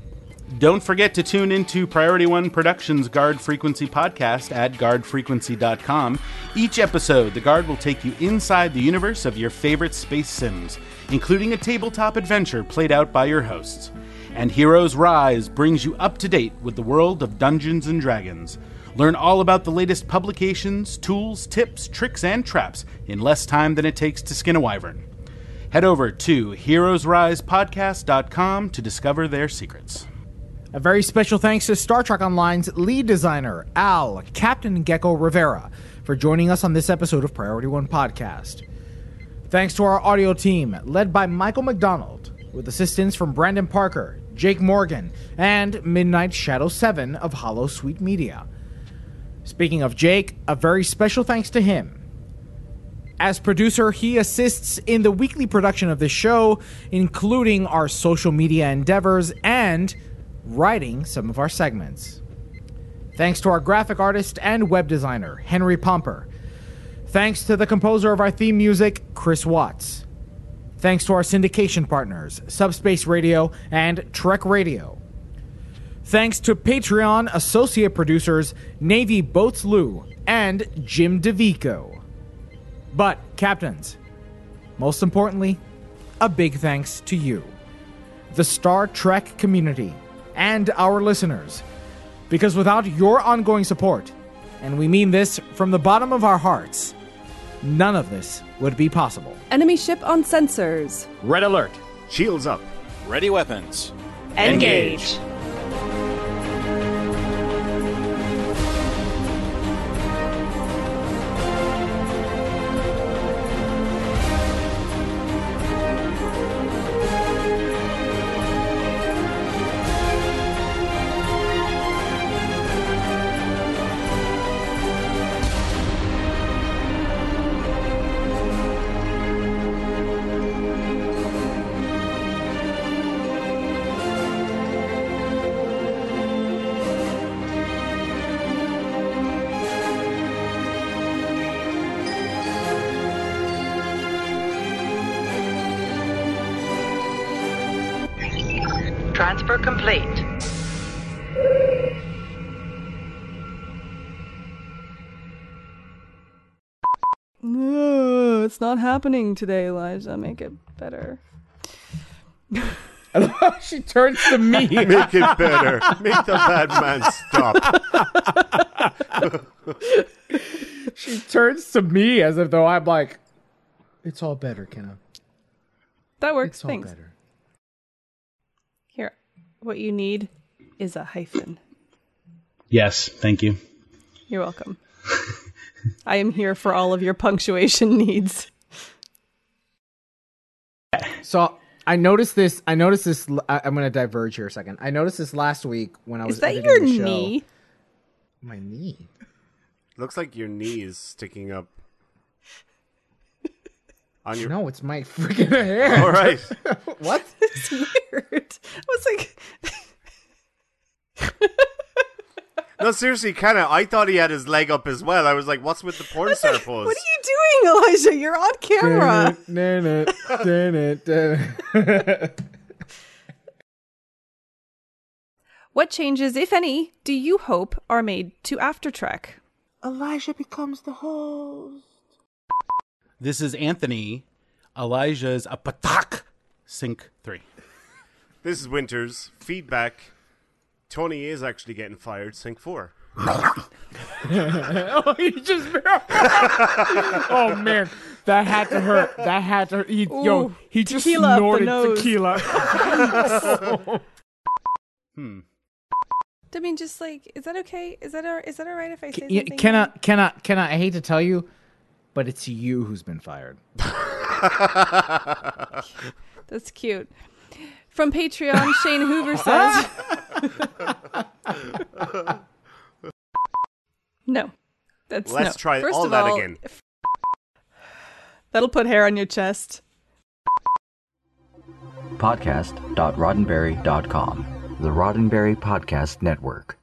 Don't forget to tune into Priority One Productions Guard Frequency podcast at guardfrequency.com. Each episode, the Guard will take you inside the universe of your favorite space sims, including a tabletop adventure played out by your hosts. And Heroes Rise brings you up to date with the world of Dungeons and Dragons. Learn all about the latest publications, tools, tips, tricks, and traps in less time than it takes to skin a wyvern. Head over to heroesrisepodcast.com to discover their secrets. A very special thanks to Star Trek Online's lead designer, Al, Captain Geko Rivera, for joining us on this episode of Priority One Podcast. Thanks to our audio team, led by Michael McDonald, with assistance from Brandon Parker, Jake Morgan, and Midnight Shadow 7 of Hollow Sweet Media. Speaking of Jake, a very special thanks to him. As producer, he assists in the weekly production of the show, including our social media endeavors and writing some of our segments. Thanks to our graphic artist and web designer, Henry Pomper. Thanks to the composer of our theme music, Chris Watts. Thanks to our syndication partners, Subspace Radio and Trek Radio. Thanks to Patreon associate producers Navy Boats Lou and Jim DeVico. But, captains, most importantly, a big thanks to you, the Star Trek community, and our listeners. Because without your ongoing support, and we mean this from the bottom of our hearts, none of this would be possible. Enemy ship on sensors. Red alert. Shields up. Ready weapons. Engage. Transfer not happening today, Elijah. Make it better. she turns to me. Make it better. Make the bad man stop. she turns to me as if though I'm like, it's all better, Kenna. That works. It's all Thanks. better. Here, what you need is a hyphen. Yes, thank you. You're welcome. I am here for all of your punctuation needs. So I noticed this. I noticed this. I- I'm going to diverge here a second. I noticed this last week when I was Is that your the show. knee? My knee. Looks like your knee is sticking up. On your No, it's my freaking hair. All right. what? It's weird. I was like, No, seriously, kind of. I thought he had his leg up as well. I was like, "What's with the porn star pose?" what are you doing, Elijah? You're on camera. Damn it, damn it, damn it. What changes, if any, do you hope are made to After Trek? Elijah becomes the host. This is Anthony. Elijah's a patak. Sync 3. This is Winters. Feedback. Tony is actually getting fired. Sync four. oh, he just. oh man, that had to hurt. That had to. He, yo, he just tequila snorted nose. tequila. Hmm. I mean, just like, is that okay? Is that all, is that all right if I say Yeah, something? can I? Can I? Can I? I hate to tell you, but it's you who's been fired. That's cute. From Patreon, Shane Hoover says. no. That's Let's no. try First all of that all, again. That'll put hair on your chest. Podcast.roddenberry.com, the Roddenberry Podcast Network.